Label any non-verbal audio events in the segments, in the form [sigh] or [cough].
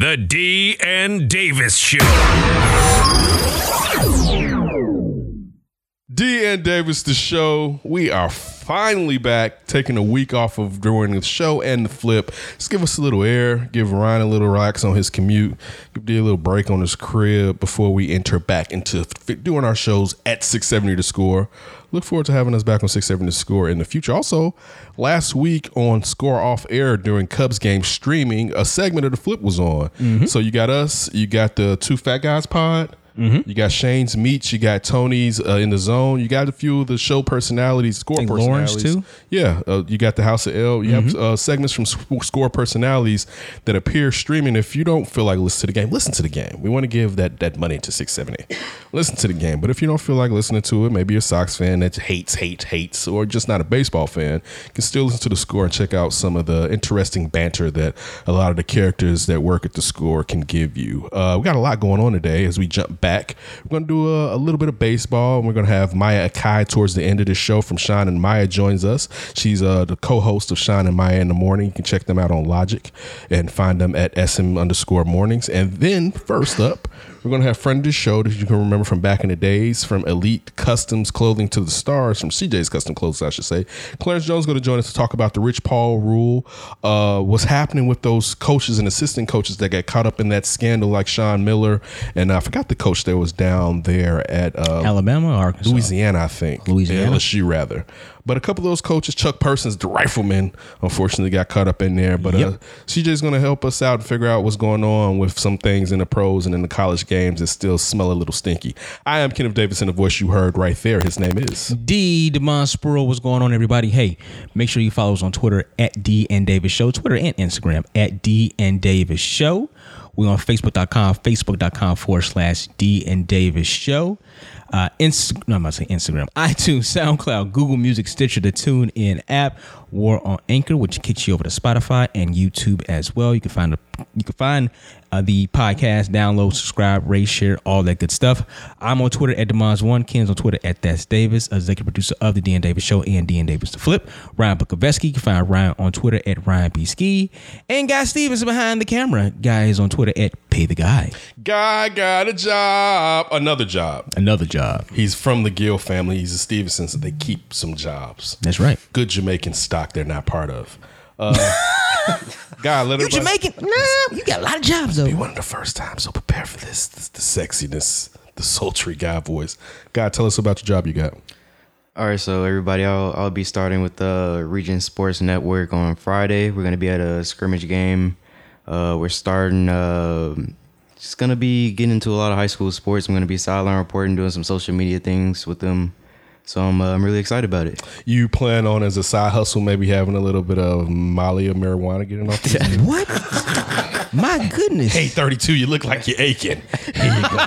The D and Davis Show. D and Davis, the show. We are finally back, taking a week off of doing the show and the flip. Just give us a little air, give Ryan a little relax on his commute, give D a little break on his crib before we enter back into doing our shows at 670 to score. Look forward to having us back on 670 to score in the future. Also, last week on Score Off Air during Cubs game streaming, a segment of the flip was on. Mm-hmm. So you got us, you got the Two Fat Guys pod. You got Shane's Meats. You got Tony's uh, in the zone. You got a few of the show personalities, score think Lawrence, personalities. too? Yeah, uh, you got the House of L. You have uh, segments from score personalities that appear streaming. If you don't feel like listening to the game, listen to the game. We want to give that that money to six seventy. listen to the game. But if you don't feel like listening to it, maybe you're a Sox fan that hates, hates, hates, or just not a baseball fan, you can still listen to the score and check out some of the interesting banter that a lot of the characters that work at the score can give you. Uh, we got a lot going on today as we jump back. We're going to do a, a little bit of baseball, and we're going to have Maya Akai towards the end of the show from Shawn and Maya joins us. She's uh, the co-host of Shawn and Maya in the morning. You can check them out on Logic and find them at SM underscore mornings. And then first up, we're going to have friend of the show that you can remember from back in the days, from Elite Customs Clothing to the Stars, from CJ's Custom Clothes, I should say. Clarence Jones is going to join us to talk about the Rich Paul rule, uh, what's happening with those coaches and assistant coaches that got caught up in that scandal, like Sean Miller, and I forgot the coach that was down there at uh, Alabama or Arkansas? Louisiana, I think. Louisiana? LSU rather. But a couple of those coaches, Chuck Persons, the rifleman, unfortunately got caught up in there. But uh, Yep. CJ's going to help us out and figure out what's going on with some things in the pros and in the college games that still smell a little stinky. I am Kenneth Davidson, the voice you heard right there. His name is. D Demond Spurl, what's going on, everybody? Hey, make sure you follow us on Twitter at D and Davis Show, Twitter and Instagram at D and Davis Show. We're on Facebook.com, Facebook.com forward slash D and Davis Show. Uh, Inst- no, I'm not saying Instagram, [laughs] iTunes, SoundCloud, Google Music, Stitcher, the Tune In app, or on Anchor, which kicks you over to Spotify and YouTube as well. You can find the you can find uh, the podcast, download, subscribe, rate, share, all that good stuff. I'm on Twitter at Demons1. Ken's on Twitter at That's Davis, a executive producer of the D and Davis Show and D and Davis The Flip. Ryan Bukoveski. You can find Ryan on Twitter at Ryan B. Ski. And Guy Stevens behind the camera. Guy is on Twitter at Pay the Guy. Guy got a job. Another job. Another job. He's from the Gill family. He's a Stevenson, so they keep some jobs. That's right. Good Jamaican stock they're not part of. Uh, [laughs] Guy, let You everybody- Jamaican? Nah, you got a lot of jobs though. be one of the first times. So prepare for this, this the sexiness, the sultry guy voice. God, tell us about your job you got. All right, so everybody, I'll, I'll be starting with the Region Sports Network on Friday. We're gonna be at a scrimmage game. Uh, we're starting. Uh, just gonna be getting into a lot of high school sports. I'm gonna be sideline reporting, doing some social media things with them. So I'm uh, I'm really excited about it. You plan on as a side hustle, maybe having a little bit of Molly or marijuana getting off. This? What? My goodness. hey, 32, you look like you're aching. Here you go.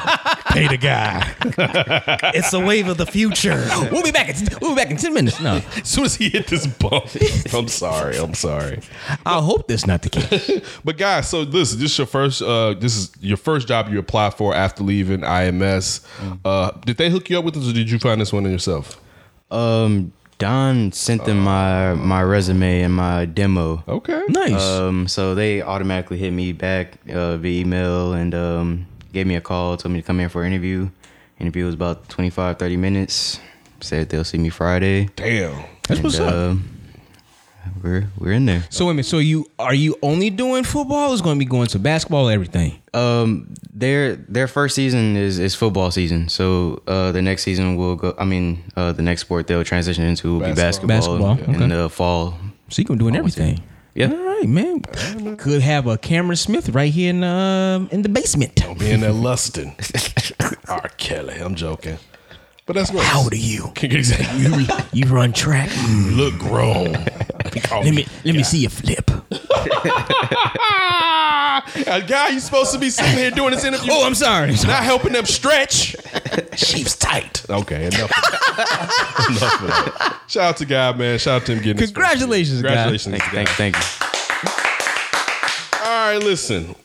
Pay the guy. [laughs] it's the wave of the future. we'll be back. In, we'll be back in ten minutes. No, [laughs] As soon as he hit this bump, [laughs] I'm sorry. I'm sorry. I hope that's not the case. But guys, so listen, this is your first. Uh, this is your first job you applied for after leaving IMS. Uh, did they hook you up with this, or did you find this one in yourself? Um, Don sent them my my resume and my demo. Okay. Nice. Um, so they automatically hit me back uh, via email and um, gave me a call, told me to come in for an interview. Interview was about 25, 30 minutes. Said they'll see me Friday. Damn. that's what's up. We're we're in there. So wait a minute. So you are you only doing football? Or is going to be going to basketball? Everything. Um, their their first season is is football season. So uh, the next season will go. I mean, uh, the next sport they'll transition into will be Basketball. basketball, Basketball, in okay. the fall. So you can doing everything. Yeah. All right, man. Could have a Cameron Smith right here in um in the basement. Being that lusting. R. Kelly. I'm joking. But that's great. How are you? [laughs] Exactly. You, you run track. You look grown. [laughs] Let me let me see you flip. [laughs] A guy, you supposed to be sitting here doing this interview. Oh, I'm sorry. not helping them stretch. She's tight. Okay, enough. Of enough of that. Shout out to God, man. Shout out to him getting his- Congratulations, Guy. Congratulations, Thank Guy. you, thank you, thank you. All right, listen.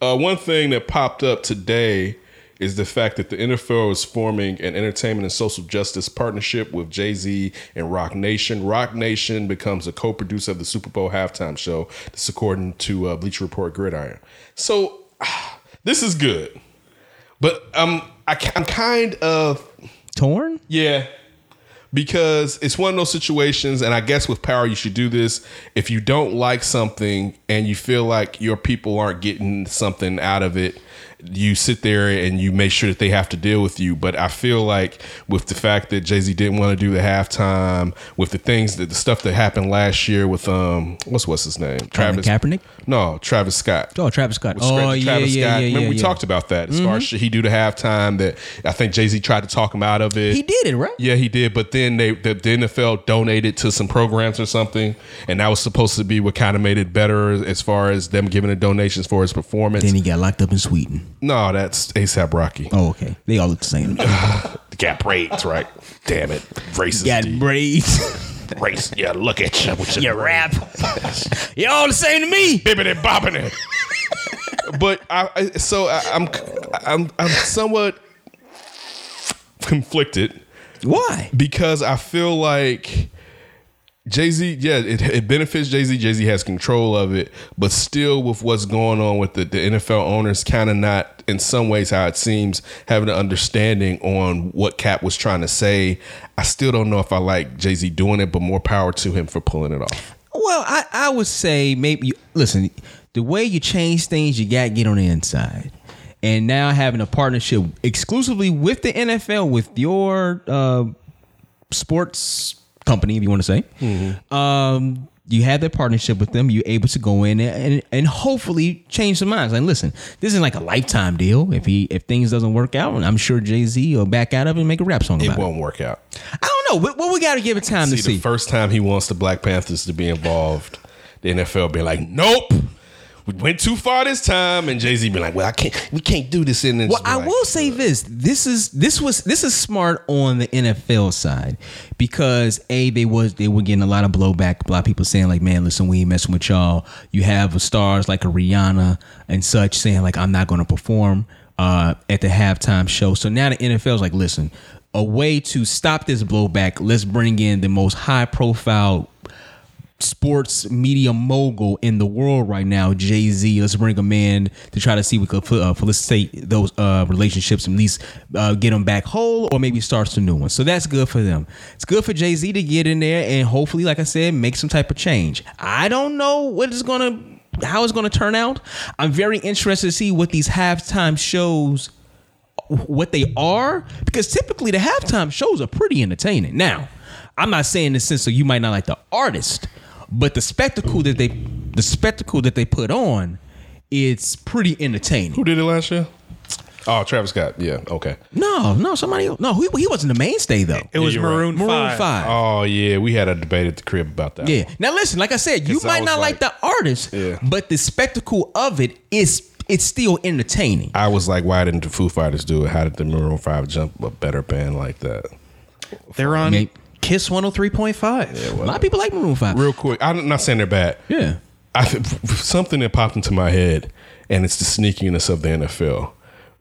Uh, one thing that popped up today is the fact that the NFL is forming an entertainment and social justice partnership with Jay Z and Roc Nation. Roc Nation becomes a co producer of the Super Bowl halftime show. This according to uh, Bleacher Report Gridiron. So [sighs] this is good, but um, I, I'm kind of Torn? yeah, because it's one of those situations, and I guess with power, you should do this. If you don't like something and you feel like your people aren't getting something out of it, you sit there and you make sure that they have to deal with you. But I feel like with the fact that Jay Z didn't want to do the halftime, with the things that the stuff that happened last year with um, what's what's his name, Colin Kaepernick? No, Travis Scott. Oh, Travis Scott. With Oh, Travis yeah, yeah, Scott. yeah, Remember yeah, we yeah. talked about that as far as should he do the halftime that I think Jay Z tried to talk him out of it. He did it, right? Yeah, he did. But then they the, the NFL donated to some programs or something, and that was supposed to be what kind of made it better as far as them giving the donations for his performance. Then he got locked up in Sweden. No, that's ASAP Rocky. Oh, okay. They all look the same. Gap [sighs] braids, right? Damn it, racist. got braids. [laughs] race. Yeah, look at you with you rap. [laughs] you all the same to me. bibbity bobbity. but I, I so I, I'm I'm I'm somewhat conflicted Why? because I feel like Jay Z, yeah, it, it benefits Jay Z. Jay Z has control of it, but still, with what's going on with the, the NFL owners, kind of not in some ways how it seems having an understanding on what Cap was trying to say. I still don't know if I like Jay Z doing it, but more power to him for pulling it off. Well, I, I would say maybe you, listen, the way you change things, you got to get on the inside. And now having a partnership exclusively with the NFL, with your uh, sports company, if you want to say, um, you have that partnership with them. You're able to go in and, and hopefully change some minds. And listen, this isn't like a lifetime deal. If he if things doesn't work out, I'm sure Jay Z will back out of it and make a rap song It won't work out. I don't know. What, what we got to give it time See, to see. the first time he wants the Black Panthers to be involved, the NFL be like, "Nope, we went too far this time," and Jay Z be like, "Well, I can't, we can't do this." In this. Well, I will say this: this is this was this is smart on the NFL side because a they was they were getting a lot of blowback. A lot of people saying like, "Man, listen, we ain't messing with y'all." You have stars like a Rihanna and such saying like, "I'm not going to perform uh, at the halftime show." So now the NFL is like, "Listen, a way to stop this blowback. Let's bring in the most high profile." Sports media mogul in the world right now, Jay Z. Let's bring him in to try to see we could uh, felicitate those uh, relationships and at least uh, get them back whole or maybe start some new ones. So that's good for them. It's good for Jay Z to get in there and hopefully, like I said, make some type of change. I don't know what is to, how it's to turn out. I'm very interested to see what these halftime shows what they are because typically the halftime shows are pretty entertaining. Now, I'm not saying this since so you might not like the artist, but the spectacle that they the spectacle that they put on, it's pretty entertaining. Who did it last year? Oh, Travis Scott. Yeah. Okay. No, no, somebody else. No, he, he wasn't the mainstay though. It was you're right. Maroon, Maroon 5. Five. Oh yeah, we had a debate at the crib about that. Yeah. Now listen, like I said, you might not like, like- the artist, Yeah. but the spectacle of it is it's still entertaining. I was like, why didn't the Foo Fighters do it? How did the Maroon Five jump a better band like that? They're on Maybe- Kiss 103.5. A lot of people like Maroon Five. Real quick, I'm not saying they're bad. Yeah. I something that popped into my head, and it's the sneakiness of the NFL.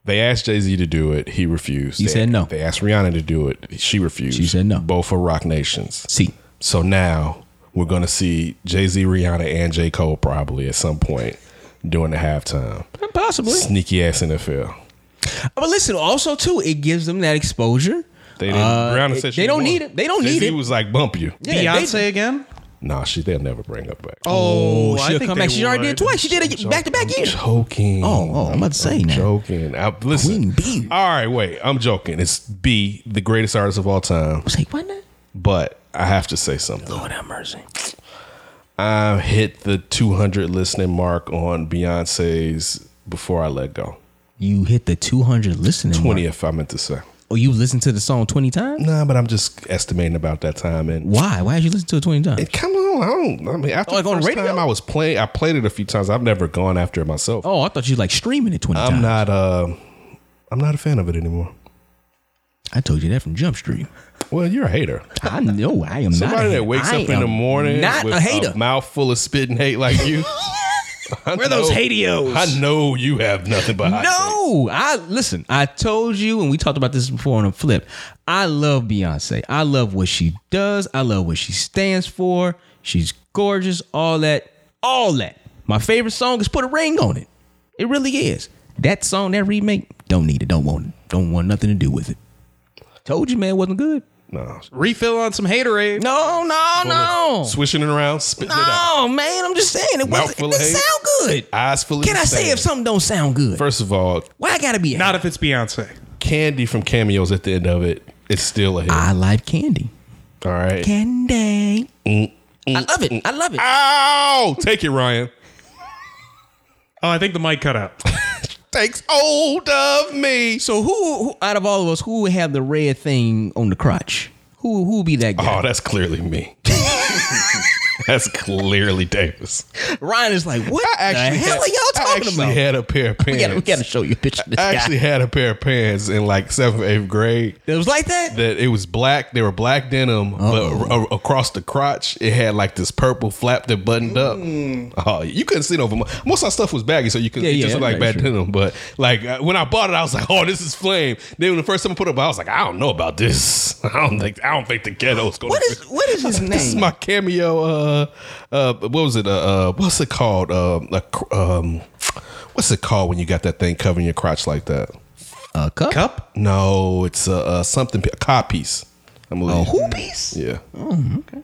They asked Jay Z to do it. He refused. He They- said no. They asked Rihanna to do it. She refused. She said no. Both are Roc Nations. See. So now we're going to see Jay Z, Rihanna, and J. Cole probably at some point during the halftime. Possibly. Sneaky ass NFL. But listen, also too, it gives them that exposure. They didn't. Uh, Rihanna it- said she they don't didn't need it. They don't Jay-Z need it. He was like bump you. Yeah, Beyonce they- again? Nah, she they'll never bring her back. Oh, I she'll think come back. they She already did would. twice. She did it back to back I'm years. joking. Oh, oh, I'm about to say I'm now. joking. I, listen. Queen Bee. All right, wait. I'm joking. It's B, the greatest artist of all time. Say what now? But I have to say something. Lord have mercy. I hit the 200 listening mark on Beyonce's "Before I Let Go." You hit the 200 listening. 20, Mark. if I meant to say. Oh, you listened to the song 20 times? Nah, but I'm just estimating about that time and. Why? Why did you listen to it 20 times? It come on, I don't. I mean, after Like the on radio? time I was playing, I played it a few times. I've never gone after it myself. oh, I thought you like streaming it 20 I'm times. not. Uh, I'm not a fan of it anymore. I told you that from Jump Street. Well, you're a hater. I know I am not. Somebody a that wakes I up in the morning Not with a hater. mouth full of spit and hate like you. [laughs] Where are those hatios? I know you have nothing but. No, I listen. I told you, and we talked about this before on a flip. I love Beyonce. I love what she does. I love what she stands for. She's gorgeous. All that. All that. My favorite song is "Put a Ring on It." It really is. That song, that remake, don't need it. Don't want it. Don't want nothing to do with it. Told you, man, it wasn't good. No. Refill on some haterade. No, no, no. Swishing it around, spitting it out. No, man, I'm just saying it Mouth wasn't. full It of didn't hate. sound good. Eyes full of Can I say if something don't sound good? First of all, Why I gotta be a Not if it's Beyonce. candy from cameos at the end of it, it's still a hit. I like candy. all right. Candy. Mm, I love it. I love it. Ow! Take it, Ryan. [laughs] Oh, I think the mic cut out. [laughs] Takes hold of me. So who, who out of all of us who would have the red thing on the crotch? Who who would be that guy? Oh, that's clearly me. [laughs] that's clearly Davis. Ryan is like, what I actually the hell had, are y'all talking I talking actually about? had a pair of we, pants. gotta, we gotta show you a picture of this I guy. actually had a pair of pants in like seventh, eighth grade. it was like that. That it was black. They were black denim, but a- across the crotch, it had like this purple flap that buttoned up. Oh, you couldn't see it over. my- Most of our stuff was baggy, so you could Yeah, it yeah, just looked like that's bad true. denim. But like uh, when I bought it, I was like, "Oh, this is flame." Then when the first time I put it up, I was like, "I don't know about this. [laughs] I don't think. I don't think the ghetto's gonna." what is what is his name? [laughs] This is my cameo. Uh, uh, what was it? Uh, uh what's it called? Uh, a um, what's it called when you got that thing covering your crotch like that? uh, cup. Cup? No, it's a, uh something a cod piece. I'm A gonna who piece? Yeah. Oh, okay.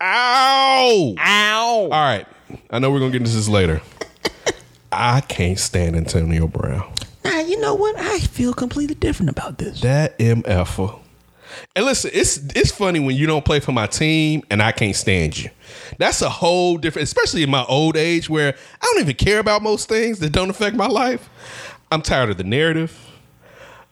Ow! Ow! All right. I know we're gonna get into this later. I can't stand Antonio Brown. Nah, you know what? I feel completely different about this. That MF. And listen, it's it's funny when you don't play for my team and I can't stand you. That's a whole different, especially in my old age where I don't even care about most things that don't affect my life. I'm tired of the narrative.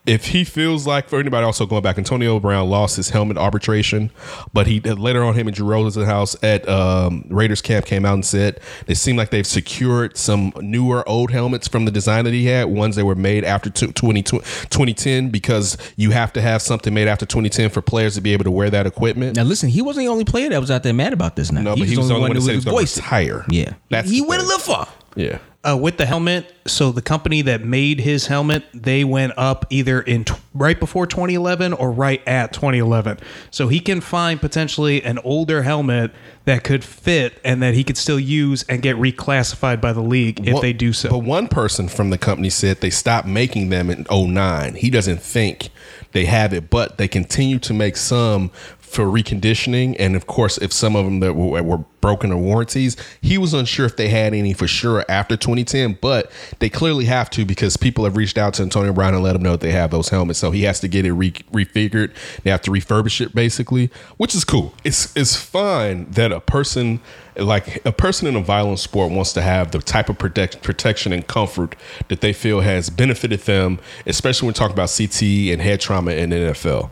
If he feels like, for anybody also going back, Antonio Brown lost his helmet arbitration, but he later on him and Drew Rosenhaus at um, Raiders camp came out and said they seem like they've secured some newer old helmets from the design that he had, ones that were made after two- 20, 2010, because you have to have something made after 2010 for players to be able to wear that equipment. Now listen, he wasn't the only player that was out there mad about this. Now No, but he was the only one that said he was voiced it. Yeah, That's he went a little far. Yeah. Uh, with the helmet, so the company that made his helmet, they went up either in t- right before 2011 or right at 2011. So he can find potentially an older helmet that could fit and that he could still use and get reclassified by the league if One- they do so. But one person from the company said they stopped making them in 09. He doesn't think they have it, but they continue to make some for reconditioning. And of course, if some of them that were, were broken or warranties, he was unsure if they had any for sure after 2010, but they clearly have to because people have reached out to Antonio Brown and let him know that they have those helmets. So he has to get it re- refigured. They have to refurbish it basically, which is cool. It's, it's fine that a person like a person in a violent sport wants to have the type of protect, protection and comfort that they feel has benefited them, especially when talking about CT and head trauma in the NFL.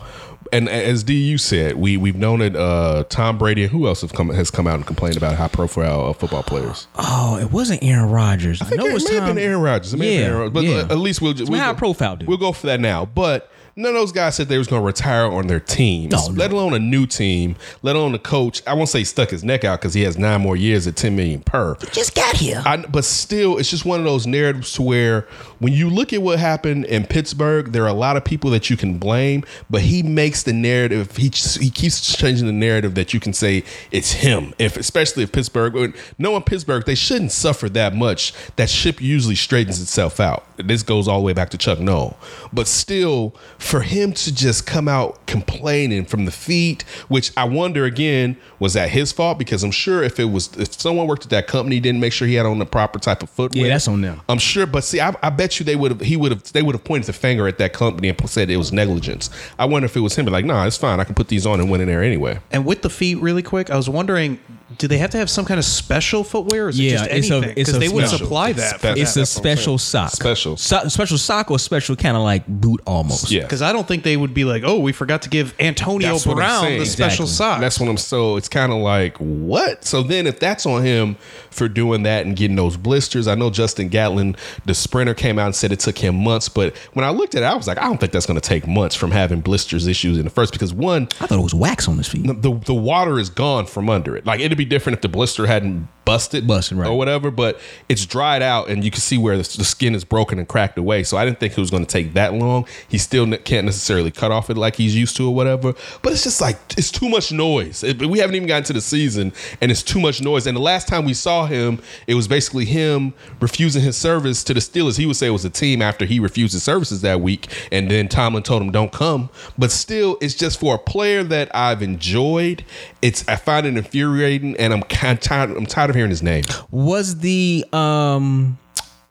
And as DU said, we we've known it. Uh, Tom Brady and who else have come has come out and complained about high profile uh, football players. Oh, it wasn't Aaron Rodgers. I, I know it it was may have been Aaron Rodgers. It may have been Aaron Rodgers. But yeah. at least we'll just we'll high profile dude. We'll go for that now. But none of those guys said they was going to retire on their team. No, no. let alone a new team. Let alone a coach. I won't say stuck his neck out because he has nine more years at ten million per. He just got here. I, but still, it's just one of those narratives to where when you look at what happened in Pittsburgh, there are a lot of people that you can blame, but he makes the narrative. He he keeps changing the narrative that you can say it's him. If especially if Pittsburgh, knowing Pittsburgh, they shouldn't suffer that much. That ship usually straightens itself out. This goes all the way back to Chuck Noll, but still, for him to just come out complaining from the feet, which I wonder again was that his fault because I'm sure if it was if someone worked at that company didn't make sure he had on the proper type of footwear. Yeah, that's on them. I'm sure, but see, I, I bet you they would have. He would have. They would have pointed the finger at that company and said it was negligence. I wonder if it was him. But like, nah, it's fine. I can put these on and went in there anyway. and with the feet, really quick, I was wondering, do they have to have some kind of special footwear? Or is Yeah, it just anything? Because a they would special. supply It's that. for special. that. it's a that's special sock. Special. So, special sock or special kind of like boot almost. Yeah. Because I don't think they would be like, oh, we forgot to give Antonio That's Brown the special Exactly. socks. That's what I'm so it's kind of like what? So then if that's on him for doing that and getting those blisters, I know Justin Gatlin, the sprinter, came out and said it took him months, but when I looked at it, I was like, I don't think that's going to take months from having blisters issues in the first because one, I thought it was wax on his feet. the the water is gone from under it. Like it'd be different if the blister hadn't busted, Busted, right. or whatever. But it's dried out, and you can see where the, the skin is broken and cracked away. So I didn't think it was going to take that long. He still ne- can't necessarily cut off it like he's used to or whatever. But it's just like it's too much noise. It- we haven't even gotten to the season, and it's too much noise. And the last time we saw him, it was basically him refusing his service to the Steelers. He would say it was a team after he refused his services that week, and then Tomlin told him don't come. But still, it's just for a player that I've enjoyed. It's I find it infuriating, and I'm kind of tired. I'm tired of hearing his name. Was the um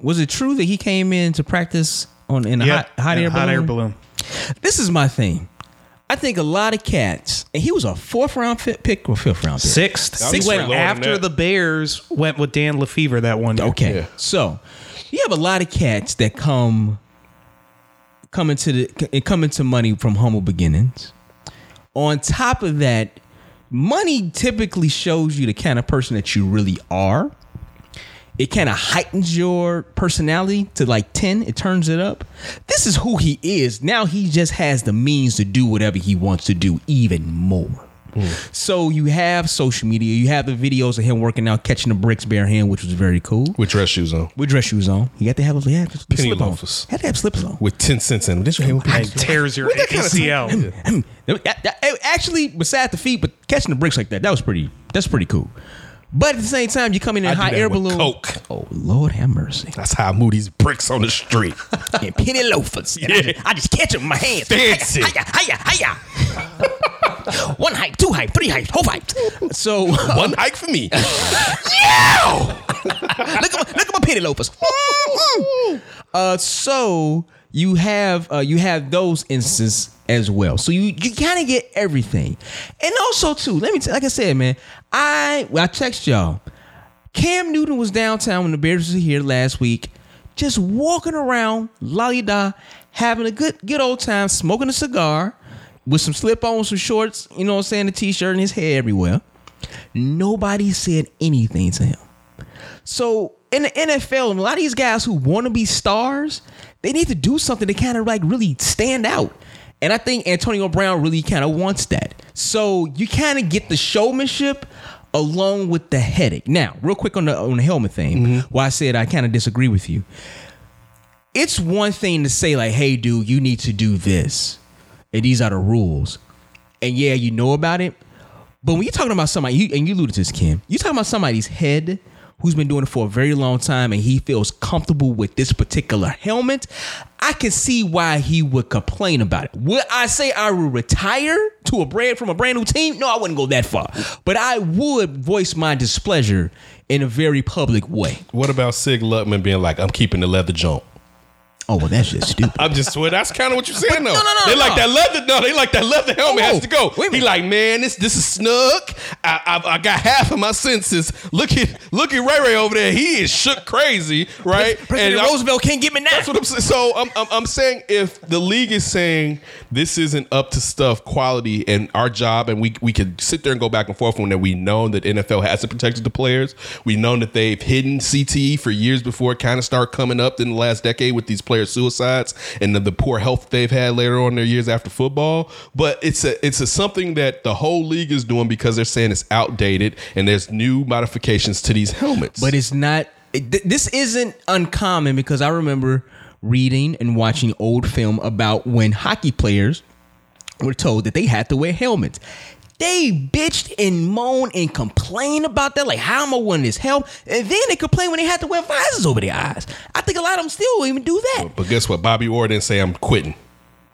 was it true that he came in to practice on in a Yeah, hot, hot, and air, hot balloon? air balloon. This is my thing. I think a lot of cats, and he was a fourth round fit pick or fifth round pick. Sixth. I'll He went say lower than after the Bears went with Dan LeFevour that one year. Okay, Yeah. so you have a lot of cats that come come into the come into money from humble beginnings. On top of that, money typically shows you the kind of person that you really are. It kind of heightens your personality to like 10. It turns it up. This is who he is. Now he just has the means to do whatever he wants to do even more. Mm. So you have social media, you have the videos of him working out, catching the bricks bare hand, which was very cool. With dress shoes on, With dress shoes on. You got to have a yeah, Penny slip on. loafers. Had to have slippers on. with ten cents in them. Did you hear tears your ACL. That- that- Actually, beside the feet, but catching the bricks like that, that was pretty. That's pretty cool. But at the same time, you come in in I a do hot that air with balloon. Coke. Oh Lord, have mercy. That's how I move these bricks on the street. [laughs] and penny loafers. And I, just, I just catch them in my hands. Fancy. Hiya, hiya, hiya. [laughs] One hype, two hype, three hype, whole hype. So [laughs] One hike for me. look at my, look at my penny loafers. uh, so you have uh, you have those instances as well. So you you kind of get everything, and also too. Let me t- like I said, man. I well, I text y'all. Cam Newton was downtown when the Bears were here last week, just walking around, lolly da, having a good good old time, smoking a cigar with some slip on, some shorts, you know what I'm saying, a t-shirt and his hair everywhere. Nobody said anything to him. So in the NFL, a lot of these guys who want to be stars, they need to do something to kind of like really stand out. And I think Antonio Brown really kind of wants that. So you kind of get the showmanship along with the headache. Now, real quick on the on the helmet thing, mm-hmm. why I said I kind of disagree with you. It's one thing to say like, "Hey, dude, you need to do this," and these are the rules. And yeah, you know about it. But when you're talking about somebody, you, and you alluded to this, Kim, you're talking about somebody's head who's been doing it for a very long time and he feels comfortable with this particular helmet. I can see why he would complain about it. Would I say I would retire to a brand from a brand new team? No, I wouldn't go that far. But I would voice my displeasure in a very public way. What about Sid Luckman being like, I'm keeping the leather joint? Oh well, that's just stupid. I'm just well, that's kind of what you're saying though. no, no, no, they like that leather. No, they like that leather helmet Oh, has to go. He like, man, this this is snug. I, I I got half of my senses. Look at look at Ray Ray over there. He is shook crazy, right? President I- Roosevelt can't get me now. That's what I'm saying. So I'm, I'm, I'm saying if the league is saying this isn't up to stuff quality and our job, and we we could sit there and go back and forth when that we know that NFL hasn't protected the players. We know that they've hidden CTE for years before it kind of started coming up in the last decade with these player suicides and the, the poor health they've had later on in their years after football. But it's a it's a something that the whole league is doing because they're saying it's outdated and there's new modifications to these helmets. But it's not. This isn't uncommon because I remember reading and watching old film about when hockey players were told that they had to wear helmets. They bitched and moaned and complained about that. Like, how am I wearing this helmet? And then they complain when they had to wear visors over their eyes. I think a lot of them still even do that. but guess what? Bobby Orr didn't say I'm quitting.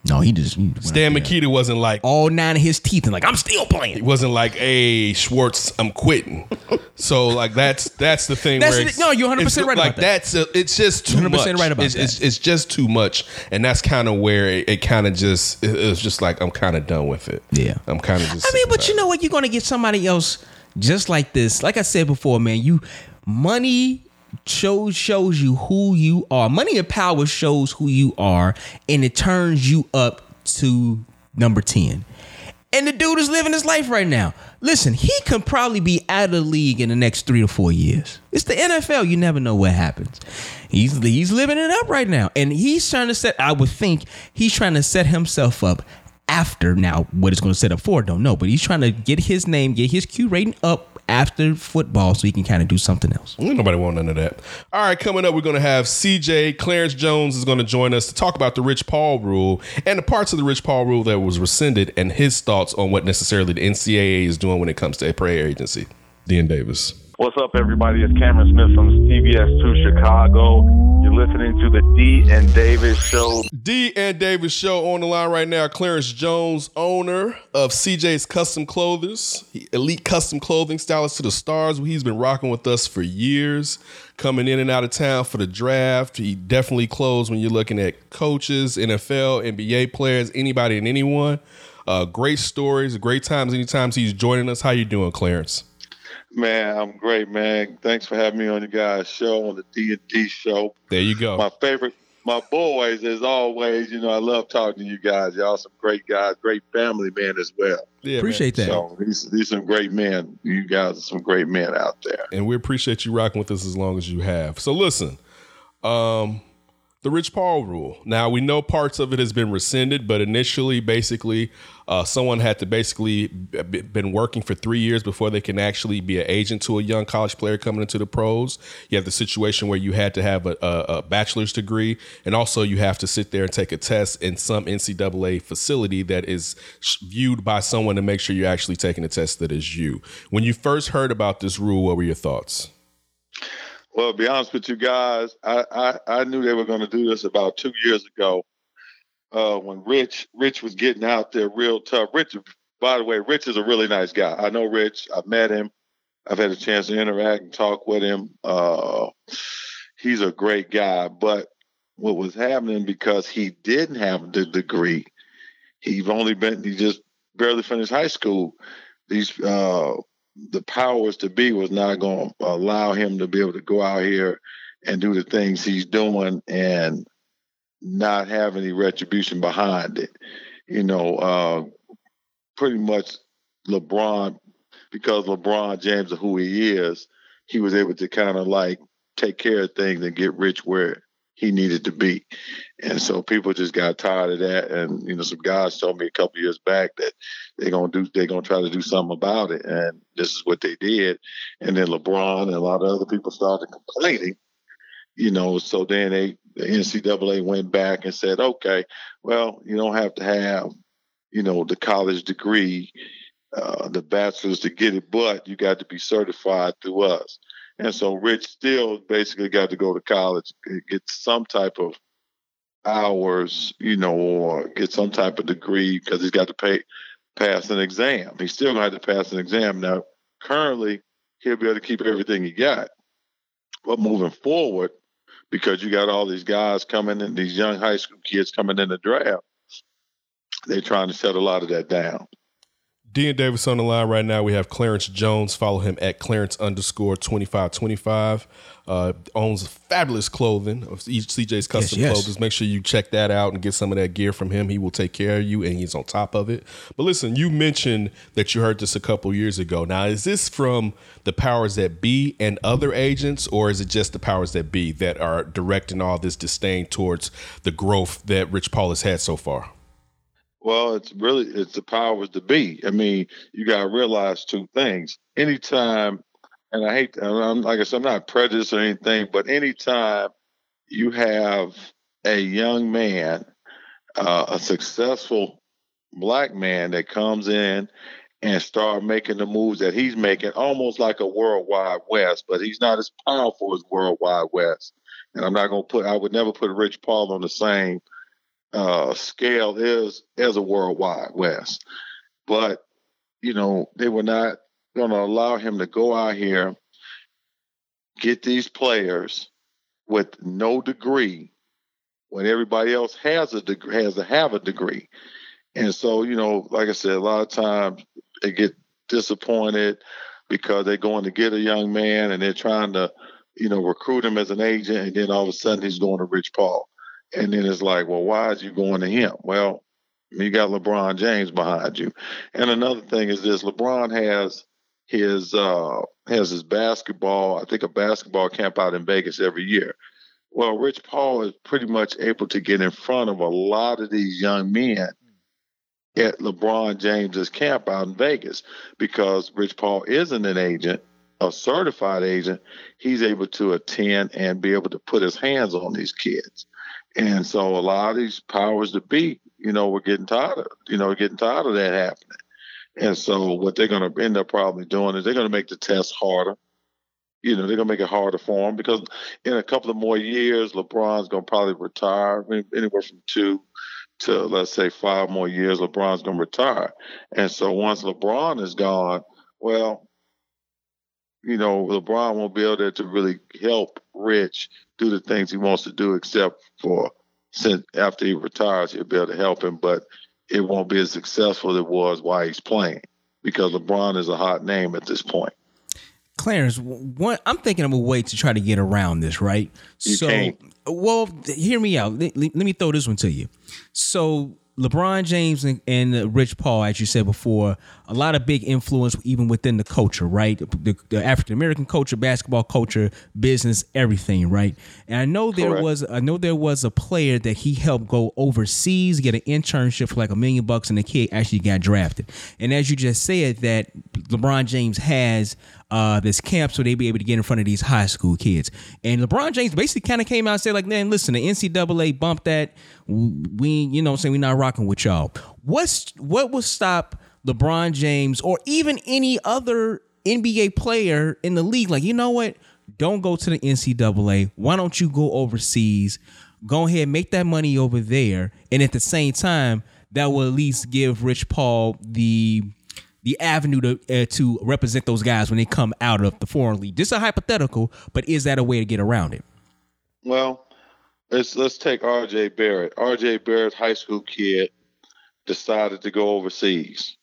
No, he just he Stan Mikita wasn't like all nine of his teeth and like I'm still playing. He wasn't like, "Hey, Schwartz, I'm quitting." so like that's that's the thing. That's where the- it's- no, you're 100% right Like about that. that's a, it's just too 100% much. right about it's, that. It's, it's just too much, and that's kind of where it, it kind of just it, it was just like I'm kind of done with it. Yeah. I'm kind of just. I mean, but of you know what? You're gonna get somebody else just like this. Like I said before, man, you money shows shows you who you are. Money and power shows who you are, and it turns you up to number 10. And the dude is living his life right now. Listen, he could probably be out of the league in the next three to four years. It's the NFL. You never know what happens. He's he's living it up right now, and he's trying to set. I would think he's trying to set himself up after. Now, what it's going to set up for, don't know. But he's trying to get his name, get his Q rating up after football, so he can kind of do something else. Ain't nobody want none of that. All right, coming up, we're going to have CJ Clarence Jones is going to join us to talk about the Rich Paul rule and the parts of the Rich Paul rule that was rescinded and his thoughts on what necessarily the NCAA is doing when it comes to a prayer agency. D and Davis. What's up, everybody? It's Cameron Smith from CBS 2 Chicago. You're listening to the D and Davis Show. D and Davis Show on the line right now. Clarence Jones, owner of CJ's Custom Clothers, elite custom clothing stylist to the stars. He's been rocking with us for years, coming in and out of town for the draft. He definitely clothes when you're looking at coaches, NFL, NBA players, anybody and anyone. Uh, great stories, great times. Anytime he's joining us, how you doing, Clarence? Man, I'm great, man. Thanks for having me on your guys' show on the D and D show. There you go. My favorite, my boys, as always. You know, I love talking to you guys. Y'all some great guys, great family men as well. Yeah, Appreciate that. So these these some great men. You guys are some great men out there. and we appreciate you rocking with us as long as you have. So listen, um, the Rich Paul rule. Now we know parts of it has been rescinded, but initially, basically, uh, someone had to basically b- been working for three years before they can actually be an agent to a young college player coming into the pros. You have the situation where you had to have a, a, a bachelor's degree, and also you have to sit there and take a test in some NCAA facility that is viewed by someone to make sure you're actually taking a test that is you. When you first heard about this rule, what were your thoughts? Well, to be honest with you guys, I I, I knew they were going to do this about two years ago. Uh, when Rich Rich was getting out there real tough. Rich, by the way, Rich is a really nice guy. I know Rich. I've met him. I've had a chance to interact and talk with him. Uh, he's a great guy. But what was happening because he didn't have the degree, he's only been he just barely finished high school. These uh, the powers to be was not going to allow him to be able to go out here and do the things he's doing and not have any retribution behind it. You know, uh, pretty much LeBron, because LeBron James is who he is, he was able to kind of like take care of things and get rich where he needed to be. And so people just got tired of that. And, you know, some guys told me a couple years back that they're gonna do they're gonna try to do something about it. And this is what they did. And then LeBron and a lot of other people started complaining. You know, so then they the NCAA went back and said, okay, well, you don't have to have, you know, the college degree, uh, the bachelor's to get it, but you got to be certified through us. And so Rich still basically got to go to college, get some type of hours, you know, or get some type of degree because he's got to pay pass an exam. He's still gonna have to pass an exam. Now, currently, he'll be able to keep everything he got. But moving forward, because you got all these guys coming in, these young high school kids coming in the draft, they're trying to shut a lot of that down. D and Davis on the line right now. We have Clarence Jones. Follow him at Clarence underscore twenty five twenty five. Uh, owns fabulous clothing of CJ's custom yes. clothes. Make sure you check that out and get some of that gear from him. He will take care of you, and he's on top of it. But listen, you mentioned that you heard this a couple years ago. Now, is this from the powers that be and other agents, or is it just the powers that be that are directing all this disdain towards the growth that Rich Paul has had so far? Well, it's really it's the powers to be. I mean, you got to realize two things. Anytime, and I hate, I'm, like I said, I'm not prejudiced or anything, but anytime you have a young man, uh, a successful black man that comes in and start making the moves that he's making, almost like a World Wide Wes, but he's not as powerful as World Wide Wes. And I'm not to put, I would never put Rich Paul on the same uh, scale is as a World Wide Wes. But you know, they were not going to allow him to go out here, get these players with no degree, when everybody else has a degree, has to have a degree. And so, you know, like I said, a lot of times they get disappointed because they're going to get a young man and they're trying to, you know, recruit him as an agent, and then all of a sudden he's going to Rich Paul. And then it's like, well, why is you going to him? Well, you got LeBron James behind you. And another thing is this: LeBron has his uh, has his basketball. I think a basketball camp out in Vegas every year. Well, Rich Paul is pretty much able to get in front of a lot of these young men at LeBron James's camp out in Vegas because Rich Paul isn't an agent, a certified agent. He's able to attend and be able to put his hands on these kids. And so a lot of these powers to be, you know, we're getting tired of, you know, getting tired of that happening. And so what they're going to end up probably doing is they're going to make the test harder. You know, they're going to make it harder for him because in a couple of more years, LeBron's going to probably retire anywhere from two to let's say five more years. LeBron's going to retire. And so once LeBron is gone, well, you know, LeBron won't be able to really help Rich do the things he wants to do, except for since after he retires, he'll be able to help him. But it won't be as successful as it was while he's playing because LeBron is a hot name at this point. Clarence, one, I'm thinking of a way to try to get around this, right? You so, can't. well, hear me out. Let, let me throw this one to you. So, LeBron James and, and Rich Paul, as you said before, a lot of big influence even within the culture, right? The, the African American culture, basketball culture, business, everything, right? And I know there Correct. was I know there was a player that he helped go overseas, get an internship for like a million bucks, and the kid actually got drafted. And as you just said, that LeBron James has uh, this camp so they'd be able to get in front of these high school kids. And LeBron James basically kind of came out and said, like, man, listen, the NCAA bumped that. We, you know, what I'm saying we're not rocking with y'all. What's what will stop LeBron James or even any other NBA player in the league? Like, you know what? Don't go to the NCAA. Why don't you go overseas? Go ahead, make that money over there, and at the same time, that will at least give Rich Paul the the avenue to uh, to represent those guys when they come out of the foreign league. This is a hypothetical, but is that a way to get around it? Well, let's let's take R.J. Barrett. R.J. Barrett, high school kid, decided to go overseas.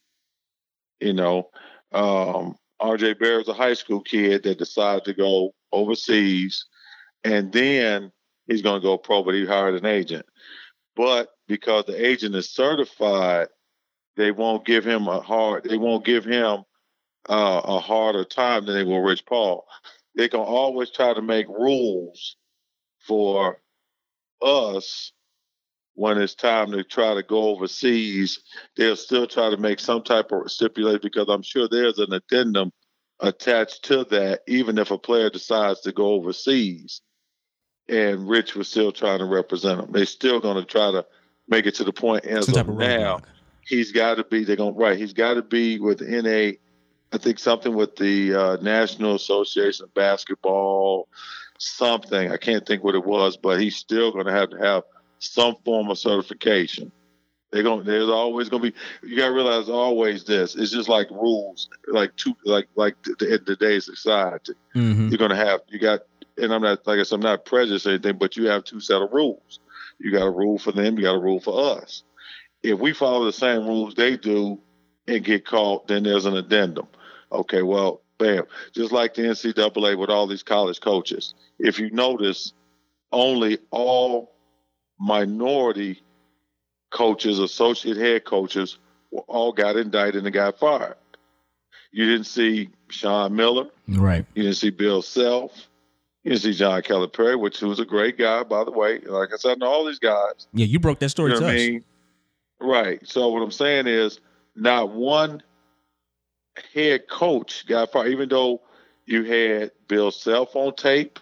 You know, um, R.J. Barrett's a high school kid that decided to go overseas, and then he's going to go pro, but he hired an agent. But because the agent is certified, they won't give him a hard. They won't give him uh, a harder time than they will Rich Paul. They can always try to make rules for us when it's time to try to go overseas. They'll still try to make some type of stipulation because I'm sure there's an addendum attached to that, even if a player decides to go overseas. And Rich was still trying to represent him. They're still going to try to make it to the point as Some of of now roadblock. He's got to be. They're going right. He's got to be within a, I think something with the uh, National Association of Basketball, something. I can't think what it was, but he's still going to have to have some form of certification. They're going. There's always going to be. You got to realize always this. It's just like rules, like two, like like the, the, today's society. Mhm. You're going to have. You got. And I'm not like I said. I'm not prejudiced or anything, but you have two set of rules. You got a rule for them. You got a rule for us if we follow the same rules they do and get caught, then there's an addendum. Okay, well, bam. Just like the NCAA with all these college coaches. If you notice, only all minority coaches, associate head coaches, all got indicted and got fired. You didn't see Sean Miller. Right. You didn't see Bill Self. You didn't see John Calipari, which was a great guy, by the way. Like I said, all these guys. Yeah, you broke that story You know to what I mean? Right. So what I'm saying is, not one head coach got fired, even though you had Bill Self on tape.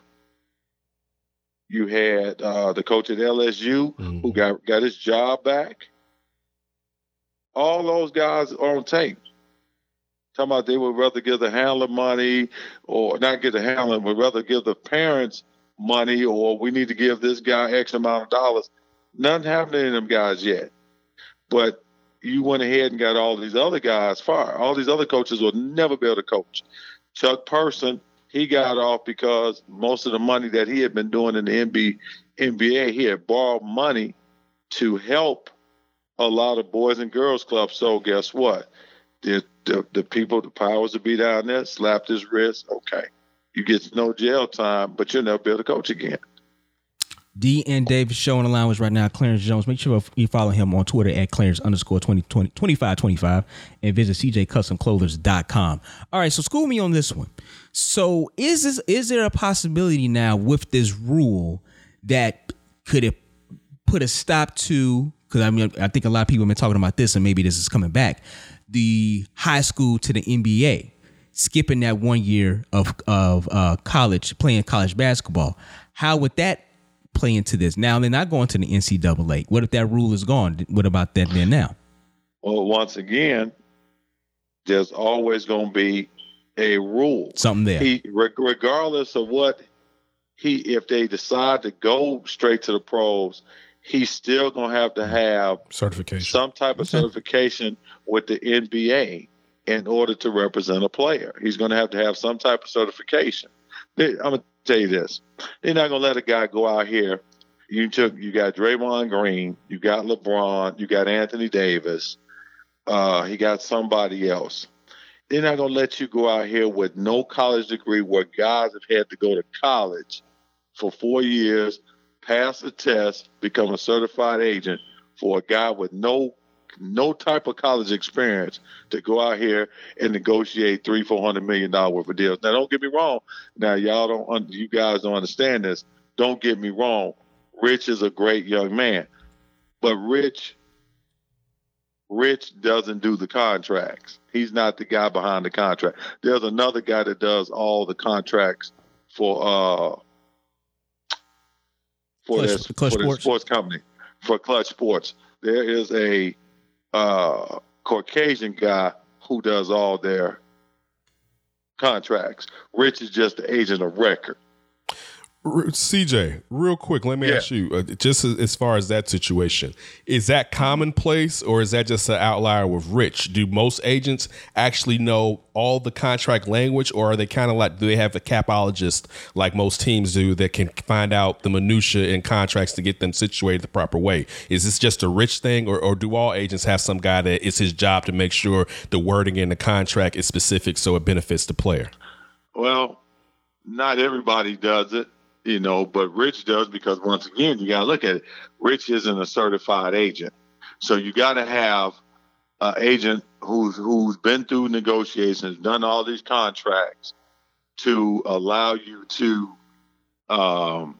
You had uh, the coach at LSU who got got his job back. All those guys are on tape. Talking about they would rather give the handler money, or not give the handler, but rather give the parents money, or we need to give this guy X amount of dollars. Nothing happening to them guys yet. But you went ahead and got all these other guys fired. All these other coaches will never be able to coach. Chuck Person, he got off because most of the money that he had been doing in the NBA, NBA he had borrowed money to help a lot of boys and girls clubs. So guess what? The, the, the people, the powers to be down there slapped his wrist. Okay. You get no jail time, but you'll never be able to coach again. D and Davis show on the line was right now. Clarence Jones. Make sure you follow him on Twitter at Clarence underscore 2020, 2525 and visit cjcustomclothers.com. All right, so school me on this one. So is this is there a possibility now with this rule that could it put a stop to because I mean I think a lot of people have been talking about this, and maybe this is coming back. The high school to the NBA, skipping that one year of of uh, college playing college basketball. How would that play into this? Now they're not going to the NCAA. What if that rule is gone? What about that then now? Well, once again, there's always going to be a rule. Something there. He, re- regardless of what he, if they decide to go straight to the pros, he's still going to have to have Certification. some type of certification with the NBA in order to represent a player. He's going to have to have some type of certification. I'm going to tell you this: they're not to let a guy go out here. You took, you got Draymond Green, you got LeBron, you got Anthony Davis. Uh, he got somebody else. They're not to let you go out here with no college degree, where guys have had to go to college for four years, pass a test, become a certified agent for a guy with no no type of college experience to go out here and negotiate three, four hundred million dollar worth of deals. Now, don't get me wrong. Now, y'all don't, you guys don't understand this. Don't get me wrong. Rich is a great young man, but Rich, Rich doesn't do the contracts. He's not the guy behind the contract. There's another guy that does all the contracts for uh for Clutch- this Clutch for Sports? sports company for Clutch Sports. There is a uh, Caucasian guy who does all their contracts. Rich is just the agent of record. CJ, real quick, let me Yeah. ask you, uh, just as, as far as that situation, is that commonplace or is that just an outlier with Rich? Do most agents actually know all the contract language, or are they kind of like, do they have a capologist like most teams do that can find out the minutia in contracts to get them situated the proper way? Is this just a Rich thing, or, or do all agents have some guy that it's his job to make sure the wording in the contract is specific so it benefits the player? Well, not everybody does it, you know, but Rich does because once again, you got to look at it. Rich isn't a certified agent, so you got to have an agent who's who's been through negotiations, done all these contracts, to allow you to um,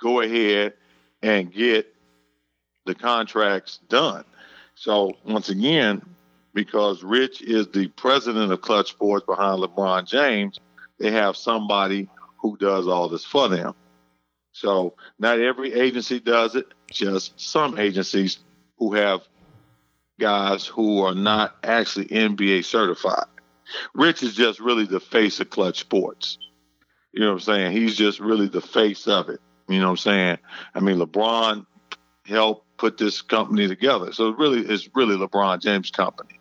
go ahead and get the contracts done. So once again, because Rich is the president of Clutch Sports behind LeBron James, they have somebody who does all this for them. So not every agency does it, just some agencies who have guys who are not actually NBA certified. Rich is just really the face of Clutch Sports. You know what I'm saying? He's just really the face of it. You know what I'm saying? I mean, LeBron helped put this company together. So really it's really LeBron James' company.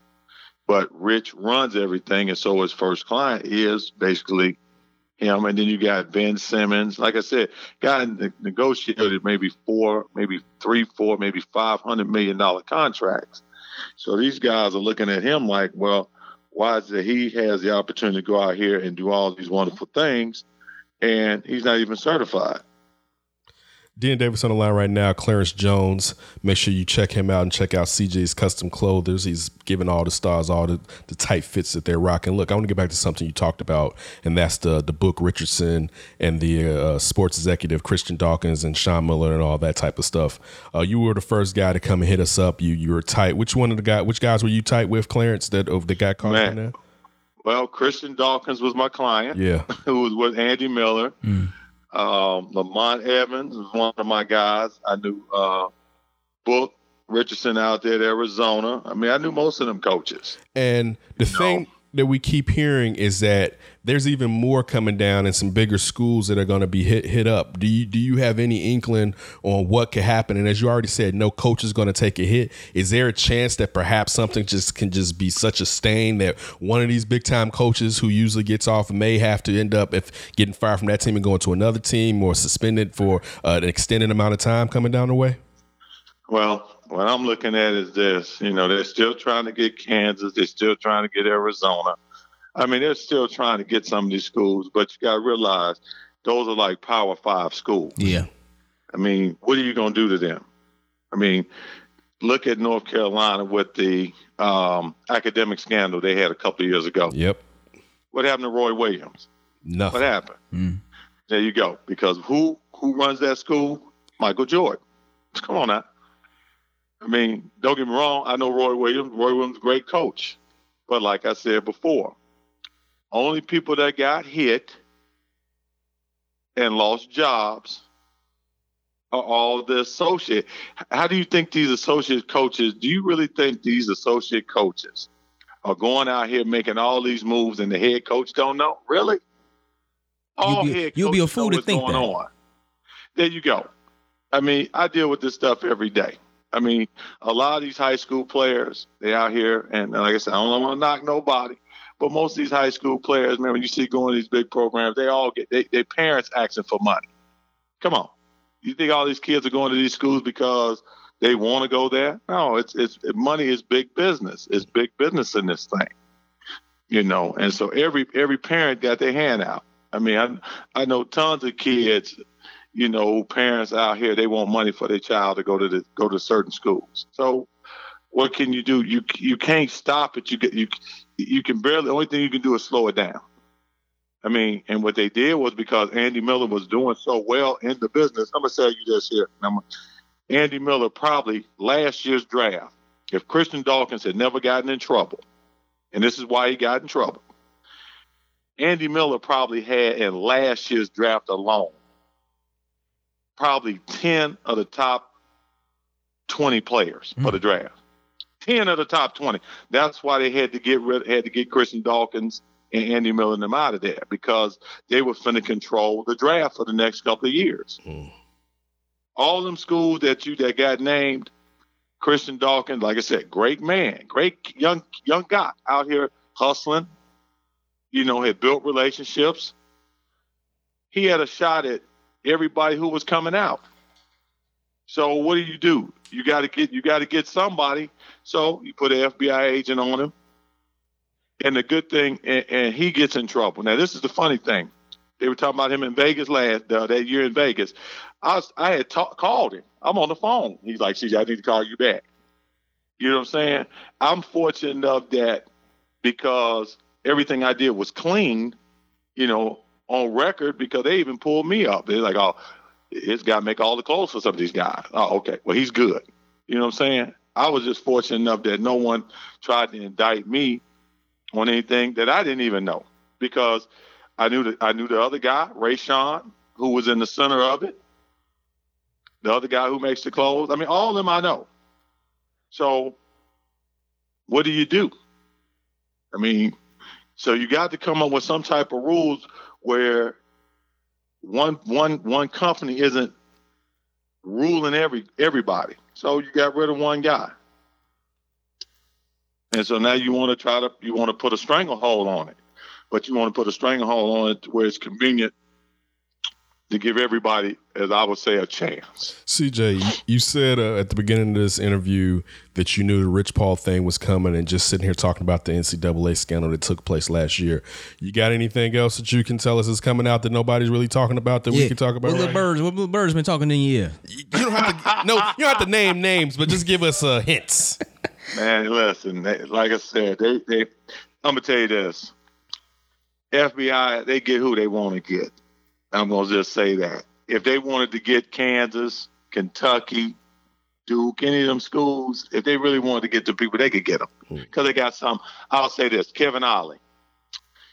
But Rich runs everything, and so his first client is basically him. And then you got Ben Simmons. Like I said, guy negotiated maybe four, maybe three, four, maybe five hundred million dollar contracts. So these guys are looking at him like, well, why is it he has the opportunity to go out here and do all these wonderful things, and he's not even certified? Dean Davis on the line right now. Clarence Jones. Make sure you check him out and check out CJ's Custom Clothiers. He's giving all the stars all the, the tight fits that they're rocking. Look, I want to get back to something you talked about, and that's the the Book Richardson and the uh, sports executive Christian Dawkins and Sean Miller and all that type of stuff. Uh, you were the first guy to come and hit us up. You you were tight. Which one of the guy? Which guys were you tight with, Clarence? That of the guy caught Man. on there? Well, Christian Dawkins was my client. Yeah. [laughs] who was with Andy Miller. Um, Lamont Evans was one of my guys. I knew uh, Book Richardson out there at Arizona. I mean, I knew most of them coaches. And the thing that we keep hearing is that there's even more coming down and some bigger schools that are going to be hit hit up. Do you do you have any inkling on what could happen? And as you already said, no coach is going to take a hit. Is there a chance that perhaps something just can just be such a stain that one of these big time coaches who usually gets off may have to end up if getting fired from that team and going to another team or suspended for uh, an extended amount of time coming down the way? Well, what I'm looking at is this. You know, they're still trying to get Kansas. They're still trying to get Arizona. I mean, they're still trying to get some of these schools, but you got to realize those are like Power Five schools. Yeah. I mean, what are you going to do to them? I mean, look at North Carolina with the um, academic scandal they had a couple of years ago. Yep. What happened to Roy Williams? Nothing. What happened? Mm. There you go. Because who who runs that school? Michael Jordan. Come on now. I mean, don't get me wrong. I know Roy Williams. Roy Williams, is a great coach, but like I said before, only people that got hit and lost jobs are all the associate. How do you think these associate coaches? Do you really think these associate coaches are going out here making all these moves and the head coach don't know? Really? All You'll be- head you'll be a fool to think going that. on. There you go. I mean, I deal with this stuff every day. I mean, a lot of these high school players, they out here, and like I said, I don't want to knock nobody, but most of these high school players, man, when you see going to these big programs, they all get their parents asking for money. Come on, you think all these kids are going to these schools because they want to go there? No, it's it's money is big business. It's big business in this thing, you know. And so every every parent got their hand out. I mean, I I know tons of kids you know, parents out here they want money for their child to go to the go to certain schools. So what can you do? You you can't stop it. You get you you can barely. The only thing you can do is slow it down. I mean, and what they did was because Andy Miller was doing so well in the business. I'm gonna tell you this here. I'm, Andy Miller probably last year's draft, if Christian Dawkins had never gotten in trouble, and this is why he got in trouble. Andy Miller probably had in last year's draft alone probably 10 of the top 20 players for the hmm. draft. 10 of the top 20. That's why they had to get rid had to get Christian Dawkins and Andy Miller and them out of there because they were finna control the draft for the next couple of years. Hmm. All them schools that you that got named, Christian Dawkins, like I said, great man, great young young guy out here hustling, you know, had built relationships. He had a shot at everybody who was coming out. So what do you do? You got to get you got to get somebody. So you put an FBI agent on him. And the good thing, and, and he gets in trouble. Now this is the funny thing. They were talking about him in Vegas last uh, that year in Vegas. I was, I had ta- called him. I'm on the phone. He's like, "CJ, I need to call you back." You know what I'm saying? I'm fortunate enough that because everything I did was clean, you know, on record because they even pulled me up. They're like, oh, this guy make all the clothes for some of these guys. Oh, okay. Well, he's good. You know what I'm saying? I was just fortunate enough that no one tried to indict me on anything that I didn't even know because I knew that I knew the other guy, Ray Sean, who was in the center of it. The other guy who makes the clothes. I mean, all of them I know. So what do you do? I mean, so you got to come up with some type of rules where one one one company isn't ruling every everybody. So you got rid of one guy. And so now you want to try to you want to put a stranglehold on it. But you want to put a stranglehold on it where it's convenient to give everybody, as I would say, a chance. CJ, you, you said uh, at the beginning of this interview that you knew the Rich Paul thing was coming, and just sitting here talking about the NCAA scandal that took place last year. You got anything else that you can tell us is coming out that nobody's really talking about that we can talk about? What right birds? What little birds been talking in your ear? You don't have to. no, you don't have to name names, but just give us uh, hints. Man, listen, they, like I said, they, they I'm gonna tell you this. FBI, they get who they want to get. I'm gonna just say that. If they wanted to get Kansas, Kentucky, Duke, any of them schools, if they really wanted to get the people, they could get them because hmm. they got some. I'll say this: Kevin Ollie.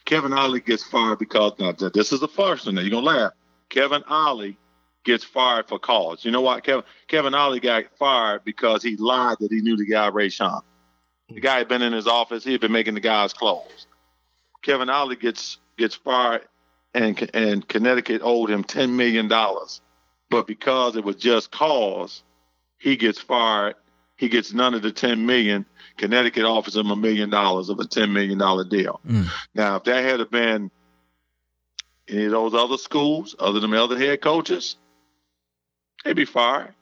Kevin Ollie gets fired because now this is a first one. Now you're gonna laugh. Kevin Ollie gets fired for cause. You know what? Kevin Kevin Ollie got fired because he lied that he knew the guy Ray Sean. The hmm. guy had been in his office. He had been making the guy's clothes. Kevin Ollie gets gets fired, and and Connecticut owed him ten million dollars, but because it was just cause, he gets fired. He gets none of the ten million. Connecticut offers him a million dollars of a ten million dollar deal. Hmm. Now, if that had been any of those other schools, other than the other head coaches, they'd be fired.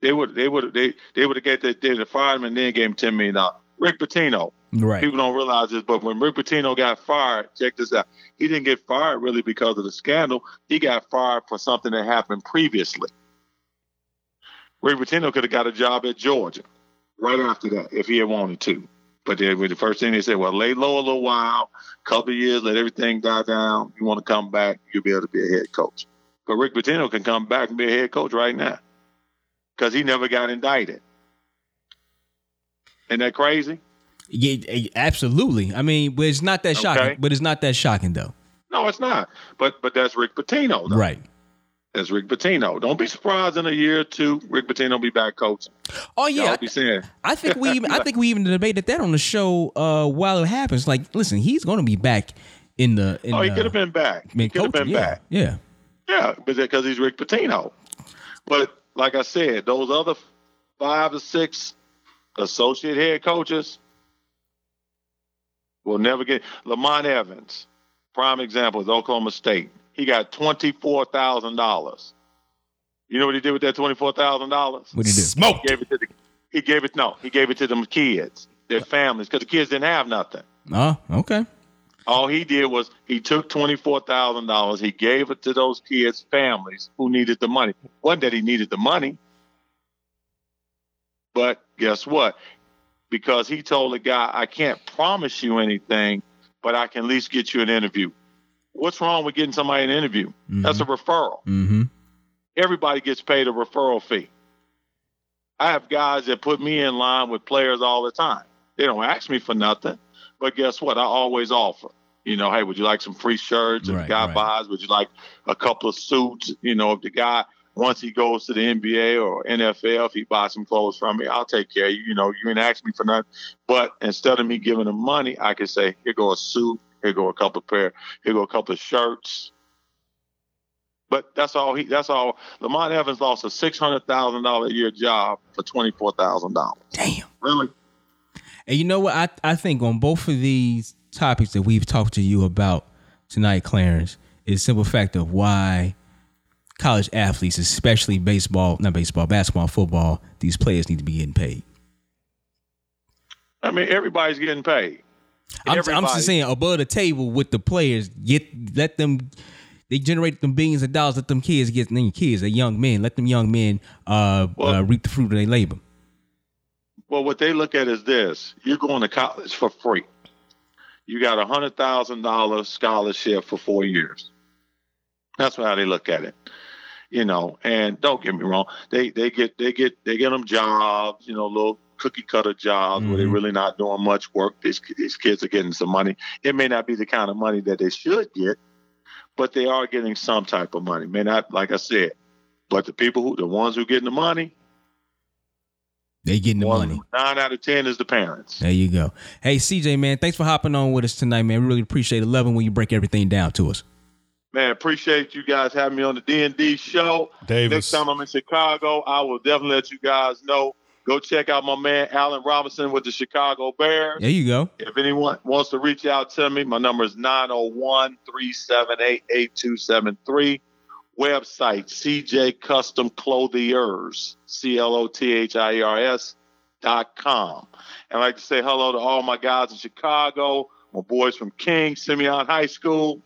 They would they would they they would have get that they would have fired him and then gave him ten million dollars. Rick Pitino. Right. People don't realize this, but when Rick Pitino got fired, check this out. He didn't get fired really because of the scandal. He got fired for something that happened previously. Rick Pitino could have got a job at Georgia right after that if he had wanted to. But then the first thing they said, well, lay low a little while, couple of years, let everything die down. You want to come back, you'll be able to be a head coach. But Rick Pitino can come back and be a head coach right now. because he never got indicted. Isn't that crazy? Yeah, eh, absolutely. I mean, but it's not that shocking. Okay. But it's not that shocking though. No, it's not. But but that's Rick Pitino. Though. Right. That's Rick Pitino. Don't be surprised in a year or two, Rick Pitino will be back coaching. Oh yeah. be saying, I think we even I think we even debated that on the show uh while it happens. Like, listen, he's gonna be back in the in oh, he could have been back. Could have been yeah, back. Yeah. Yeah, because he's Rick Pitino. But like I said, those other five or six associate head coaches will never get. Lamont Evans, prime example is Oklahoma State. He got twenty four thousand dollars. You know what he did with that twenty four thousand dollars? What do you do? Smoke. Gave it to the. He gave it no. He gave it to them kids, their families, because the kids didn't have nothing. Oh, okay. All he did was he took twenty four thousand dollars. He gave it to those kids' families who needed the money. wasn't that he needed the money, but guess what? Because he told the guy, "I can't promise you anything, but I can at least get you an interview." What's wrong with getting somebody an interview? That's a referral. Mm-hmm. Everybody gets paid a referral fee. I have guys that put me in line with players all the time. They don't ask me for nothing, but guess what? I always offer. You know, hey, would you like some free shirts? If Right, the guy right. buys, would you like a couple of suits? You know, if the guy once he goes to the NBA or NFL, if he buys some clothes from me, I'll take care of you. You know, you ain't ask me for nothing. But instead of me giving him money, I could say, here go a suit, here go a couple of pair, here go a couple of shirts. But that's all he. That's all. Lamont Evans lost a six hundred thousand dollar a year job for twenty four thousand dollars. Damn. Really? And you know what? I, I think on both of these topics that we've talked to you about tonight, Clarence, is the simple fact of why college athletes, especially baseball, not baseball, basketball, football, these players need to be getting paid. I mean, everybody's getting paid. I'm, I'm just saying above the table with the players, get let them they generate them billions of dollars, let them kids get then kids, they young men, let them young men uh, Well- uh reap the fruit of their labor. Well, what they look at is this: you're going to college for free. You got a hundred thousand dollars scholarship for four years. That's how they look at it, you know. And don't get me wrong, they they get they get they get them jobs, you know, little cookie cutter jobs where they're mm-hmm. really not doing much work. These these kids are getting some money. It may not be the kind of money that they should get, but they are getting some type of money. May not, like I said, but the people who the ones who getting the money, They getting the one- money. nine out of ten is the parents. There you go. Hey CJ man, thanks for hopping on with us tonight, man. We really appreciate it. Loving when you break everything down to us. Man, appreciate you guys having me on the D and D show. Davis. Next time I'm in Chicago, I will definitely let you guys know. Go check out my man Allen Robinson with the Chicago Bears. There you go. If anyone wants to reach out to me, my number is 901-378-8273. Website CJ Custom Clothiers, C L O T H I E R S dot com. And I'd like to say hello to all my guys in Chicago, my boys from King, Simeon High School.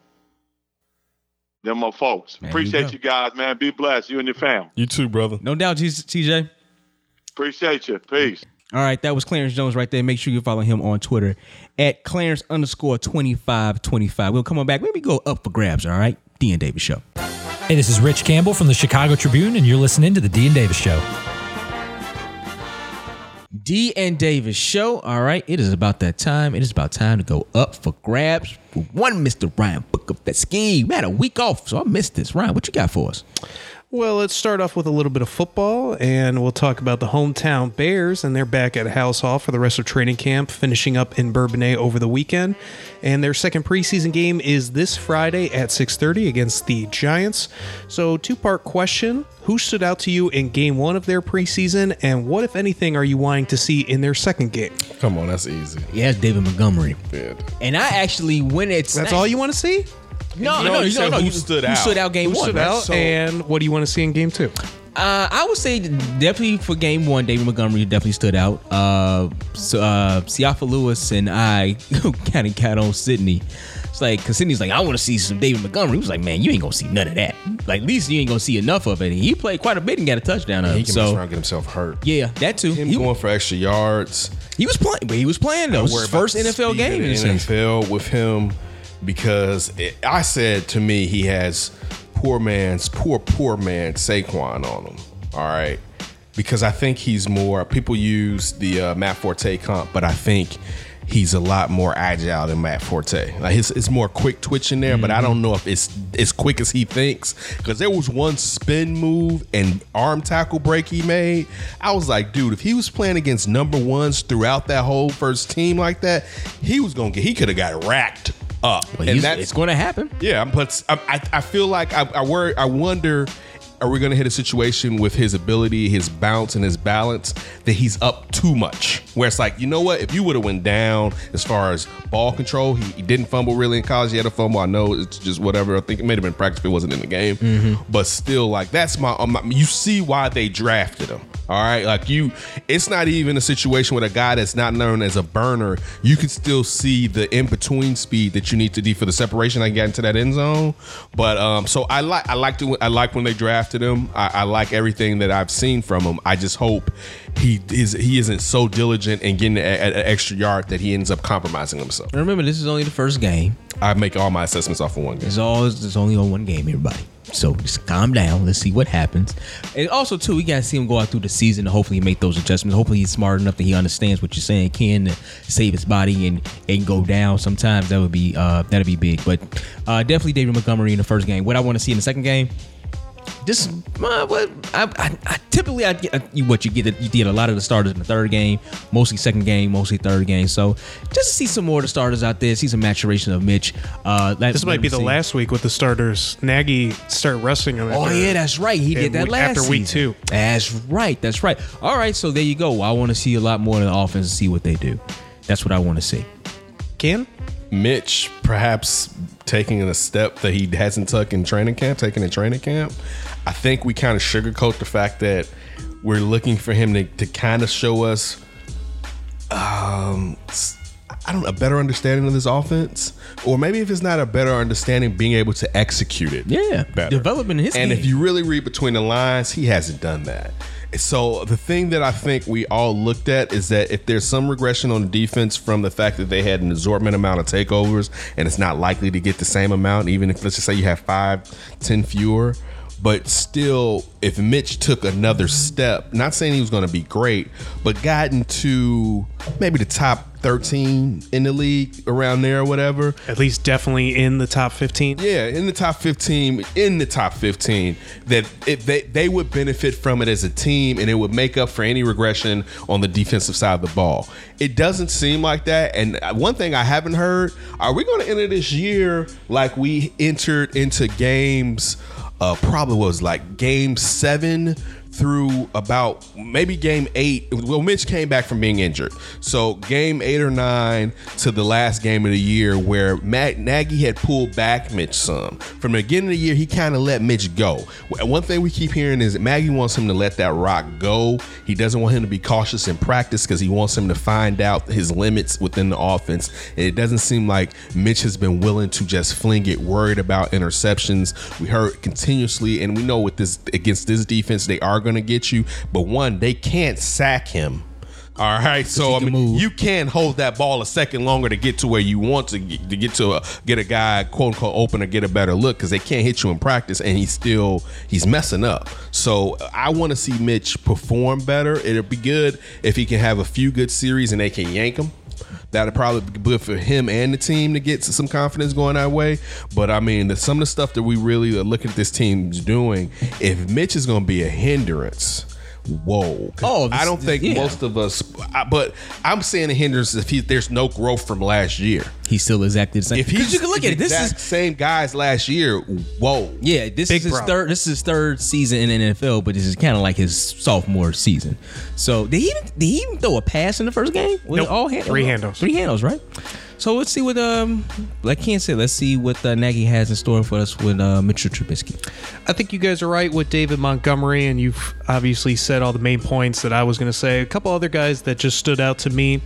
Them my folks. There you Appreciate go. you, guys, man. Be blessed, you and your family. You too, brother. No doubt, CJ. Appreciate you. Peace. All right, that was Clarence Jones right there. Make sure you follow him on Twitter at Clarence underscore 2525. We'll come on back. Maybe go up for grabs, all right? D and Davis Show. Hey, this is Rich Campbell from the Chicago Tribune, and you're listening to the D and Davis Show. D and Davis Show. All right, it is about that time. It is about time to go up for grabs for one Mr. Ryan Book of that ski. We had a week off, so I missed this. Ryan, what you got for us? Well, let's start off with a little bit of football, and we'll talk about the hometown Bears, and they're back at Halas Hall for the rest of training camp, finishing up in Bourbonnais over the weekend. And their second preseason game is this Friday at 6:30 against the Giants. So, two-part question: Who stood out to you in Game One of their preseason, and what, if anything, are you wanting to see in their second game? Come on, that's easy. Yeah, it's David Montgomery. Yeah. And I actually went at That's all you want to see? No, No, no, you no, said no. who you- stood who out. stood out game Who one? stood out, So- and what do you want to see in Game Two? Uh, I would say definitely for game one, David Montgomery definitely stood out. Uh, so, uh, Siafa Lewis and I [laughs] kind of got on Sydney. It's like, cause Sydney's like, I want to see some David Montgomery. He was like, man, you ain't gonna see none of that. Like, at least you ain't gonna see enough of it. And he played quite a bit and got a touchdown of He it. can so, So, trying to get himself hurt. yeah, that too. Him He, going for extra yards. he was playing, but he was playing though. It was his first NFL game. in the. NFL with him because it, I said to me he has poor man's poor poor man Saquon on him. All right, because I think he's more. People use the uh, Matt Forte comp, but I think he's a lot more agile than Matt Forte. Like his, it's more quick twitch in there, but I don't know if it's as quick as he thinks. Because there was one spin move and arm tackle break he made. I was like, dude, if he was playing against number ones throughout that whole first team like that, he was gonna get. He could have got racked up. But he's- it's going to happen. Yeah, but I, I, feel like I, I worry. I wonder, are we going to hit a situation with his ability, his bounce, and his balance that he's up too much? Where it's like, you know what? If you would have went down as far as ball control, he, he didn't fumble really in college. He had a fumble. I know it's just whatever. I think it may have been practice if it wasn't in the game. But still, like that's my, um, you see why they drafted him. All right, like you, it's not even a situation with a guy that's not known as a burner. You can still see the in between speed that you need to do for the separation. I get into that end zone, but um, so I like I like to I like when they drafted him. I, I like everything that I've seen from him. I just hope he is he isn't so diligent in getting an extra yard that he ends up compromising himself. And remember, this is only the first game. I make all my assessments off of one game. It's all it's only on one game, everybody. So just calm down. Let's see what happens. And also, too, we gotta see him go out through the season and hopefully make those adjustments. Hopefully, he's smart enough that he understands what you're saying, can save his body and and go down. Sometimes that would be uh that'd be big. But uh definitely David Montgomery in the first game. What I want to see in the second game. Just uh, what I, I, I typically I get uh, you what you get you get a lot of the starters in the third game, mostly second game, mostly third game. So just to see some more of the starters out there, see some maturation of Mitch. Uh, let- This might be the see. last week with the starters. Nagy start resting him. Oh yeah, that's right. He did that week- last after week season. two. That's right. That's right. All right. So there you go. I want to see a lot more of the offense and see what they do. That's what I want to see. Ken? Mitch perhaps taking a step that he hasn't took in training camp, taking a training camp. I think we kind of sugarcoat the fact that we're looking for him to, to kind of show us um I don't know, a better understanding of this offense. Or maybe if it's not a better understanding, being able to execute it. Yeah. better. Development in his And game. if you really read between the lines, he hasn't done that. So the thing that I think we all looked at is that if there's some regression on the defense from the fact that they had an absorbent amount of takeovers and it's not likely to get the same amount, even if let's just say you have five, ten fewer. But still, if Mitch took another step, not saying he was going to be great, but got into maybe the top 13 in the league around there or whatever, At least definitely in the top 15. yeah, in the top 15, in the top 15, that it, they, they would benefit from it as a team and it would make up for any regression on the defensive side of the ball. It doesn't seem like that. And one thing I haven't heard are we going to enter this year like we entered into games, uh, probably was like game seven through about maybe game eight. Well, Mitch came back from being injured. So game eight or nine to the last game of the year where Matt Nagy had pulled back Mitch some. From the beginning of the year, he kind of let Mitch go. One thing we keep hearing is that Nagy wants him to let that rock go. He doesn't want him to be cautious in practice because he wants him to find out his limits within the offense. And it doesn't seem like Mitch has been willing to just fling it, worried about interceptions. We heard continuously, and we know with this against this defense, they are going to get you. But one, they can't sack him. All right, so I mean, move. you can hold that ball a second longer to get to where you want to get, to get to a, get a guy quote unquote open or get a better look because they can't hit you in practice and he's still he's messing up. So I want to see Mitch perform better. It'll be good if he can have a few good series and they can yank him. That'd probably be good for him and the team to get some confidence going that way. But I mean, the, some of the stuff that we really are looking at this team's doing, if Mitch is going to be a hindrance, whoa. Oh, this- I don't think yeah. most of us, I- but I'm saying a hindrance if he, there's no growth from last year. He's still exactly the same. If he's you can look at it. This exact is same guys last year, whoa. yeah. This Big is his problem. third. This is his third season in the NFL, but this is kind of like his sophomore season. So did he even, did he even throw a pass in the first game? Was Nope. all hand- Three handles. Three handles, right? So let's see what um I can't say. Let's see what uh, Nagy has in store for us with uh, Mitchell Trubisky. I think you guys are right with David Montgomery, and you've obviously said all the main points that I was going to say. A couple other guys that just stood out to me.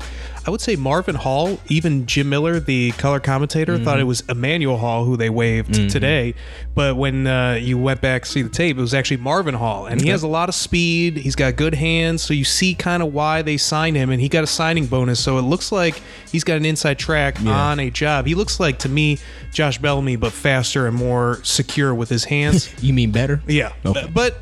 I would say Marvin Hall, even Jim Miller, the color commentator, thought it was Emmanuel Hall who they waived today. But when uh, you went back to see the tape, it was actually Marvin Hall. And he has a lot of speed. He's got good hands. So you see kind of why they signed him. And he got a signing bonus. So it looks like he's got an inside track on a job. He looks like, to me, Josh Bellamy, but faster and more secure with his hands. [laughs] You mean better? Yeah, Okay. but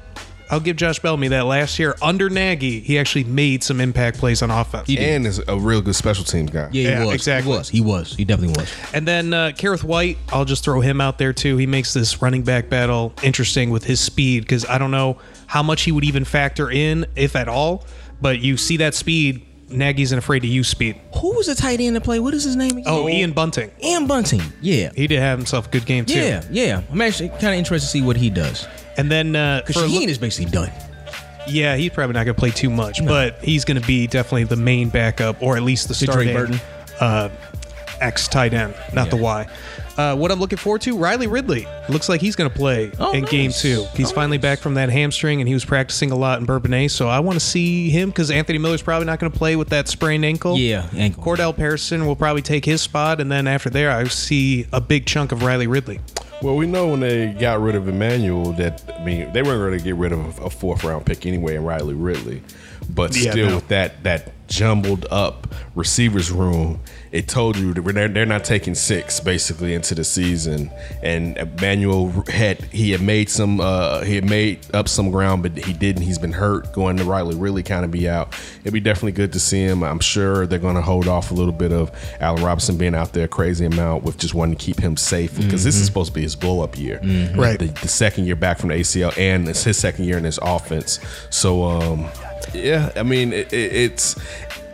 I'll give Josh Bellamy that last year under Nagy, he actually made some impact plays on offense. He did. and is a real good special teams guy. Yeah, he Yeah, was. exactly. He was. He was. He definitely was. And then uh, Kerrith Whyte, I'll just throw him out there too. He makes this running back battle interesting with his speed because I don't know how much he would even factor in, if at all. But you see that speed, Nagy's not afraid to use speed. Who was the tight end to play? What is his name again? Oh, Ian Bunting. Ian Bunting. Yeah. He did have himself a good game too. Yeah, yeah. I'm actually kind of interested to see what he does. And then uh, for a Shaheen is basically done. yeah, he's probably not going to play too much, but he's going to be definitely the main backup or at least the Drake starting Burton? uh, X tight end, not the Y. Uh, what I'm looking forward to, Riley Ridley. Looks like he's going to play Oh, in game two. He's Oh, finally back from that hamstring, and he was practicing a lot in Bourbonnais. So I want to see him because Anthony Miller's probably not going to play with that sprained ankle. Yeah, ankle. Cordarrelle Patterson will probably take his spot, and then after there, I see a big chunk of Riley Ridley. Well, we know when they got rid of Emmanuel that I mean they weren't going to get rid of a fourth round pick anyway in Riley Ridley, but Yeah, still no. with that that jumbled up receivers room, it told you that they're, they're not taking six basically into the season. And Emmanuel had he had made some uh, he had made up some ground, but he didn't. He's been hurt. Going to Riley really kind of be out. It'd be definitely good to see him. I'm sure they're going to hold off a little bit of Allen Robinson being out there a crazy amount with just wanting to keep him safe because this is supposed to be his blow up year, Right. The, the second year back from the ACL, and it's his second year in his offense. So, um, yeah, I mean, it, it, it's.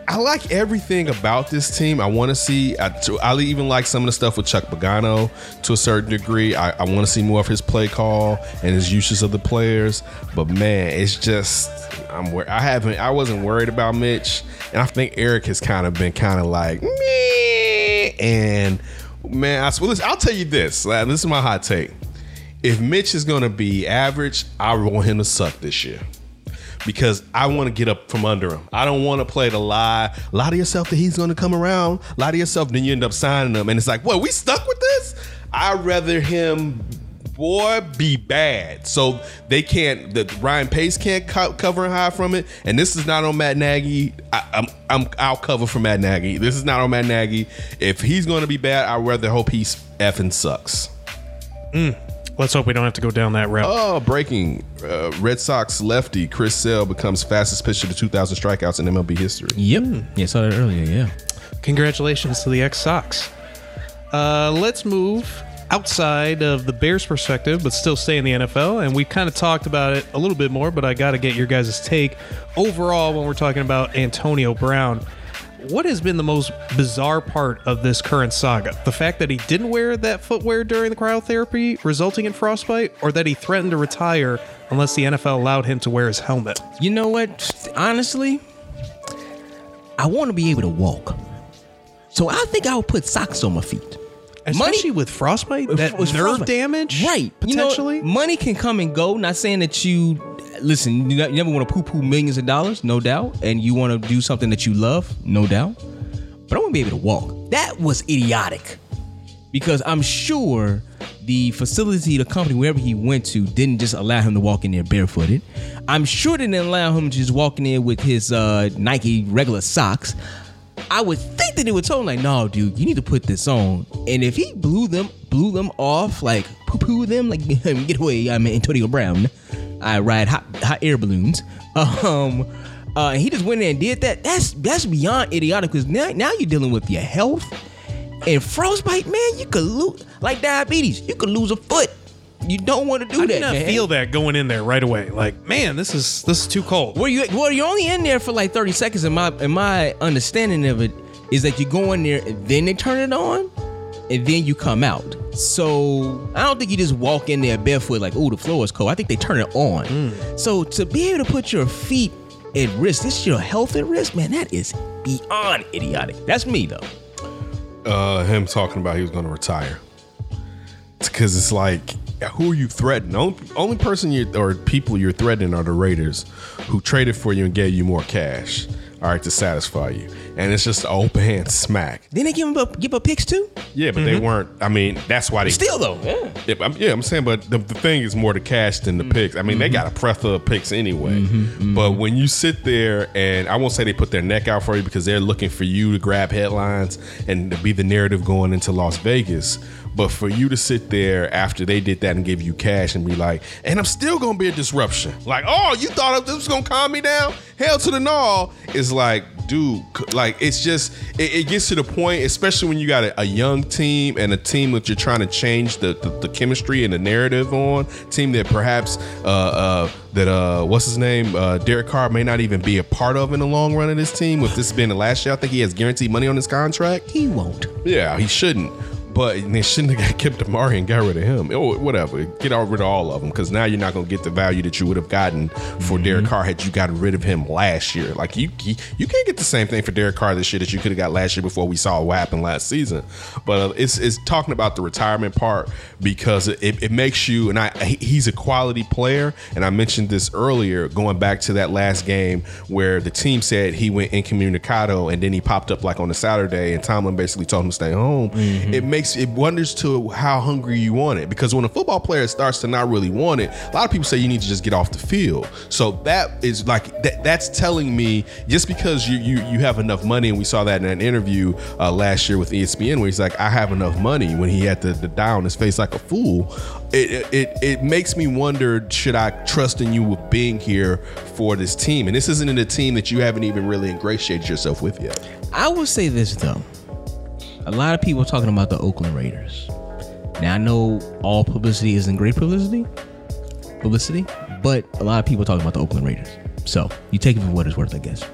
I like everything about this team. I want to see. I, I even like some of the stuff with Chuck Pagano to a certain degree. I, I want to see more of his play call and his uses of the players. But man, it's just I'm. wor- I haven't. I wasn't worried about Mitch, and I think Eric has kind of been kind of like me. And man, I swear, listen, I'll tell you this. This is my hot take. If Mitch is going to be average, I want him to suck this year because I want to get up from under him. I don't want to play the lie. Lie to yourself that he's going to come around. Lie to yourself, then you end up signing him, and it's like, what? We stuck with this? I'd rather him, boy, be bad. So they can't. The Ryan Pace can't co- cover and hide from it. And this is not on Matt Nagy. I, I'm, I'm, I'll cover for Matt Nagy. This is not on Matt Nagy. If he's going to be bad, I'd rather hope he's effing sucks. Mm. Let's hope we don't have to go down that route. Oh, breaking! Uh, Red Sox lefty Chris Sale becomes fastest pitcher to 2,000 strikeouts in MLB history. Yep. Yeah, saw that earlier. Yeah. Congratulations to the ex Sox. Uh, let's move outside of the Bears' perspective, but still stay in the NFL. And we kind of talked about it a little bit more, but I got to get your guys' take overall when we're talking about Antonio Brown. What has been the most bizarre part of this current saga? The fact that he didn't wear that footwear during the cryotherapy, resulting in frostbite, or that he threatened to retire unless the NFL allowed him to wear his helmet? You know what? Honestly, I want to be able to walk. So I think I would put socks on my feet. Especially with frostbite, that with nerve frostbite. damage, right? You know, Potentially. money can come and go. Not saying that you listen. You ne- you never want to poo-poo millions of dollars, no doubt, and you want to do something that you love, no doubt. But I want to be able to walk. That was idiotic, because I'm sure the facility, the company, wherever he went to, didn't just allow him to walk in there barefooted. I'm sure they didn't allow him to just walk in there with his uh, Nike regular socks. I would think that they would tell him like, no, dude, you need to put this on. And if he blew them, blew them off, like poo poo them, like [laughs] get away, I'm Antonio Brown. I ride hot hot air balloons. [laughs] Um, uh, he just went in and did that. That's that's beyond idiotic because now now you're dealing with your health and frostbite, man. You could lose like diabetes. You could lose a foot. You don't want to do I that. did not man. feel that going in there right away. Like, man, this is this is too cold. Well, you well, you're only in there for like 30 seconds. In my in my understanding of it is that you go in there, and then they turn it on, and then you come out. So I don't think you just walk in there barefoot like, oh, the floor is cold. I think they turn it on. So to be able to put your feet at risk, this is your health at risk, man. That is beyond idiotic. That's me though. uh, him talking about he was going to retire. Because it's like, who are you threatening? Only, only person you or people you're threatening are the Raiders, who traded for you and gave you more cash. All right, to satisfy you, and it's just an open hand smack. Then they give him up, give up picks too. Yeah, but they mm-hmm. weren't. I mean, that's why they Still though, yeah. Yeah, I'm, yeah, I'm saying, but the, the thing is more the cash than the mm-hmm. picks. I mean, they mm-hmm. got a plethora of picks anyway. But when you sit there, and I won't say they put their neck out for you because they're looking for you to grab headlines and to be the narrative going into Las Vegas. But for you to sit there after they did that and give you cash and be like, and I'm still gonna be a disruption. Like, oh, you thought this was gonna calm me down? Hell to the no. Is like, dude, like it's just it, it gets to the point, especially when you got a, a young team and a team that you're trying to change the, the, the chemistry and the narrative on, team that perhaps uh uh that uh what's his name? Uh Derek Carr may not even be a part of in the long run of this team. With this being the last year, I think he has guaranteed money on his contract. He won't. Yeah, he shouldn't. But they shouldn't have kept Amari and got rid of him. Oh, whatever. Get rid of all of them because now you're not going to get the value that you would have gotten for Derek Carr had you got rid of him last year. Like you, you, you can't get the same thing for Derek Carr this year that you could have got last year before we saw what happened last season. But uh, it's it's talking about the retirement part because it, it makes you and I he's a quality player and I mentioned this earlier going back to that last game where the team said he went incommunicado and then he popped up like on a Saturday and Tomlin basically told him to stay home. It makes it wonders to how hungry you want it because when a football player starts to not really want it, a lot of people say you need to just get off the field. So that is like that, that's telling me just because you you you have enough money and we saw that in an interview uh, last year with ESPN where he's like I have enough money when he had to, to die on his face like a fool. It, it it makes me wonder should I trust in you with being here for this team and this isn't in a team that you haven't even really ingratiated yourself with yet. I will say this though. A lot of people talking about the Oakland Raiders. Now I know all publicity isn't great publicity, publicity, but a lot of people talking about the Oakland Raiders. So you take it for what it's worth, I guess.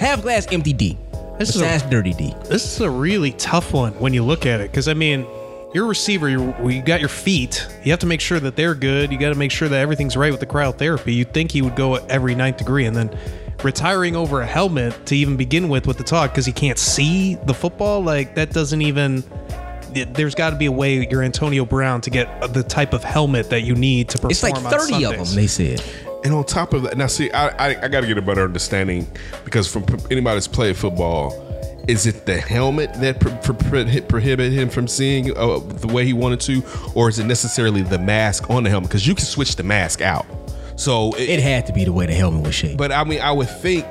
Half glass empty D. This is a- dirty D. This is a really tough one when you look at it because I mean, you're a receiver. You're, you got your feet. You have to make sure that they're good. You got to make sure that everything's right with the cryotherapy. You'd think he would go at every ninth degree, and then retiring over a helmet to even begin with with the talk because he can't see the football. Like that doesn't even. There's got to be a way you're Antonio Brown to get the type of helmet that you need to perform. It's like on 30 of them, they said. And on top of that, now see, I I, I got to get a better understanding because from p- anybody that's played football, is it the helmet that pro- pro- pro- prohibit him from seeing uh, the way he wanted to, or is it necessarily the mask on the helmet? Because you can switch the mask out. So It had to be the way the helmet was shaped. but I mean, I would think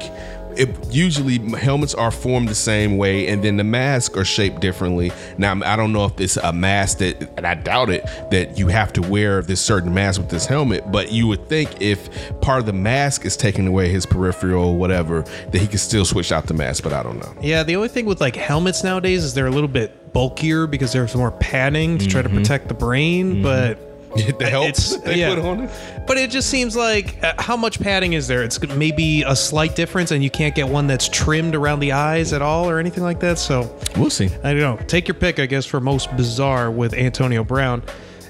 it usually helmets are formed the same way, and then the masks are shaped differently. Now, I don't know if it's a mask that, and I doubt it, that you have to wear this certain mask with this helmet. But you would think if part of the mask is taking away his peripheral or whatever, that he could still switch out the mask. But I don't know. Yeah, the only thing with like helmets nowadays is they're a little bit bulkier because there's more padding to try to mm-hmm. protect the brain, mm-hmm. but the help [laughs] they yeah. put on it. But it just seems like uh, how much padding is there? It's maybe a slight difference, and you can't get one that's trimmed around the eyes at all or anything like that. So We'll see. I don't know. Take your pick, I guess, for most bizarre with Antonio Brown.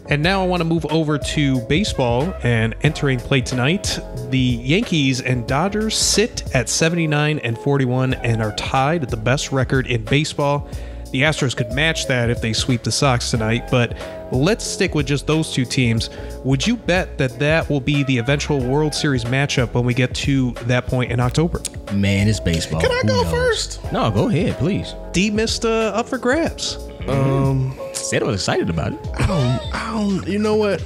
And now I want to move over to baseball and entering play tonight. The Yankees and Dodgers sit at 79 and 41 and are tied at the best record in baseball. The Astros could match that if they sweep the Sox tonight, but let's stick with just those two teams. Would you bet that that will be the eventual World Series matchup when we get to that point in October? Man, it's baseball. Can I Who go knows? first? No, go ahead, please. D missed uh, up for grabs. Um, Said I was excited about it. I don't, I don't, you know what?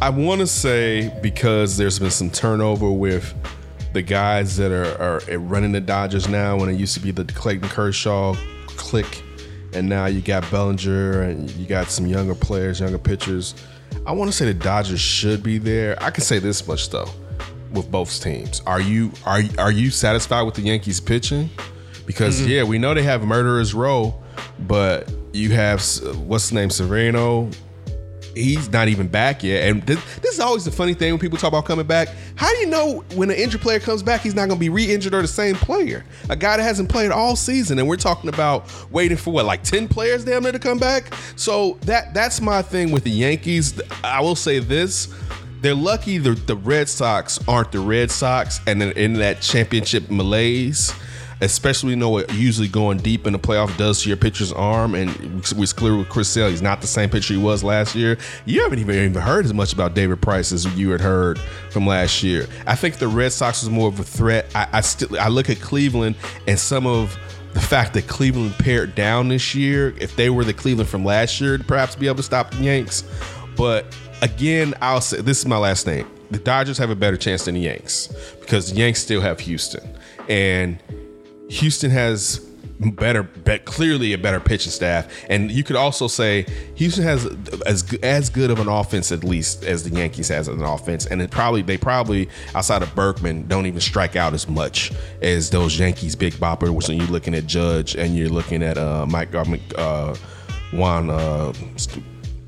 I want to say because there's been some turnover with the guys that are, are running the Dodgers now when it used to be the Clayton Kershaw click. And now you got Bellinger and you got some younger players, younger pitchers. I want to say the Dodgers should be there. I can say this much though, with both teams. Are you are are you satisfied with the Yankees pitching? Because mm-hmm. yeah, we know they have murderers row, but you have what's his name, Severino. He's not even back yet, and this, this is always the funny thing when people talk about coming back. How do you know when an injured player comes back, he's not going to be re-injured or the same player? A guy that hasn't played all season, and we're talking about waiting for what, like ten players damn near to come back. So that that's my thing with the Yankees. I will say this: they're lucky the, the Red Sox aren't the Red Sox and in that championship malaise. Especially you know what usually going deep in the playoff does to your pitcher's arm, and it's clear with Chris Sale, he's not the same pitcher he was last year. You haven't even, even heard as much about David Price as you had heard from last year. I think the Red Sox was more of a threat. I, I still I look at Cleveland and some of the fact that Cleveland pared down this year, if they were the Cleveland from last year, perhaps be able to stop the Yanks. But again, I'll say this is my last thing. The Dodgers have a better chance than the Yanks because the Yanks still have Houston. And Houston has better, bet clearly a better pitching staff, and you could also say Houston has as as good of an offense at least as the Yankees has an offense, and it probably they probably outside of Berkman don't even strike out as much as those Yankees big bopper. Which when you're looking at Judge and you're looking at uh, Mike uh, uh, Juan. Uh,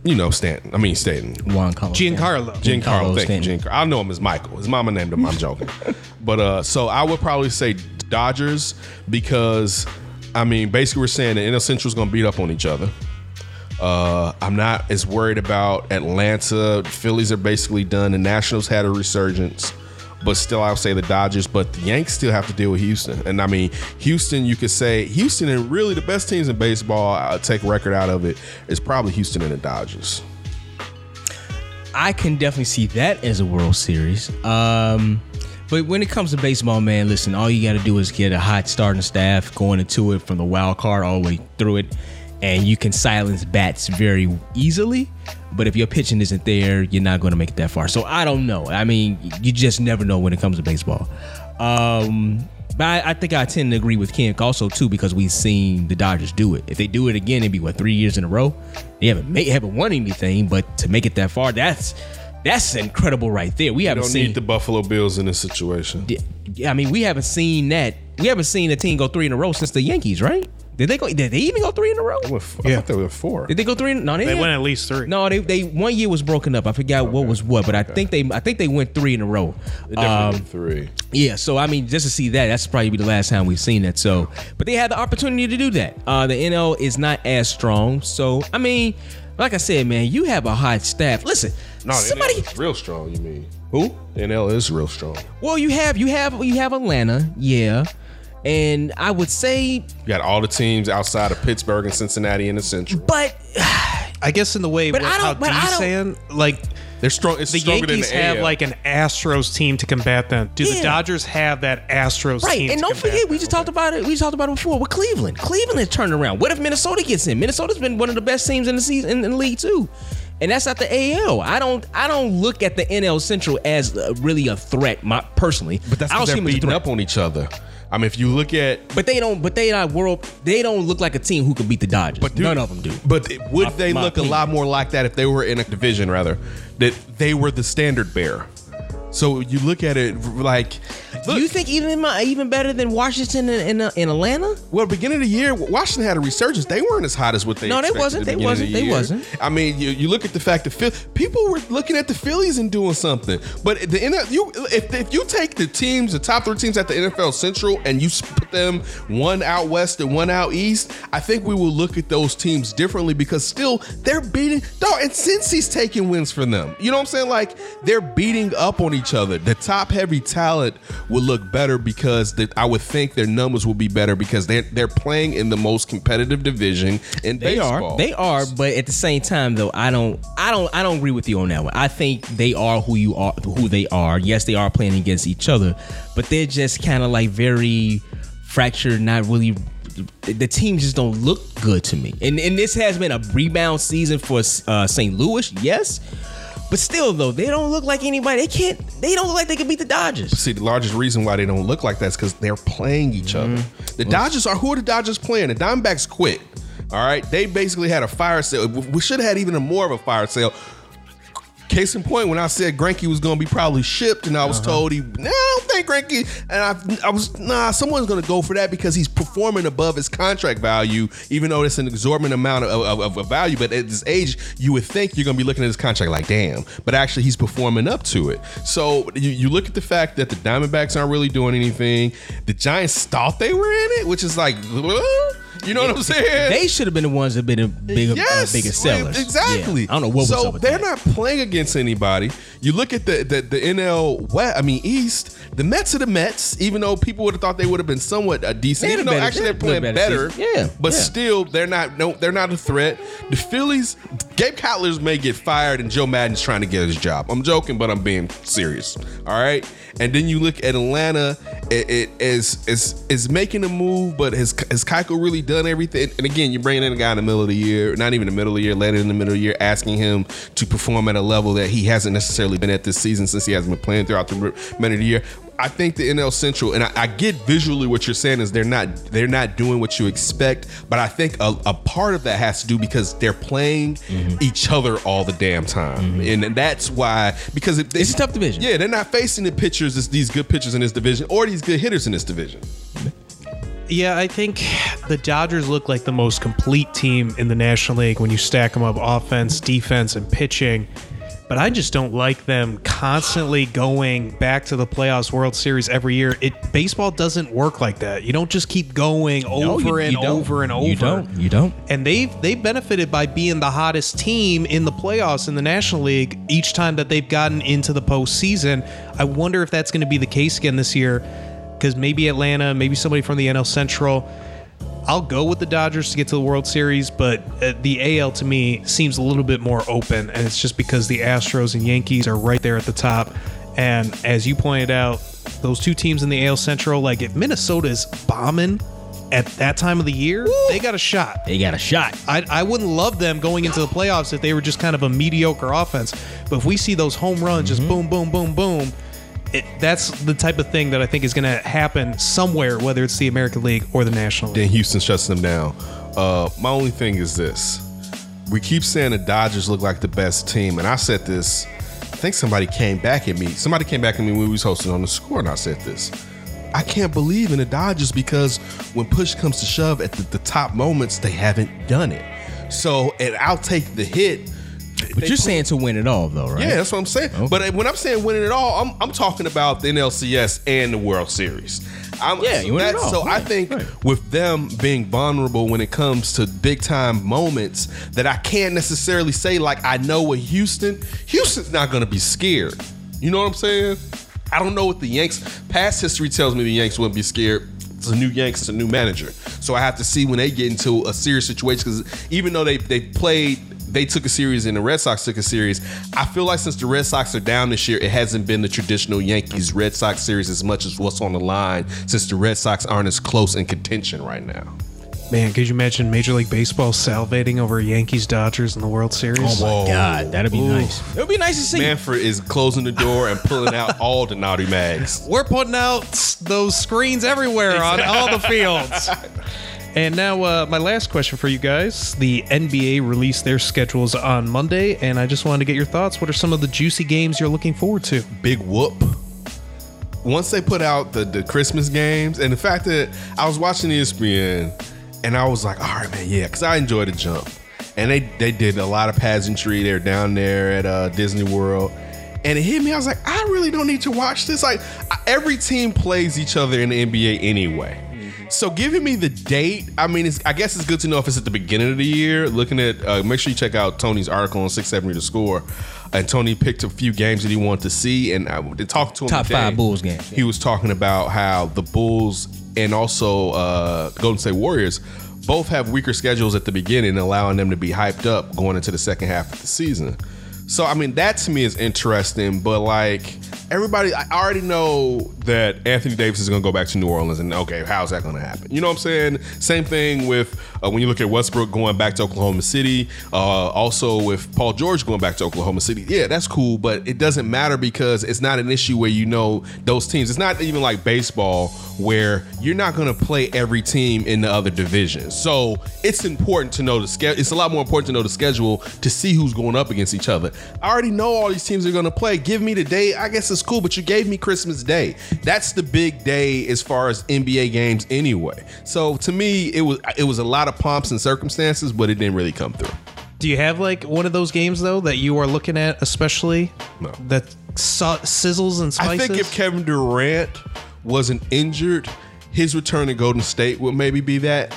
you know Stanton. I mean Stanton. Juan Carlos Giancarlo. Stanton. Giancarlo, thank Stanton. you, Giancarlo. I know him as Michael. His mama named him. I'm joking, [laughs] but uh, so I would probably say Dodgers because I mean basically we're saying the NL Central is going to beat up on each other. Uh, I'm not as worried about Atlanta. Phillies are basically done. The Nationals had a resurgence, but still, I'll say the Dodgers. But the Yanks still have to deal with Houston. And I mean, Houston, you could say Houston and really the best teams in baseball. I'll take record out of it is probably Houston and the Dodgers. I can definitely see that as a World Series. Um, but when it comes to baseball, man, listen, all you got to do is get a hot starting staff going into it from the wild card all the way through it, and you can silence bats very easily. But if your pitching isn't there, you're not going to make it that far. So I don't know. I mean, you just never know when it comes to baseball. Um, but I, I think I tend to agree with Ken also too because we've seen the Dodgers do it. If they do it again, it'd be what three years in a row. They haven't made, haven't won anything, but to make it that far, that's that's incredible right there. We You haven't don't seen. need the Buffalo Bills in this situation. Yeah, I mean, we haven't seen that. We haven't seen a team go three in a row since the Yankees, right? Did they go? Did they even go three in a row? They went f- I Yeah. thought they were four. Did they go three? In, no, they, They went at least three. No, they they one year was broken up. I forgot what was what, but I think they I think they went three in a row. They definitely Um, three. yeah, so I mean, just to see that, that's probably be the last time we've seen that. So, but they had the opportunity to do that. Uh, the NL is not as strong, so I mean, like I said, man, you have a hot staff. Listen, No, somebody. NL is real strong. You mean Who? NL is real strong. Well, you have you have you have Atlanta, yeah, and I would say, You got all the teams outside of Pittsburgh and Cincinnati in the Central. but [sighs] I guess in the way But what, I don't- how but I D's don't- saying, like They're strong. It's the stronger Yankees than the have AL. like an Astros team to combat them. Do Yeah. the Dodgers have that Astros team? right, and to don't combat forget, we them? just talked about it. We just talked about it before with Cleveland. Cleveland has turned around. What if Minnesota gets in? Minnesota's been one of the best teams in the season in, in the league too. And that's not the AL. I don't. I don't look at the NL Central as uh, really a threat, my, personally. but that's I don't because see they're them as a beating threat. up on each other. I mean, if you look at But they don't. But they not world. They don't look like a team who could beat the Dodgers. But dude, none of them do. But it- would My- they my look a lot more like that if they were in a division, rather? That they were the standard bearer. So you look at it like, Do you think even even better than Washington and, and, uh, and Atlanta? well, beginning of the year, Washington had a resurgence. They weren't as hot as what they. No, they wasn't. the They wasn't. the They wasn't. I mean, you, you look at the fact that people were looking at the Phillies and doing something. But the NFL, you if, if you take the teams, the top three teams at the NFL Central, and you put them one out west and one out east, I think we will look at those teams differently because still they're beating. Dog, and Cincy's taking wins from them. You know what I'm saying? Like they're beating up on each other. The top heavy talent will look better because the, I would think their numbers will be better because they're they're playing in the most competitive division in They baseball. are. They are. But at the same time, though, I don't. I don't. I don't agree with you on that one. I think they are who you are. Who they are. Yes, they are playing against each other, but they're just kind of like very fractured. Not really. The team just don't look good to me. And and this has been a rebound season for uh, St. Louis. Yes. But still, though, they don't look like anybody. They can't. They don't look like they can beat the Dodgers. See, the largest reason why they don't look like that is because they're playing each other. Mm-hmm. The Dodgers are who are the Dodgers playing? The Diamondbacks quit. All right, they basically had a fire sale. We should have had even a more of a fire sale. Case in point, when I said Greinke was going to be probably shipped, and I was Uh-huh. told he, no, I don't think Greinke, and I, I was, nah, someone's going to go for that because he's performing above his contract value, even though it's an exorbitant amount of, of, of- value. But at this age, you would think you're going to be looking at his contract like, damn. But actually, he's performing up to it. So you, you look at the fact that the Diamondbacks aren't really doing anything. The Giants thought they were in it, which is like, you know what I'm saying? They should have been the ones that been a bigger, uh, bigger sellers. Exactly. Yeah. I don't know what was so up with they're that. not playing against anybody. You look at the, the the NL West. I mean East. The Mets are the Mets. Even though people would have thought they would have been somewhat uh, decent. Even though better- actually they they're playing better better. Yeah, But yeah. still, they're not. No, they're not a threat. The Phillies. Gabe Kapler's may get fired, and Joe Maddon's trying to get his job. I'm joking, but I'm being serious. All right. And then you look at Atlanta. It, it is is is making a move, but has has Keuchel really done everything? And again, you're bringing in a guy in the middle of the year, not even the middle of the year, later in the middle of the year, asking him to perform at a level that he hasn't necessarily been at this season since he hasn't been playing throughout the remainder of the year. I think the NL Central, and I, I get visually what you're saying is they're not they're not doing what you expect, but I think a, a part of that has to do because they're playing Mm-hmm. each other all the damn time, and, and that's why because it, It's a tough division. Yeah, they're not facing the pitchers, these good pitchers in this division, or these good hitters in this division. Yeah, I think the Dodgers look like the most complete team in the National League when you stack them up offense, defense, and pitching. But I just don't like them constantly going back to the playoffs World Series every year. It baseball doesn't work like that. You don't just keep going over you- and you don't. over and over. You don't. You don't. And they've they've benefited by being the hottest team in the playoffs in the National League each time that they've gotten into the postseason. I wonder if that's going to be the case again this year, because maybe Atlanta, maybe somebody from the NL Central. I'll go with the Dodgers to get to the World Series, but uh, the AL to me seems a little bit more open, and it's just because the Astros and Yankees are right there at the top. And as you pointed out, those two teams in the AL Central, like if Minnesota's bombing at that time of the year, they got a shot. They got a shot. I, I wouldn't love them going into the playoffs if they were just kind of a mediocre offense. But if we see those home runs, just boom, boom, boom, boom, it, that's the type of thing that I think is going to happen somewhere, whether it's the American League or the National League. Then Houston shuts them down. Uh, my only thing is this: we keep saying the Dodgers look like the best team, and I said this. I think somebody came back at me. Somebody came back at me when we was hosting on the score, and I said this. I can't believe in the Dodgers because when push comes to shove at the, the top moments, they haven't done it. So, and I'll take the hit. But you're saying to win it all, though, right? Yeah, that's what I'm saying. But uh, when I'm saying winning it all, I'm, I'm talking about the NLCS and the World Series. I'm, Yeah, you win it that's- all. So I think right. with them being vulnerable when it comes to big time moments, that I can't necessarily say like I know with Houston. Houston's not going to be scared. You know what I'm saying? I don't know what the Yanks. Past history tells me the Yanks wouldn't be scared. It's a new Yanks, it's a new manager. So I have to see when they get into a serious situation because even though they they played they took a series and the Red Sox took a series. I feel like since the Red Sox are down this year, it hasn't been the traditional Yankees Red Sox series as much as what's on the line since the Red Sox aren't as close in contention right now. Man, could you imagine Major League Baseball salivating over Yankees Dodgers in the World Series? Oh my God, that'd be Ooh. nice. It would be nice to see. Manfred is closing the door and pulling out [laughs] all the naughty mags. We're putting out those screens everywhere on all the [laughs] fields. And now, uh, my last question for you guys. The NBA released their schedules on Monday, and I just wanted to get your thoughts. What are some of the juicy games you're looking forward to? big whoop. Once they put out the, the Christmas games, and the fact that I was watching ESPN, and I was like, all right, man, yeah, because I enjoy the jump. And they they did a lot of pageantry. They're down there at uh, Disney World. And it hit me. I was like, I really don't need to watch this. Like, every team plays each other in the NBA anyway. So giving me the date, I mean, it's, I guess it's good to know if it's at the beginning of the year. Looking at, uh, make sure you check out Tony's article on Six Seven to score. And Tony picked a few games that he wanted to see, and I talked to him. Top today. five Bulls games. He was talking about how the Bulls and also uh, Golden State Warriors both have weaker schedules at the beginning, allowing them to be hyped up going into the second half of the season. So I mean, that to me is interesting, but like everybody, I already know that Anthony Davis is going to go back to New Orleans, and okay, how's that going to happen? You know what I'm saying? Same thing with uh, when you look at Westbrook going back to Oklahoma City, uh, also with Paul George going back to Oklahoma City. Yeah, that's cool, but it doesn't matter because it's not an issue where you know those teams. It's not even like baseball where you're not going to play every team in the other division. So it's important to know the schedule. It's a lot more important to know the schedule to see who's going up against each other. I already know all these teams are going to play. Give me the day. I guess it's cool, but you gave me Christmas Day. That's the big day as far as NBA games anyway. So to me, it was it was a lot of pomps and circumstances, but it didn't really come through. Do you have like one of those games though that you are looking at, especially No. that sizzles and spices. I think if Kevin Durant wasn't injured, his return to Golden State would maybe be that.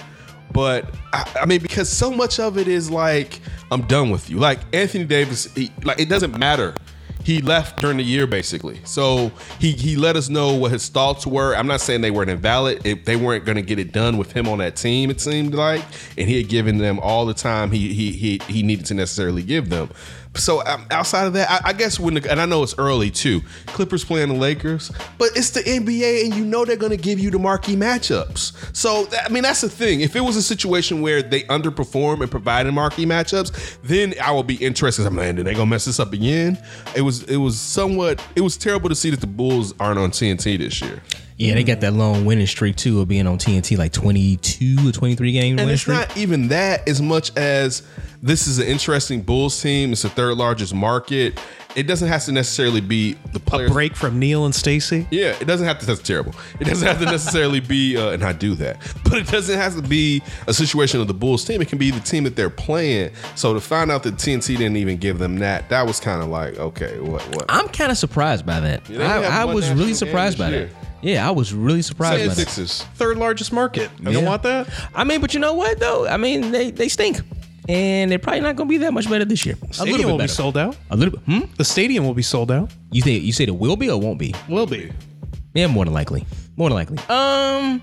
But I, I mean, because so much of it is like, I'm done with you. Like Anthony Davis, he, like it doesn't matter. He left during the year basically, so he he let us know what his thoughts were. I'm not saying they weren't invalid. If they weren't going to get it done with him on that team, it seemed like, and he had given them all the time he he he he needed to necessarily give them. So um, outside of that, I, I guess when the, and I know it's early too. Clippers playing the Lakers, but it's the NBA, and you know they're going to give you the marquee matchups. So that, I mean, that's the thing. If it was a situation where they underperform and provided marquee matchups, then I will be interested. I'm like, did they gonna mess this up again? It was it was somewhat it was terrible to see that the Bulls aren't on TNT this year. Yeah, they got that long winning streak too of being on TNT, like twenty two or twenty three game And winning it's streak. not even that as much as this is an interesting Bulls team. It's the third largest market. It doesn't have to necessarily be the players. Break from Neil and Stacy. Yeah, it doesn't have to. That's terrible. It doesn't have to necessarily be, uh, and I do that, [laughs] but it doesn't have to be a situation of the Bulls team. It can be the team that they're playing. So to find out that TNT didn't even give them that, that was kind of like, okay, what, what? I'm kind of surprised by that. Yeah, they have I, I one was national really game surprised this by year. that. Yeah, I was really surprised by that. 76ers. Third largest market. You Yeah. don't want that? I mean, but you know what though? I mean, they they stink, and they're probably not going to be that much better this year. A Stadium little bit will be sold out. A little bit. Hmm? The stadium will be sold out. You think you said it will be or won't be? Will be. Yeah, more than likely. More than likely. Um,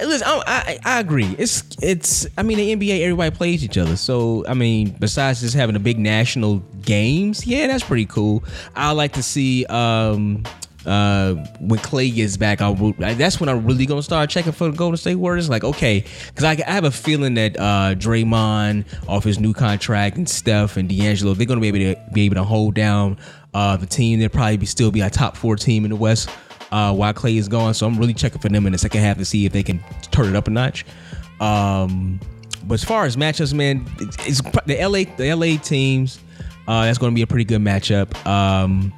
listen, I, I I agree. It's it's. I mean, the NBA everybody plays each other. So I mean, besides just having the big national games, yeah, that's pretty cool. I like to see um uh when Clay gets back. I'll that's when I'm really gonna start checking for the Golden State Warriors. Like okay, because I, I have a feeling that uh Draymond off his new contract and Steph and D'Angelo they're gonna be able to be able to hold down uh the team. They'll probably be still be a top four team in the West uh, while Clay is gone. So I'm really checking for them in the second half to see if they can turn it up a notch. Um, but as far as matchups, man, it's, it's the LA the LA teams. Uh, that's going to be a pretty good matchup. Um,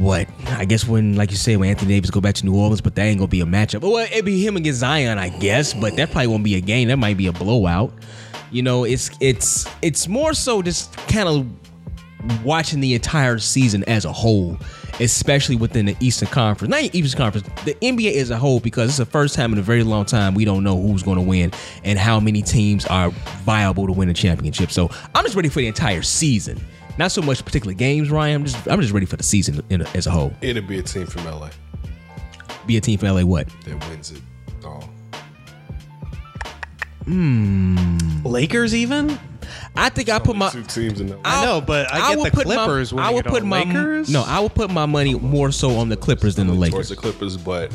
what I guess when, like you say, when Anthony Davis go back to New Orleans, but that ain't gonna be a matchup. Well, it'd be him against Zion, I guess, but that probably won't be a game. That might be a blowout. You know, it's it's it's more so just kind of watching the entire season as a whole, especially within the Eastern Conference. Not Eastern Conference, the NBA as a whole, because it's the first time in a very long time we don't know who's to win and how many teams are viable to win a championship. So I'm just ready for the entire season. Not so much particular games, Ryan. I'm just I'm just ready for the season in, as a whole. It'll be a team from LA Be a team from LA. What? that wins it all. Hmm. Lakers even? I think I put my. two teams in LA. I know, but I get the put my- I winning would put all. my Lakers? no. I would put my money more so on the Clippers than the Lakers. towards Lakers. the Clippers, but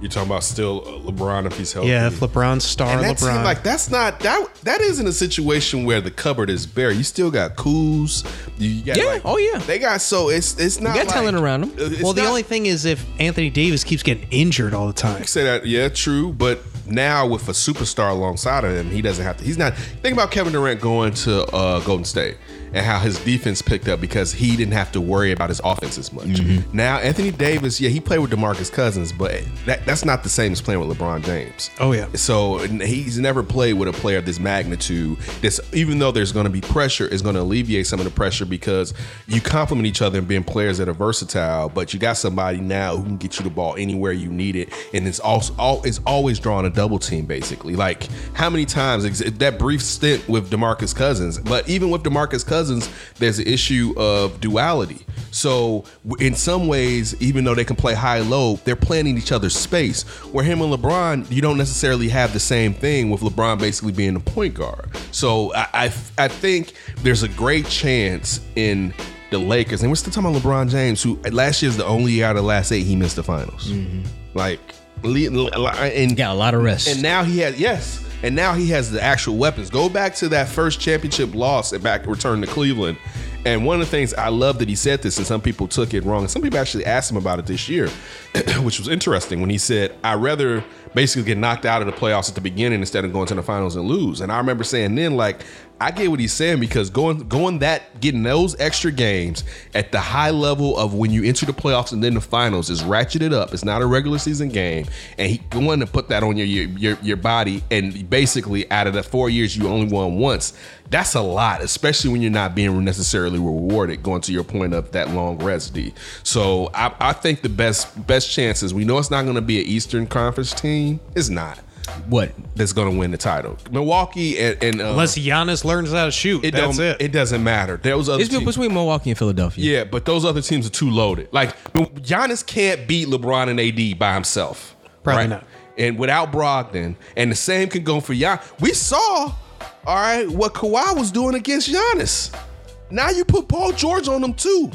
you're talking about still uh, LeBron if he's healthy. Yeah, if LeBron's star and that LeBron. team, like that's not that that isn't a situation where the cupboard is bare. You still got Kuz. You got Yeah, like- oh, yeah. They got so it's it's not got like- talent around uh, it's well, the not- only thing is if Anthony Davis keeps getting injured all the time. say that yeah true but now with a superstar alongside of him he doesn't have to he's not think about kevin durant going to uh, golden state and how his defense picked up because he didn't have to worry about his offense as much Mm-hmm. now anthony davis yeah he played with demarcus cousins but that, that's not the same as playing with lebron james Oh, yeah. so he's never played with a player of this magnitude. This, even though there's going to be pressure, is going to alleviate some of the pressure because you complement each other and being players that are versatile. But you got somebody now who can get you the ball anywhere you need it, and it's also all it's always drawing a double team basically. Like how many times that brief stint with Demarcus Cousins, but even with Demarcus Cousins, there's an issue of duality. So in some ways, even though they can play high low, they're playing in each other's space. Where him and LeBron, you don't necessarily have the same thing with LeBron basically being the point guard. So I I, I think there's a great chance in the Lakers, and we're still talking about LeBron James, who uh, last year is the only year out of the last eight he missed the finals. Mm-hmm. Like, and Got a lot of rest. and now he has yes, and now he has the actual weapons. Go back to that first championship loss and back return to Cleveland. And one of the things I love that he said this, and some people took it wrong, some people actually asked him about it this year, [clears throat] which was interesting when he said, "I'd rather basically get knocked out of the playoffs at the beginning instead of going to the finals and lose." And I remember saying then, like, I get what he's saying because going going that getting those extra games at the high level of when you enter the playoffs and then the finals is ratcheted up. It's not a regular season game, and he wanted to put that on your your your, body. And basically, out of the four years, you only won once. That's a lot, especially when you're not being necessarily rewarded. Going to your point of that long rest, D. So I, I think the best best chances. We know it's not going to be an Eastern Conference team. It's not. what? That's going to win the title. Milwaukee and, and uh, Unless Giannis learns how to shoot, it that's don't, it. it doesn't matter. Those other It's teams, between Milwaukee and Philadelphia. yeah, but those other teams are too loaded. Like Giannis can't beat LeBron and AD by himself. Probably not. And without Brogdon, and the same can go for Gian. We saw, all right, what Kawhi was doing against Giannis. Now you put Paul George on them too.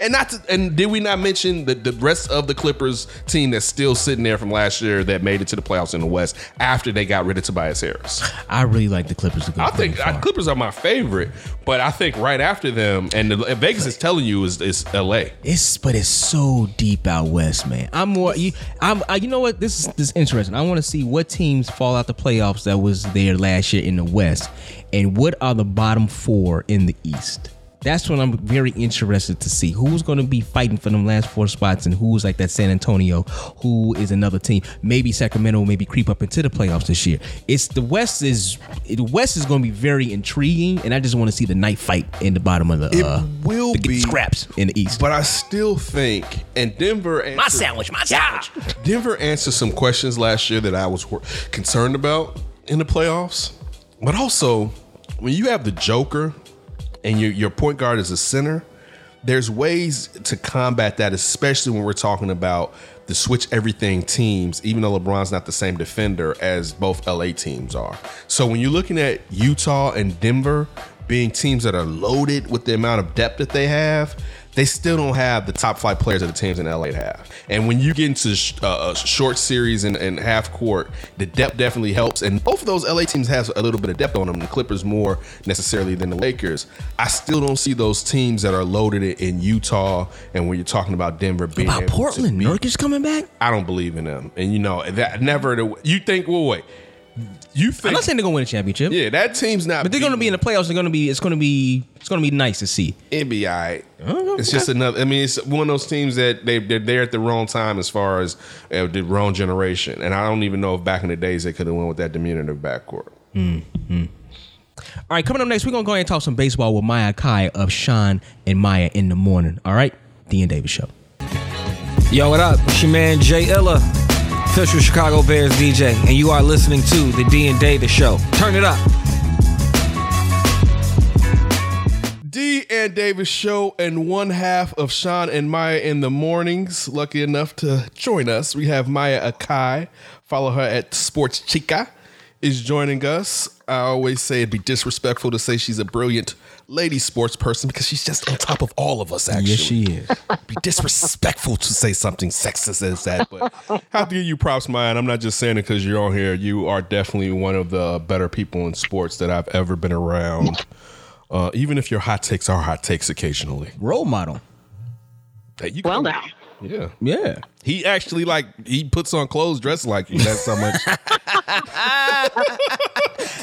And not to, and did we not mention the, the rest of the Clippers team that's still sitting there from last year that made it to the playoffs in the West after they got rid of Tobias Harris? I really like the Clippers to go. I think far. Clippers are my favorite, but I think right after them, and, the, Vegas is telling you is, is LA. It's but it's so deep out west, man. I'm more you. I'm. I, you know what? This is this is interesting. I want to see what teams fall out the playoffs that was there last year in the West, and what are the bottom four in the East. That's what I'm very interested to see. Who's going to be fighting for them last four spots, and who's like that San Antonio, who is another team. Maybe Sacramento, maybe creep up into the playoffs this year. It's the West is the West is going to be very intriguing, and I just want to see the night fight in the bottom of the. It uh, will the be scraps in the East. But I still think, and Denver answered, my sandwich, my sandwich. Denver answered some questions last year that I was concerned about in the playoffs. But also, when you have the Joker and your your point guard is a center, there's ways to combat that, especially when we're talking about the switch everything teams, even though LeBron's not the same defender as both LA teams are. So when you're looking at Utah and Denver being teams that are loaded with the amount of depth that they have, they still don't have the top five players that the teams in LA have. And when you get into sh- uh, a short series and, and half court, the depth definitely helps. And both of those LA teams have a little bit of depth on them. The Clippers more necessarily than the Lakers. I still don't see those teams that are loaded in- Utah. And when you're talking about Denver being About Portland, Nurkic coming back. I don't believe in them. And you know that never. You think? Well, wait. You I'm not saying they're gonna win a championship, yeah, that team's not. but they're gonna be in the playoffs. They're gonna be. It's gonna be. It's gonna be nice to see. It'd be all right. Oh, It's just another. I mean, it's one of those teams that they they're there at the wrong time as far as uh, the wrong generation. And I don't even know if back in the days they could have went with that diminutive backcourt. All right, coming up next, we're gonna go ahead and talk some baseball with Maya Akai of Shawn and Maya in the morning. All right, the and Davis show. Yo, what up? It's your man Jay Illa, official Chicago Bears DJ, and you are listening to the D and Davis Show. Turn it up. D and Davis show and one half of Shawn and Maya in the mornings. Lucky enough to join us, we have Maya Akai. Follow her at Sports Chica. Is joining us. I always say it'd be disrespectful to say she's a brilliant lady sports person because she's just on top of all of us. Actually, Yes, she is. be disrespectful to say something sexist as that, but I have to give you props, Maya. And I'm not just saying it because you're on here. You are definitely one of the better people in sports that I've ever been around. Uh, even if your hot takes are hot takes occasionally. Role model. Hey, you Well, can- now. yeah. Yeah. He actually like he puts on clothes dressed like you. That's how much. [laughs]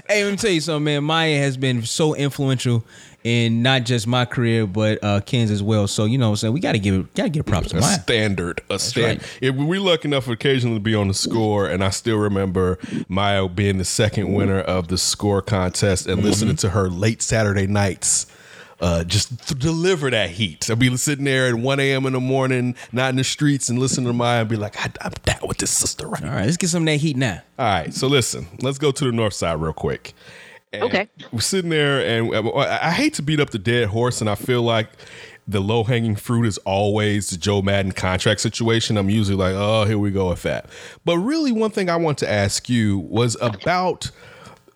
Hey, let me tell you something, man. Maya has been so influential in not just my career, but uh, Ken's as well. So you know, what I'm saying we got to give it, got to give props to a Maya. standard, a stand. right. If we lucky enough occasionally to be on the score, and I still remember Maya being the second winner of the score contest, and listening to her late Saturday nights. Uh, just th- deliver that heat. I'll be sitting there at 1 a.m. in the morning, not in the streets, and listening to Maya and be like, I, I'm down with this sister right All right, let's get some of that heat now. All right, so listen, let's go to the north side real quick. And Okay. We're sitting there, and uh, I I hate to beat up the dead horse, and I feel like the low hanging fruit is always the Joe Maddon contract situation. I'm usually like, oh, here we go with that. But really, one thing I want to ask you was about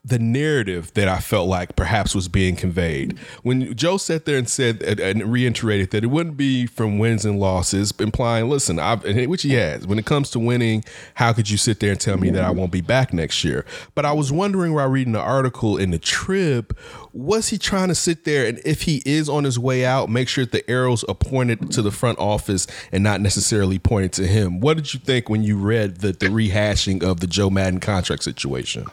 the narrative that I felt like perhaps was being conveyed. When Joe sat there and said and- reiterated that it wouldn't be from wins and losses, implying, listen, I've, which he has. When it comes to winning, how could you sit there and tell me that I won't be back next year? But I was wondering while reading the article in the Trib, was he trying to sit there and if he is on his way out, make sure the arrows are pointed to the front office and not necessarily pointed to him? What did you think when you read the, the rehashing of the Joe Maddon contract situation?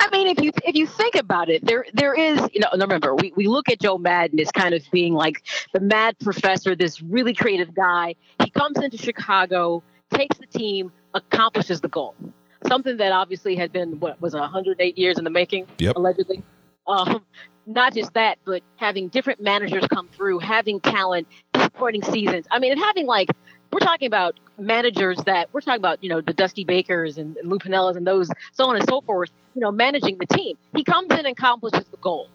I mean, if you if you think about it, there there is you know. Remember, we, we look at Joe Maddon as kind of being like the mad professor, this really creative guy. He comes into Chicago, takes the team, accomplishes the goal. Something that obviously had been what was 108 years in the making, Yep. allegedly. Um, not just that, but having different managers come through, having talent, disappointing seasons. I mean, and having like we're talking about managers that we're talking about, you know, the Dusty Bakers and, and Lou Piniellas and those, so on and so forth, you know, managing the team. He comes in and accomplishes the goal.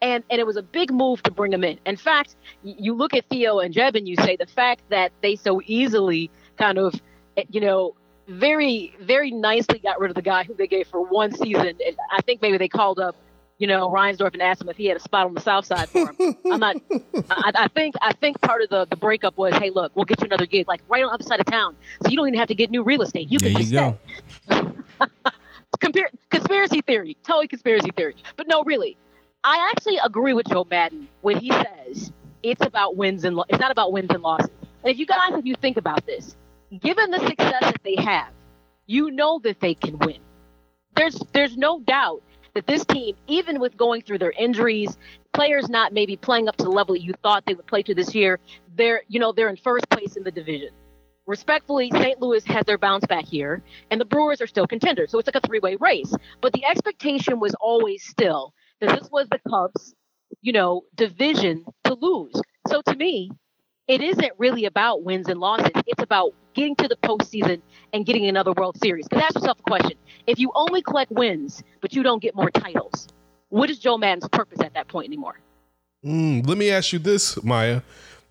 And, and it was a big move to bring him in. In fact, you look at Theo and Jeb and you say the fact that they so easily kind of, you know, very, very nicely got rid of the guy who they gave for one season. And I think maybe they called up you know, Reinsdorf and asked him if he had a spot on the south side for him. I'm not. I, I think I think part of the the breakup was, hey, look, we'll get you another gig, like right on the other side of town, so you don't even have to get new real estate. You There can you just go. stay. [laughs] Compar- conspiracy theory, totally conspiracy theory. But no, really, I actually agree with Joe Maddon when he says it's about wins and lo- it's not about wins and losses. And if you guys, if you think about this, given the success that they have, you know that they can win. There's there's no doubt that this team, even with going through their injuries, players not maybe playing up to the level that you thought they would play to this year, they're you know they're in first place in the division. Respectfully, St. Louis has their bounce back here, and the Brewers are still contenders. So it's like a three way race. But the expectation was always still that this was the Cubs, you know, division to lose. So to me, it isn't really about wins and losses. It's about getting to the postseason and getting another World Series. Because ask yourself a question: If you only collect wins, but you don't get more titles, what is Joe Maddon's purpose at that point anymore? Mm, let me ask you this, Maya.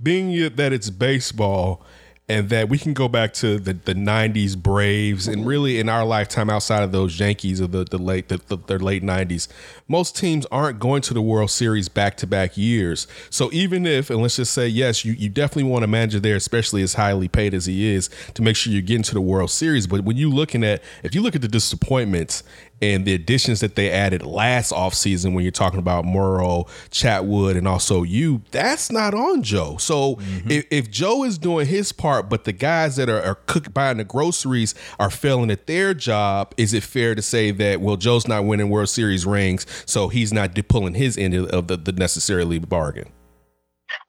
Being that it's baseball and that we can go back to the, the 90s Braves and really in our lifetime outside of those Yankees of the, the late the, the, late 90s, most teams aren't going to the World Series back to back years. So even if, and let's just say, yes, you, you definitely want a manager there, especially as highly paid as he is, to make sure you get into the World Series. But when you looking at, if you look at the disappointments and the additions that they added last offseason when Yu're talking about Morrow, Chatwood, and also you, that's not on Joe. So if, if Joe is doing his part, but the guys that are, are cook, buying the groceries are failing at their job, is it fair to say that, well, Joe's not winning World Series rings, so he's not de- pulling his end of the, the necessarily bargain?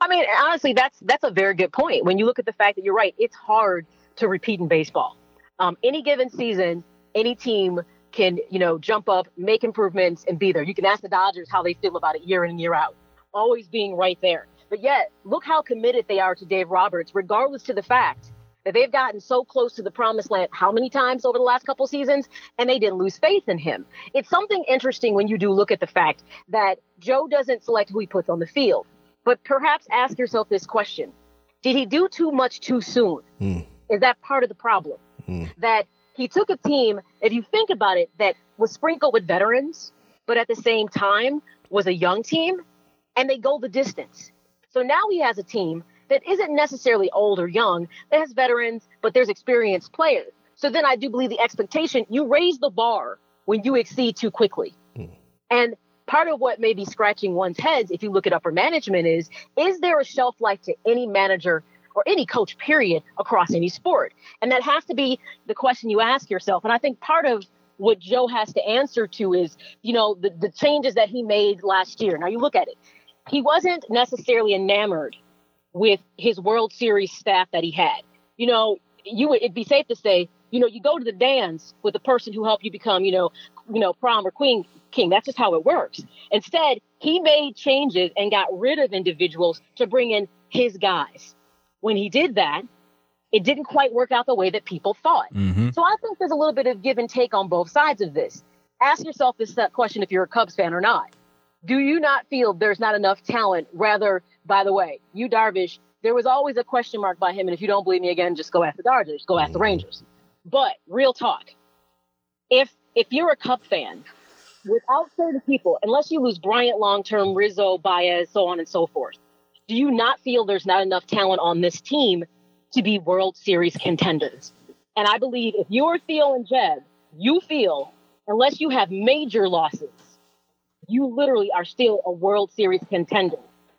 I mean, honestly, that's that's a very good point. When you look at the fact that you're right, it's hard to repeat in baseball. Um, any given season, any team can you know jump up, make improvements, and be there. You can ask the Dodgers how they feel about it year in and year out, always being right there. But yet, look how committed they are to Dave Roberts, regardless to the fact that they've gotten so close to the promised land how many times over the last couple seasons, and they didn't lose faith in him. It's something interesting when you do look at the fact that Joe doesn't select who he puts on the field. But perhaps ask yourself this question Did he do too much too soon? Hmm. Is that part of the problem? Hmm. That he took a team, if you think about it, that was sprinkled with veterans, but at the same time was a young team, and they go the distance. So now he has a team that isn't necessarily old or young, that has veterans, but there's experienced players. So then I do believe the expectation, you raise the bar when you exceed too quickly. Hmm. And part of what may be scratching one's heads if you look at upper management is is there a shelf life to any manager or any coach period across any sport. And that has to be the question you ask yourself. And i think part of what joe has to answer to is you know the, the changes that he made last year. Now you look at it. He wasn't necessarily enamored with his world series staff that he had. You know you would it'd be safe to say you know you go to the dance with the person who helped you become you know you know prom or queen king. That's just how it works. Instead he made changes and got rid of individuals to bring in his guys when he did that it didn't quite work out the way that people thought. Mm-hmm. So i think there's a little bit of give and take on both sides of this. Ask yourself this question if you're a cubs fan or not. Do you not feel there's not enough talent? Rather by the way Yu Darvish there was always a question mark by him and if you don't believe me again just go ask the dodgers go ask the mm-hmm. rangers. But real talk if if you're a Cup fan, without certain people, unless you lose Bryant long term, Rizzo, Baez, so on and so forth, do you not feel there's not enough talent on this team to be World Series contenders? And I believe if you're Theo and Jeb, you feel unless you have major losses, you literally are still a World Series contender.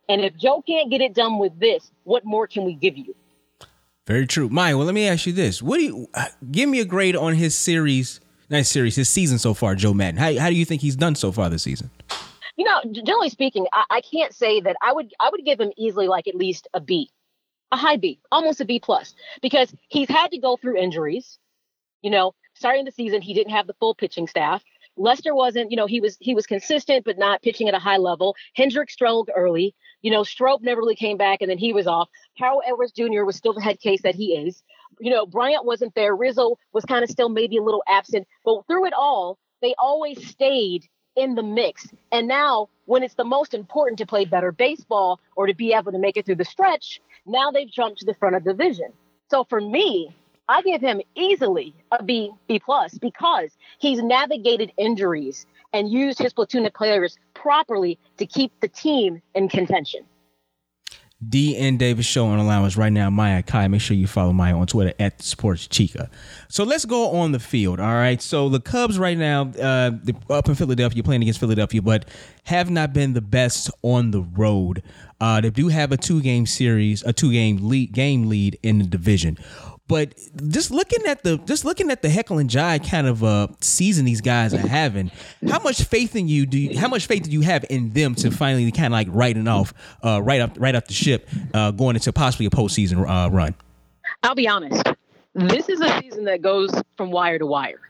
And if Joe can't get it done with this, what more can we give you? Very true. Maya, well, let me ask you this. What do you uh, give me a grade on his series, his series, his season so far, Joe Maddon? How, how do you think he's done so far this season? You know, generally speaking, I, I can't say that I would I would give him easily like at least a B, a high B, almost a B plus, because he's had to go through injuries. You know, starting the season, he didn't have the full pitching staff. Lester wasn't, you know, he was he was consistent but not pitching at a high level. Hendrick struggled early. You know, Strop never really came back, and then he was off. Carl Edwards Jr. was still the head case that he is. You know, Bryant wasn't there. Rizzo was kind of still maybe a little absent, but through it all, they always stayed in the mix. And now, when it's the most important to play better baseball or to be able to make it through the stretch, now they've jumped to the front of the division. So for me, I give him easily a B B plus because he's navigated injuries and used his platoon of players properly to keep the team in contention. DN Davis Show on allowance right now. Maya Akai. Make sure you follow Maya on Twitter at Sports Chica. So let's go on the field. All right. So the Cubs right now, uh, up in Philadelphia, playing against Philadelphia, but have not been the best on the road. Uh, they do have a two game series, a two game lead game lead in the division. But just looking at the just looking at the heckle and jive kind of uh season these guys are having, how much faith in you do you, how much faith do you have in them to finally kind of like writing off uh right up right up the ship uh going into possibly a postseason uh run? I'll be honest. This is a season that goes from wire to wire.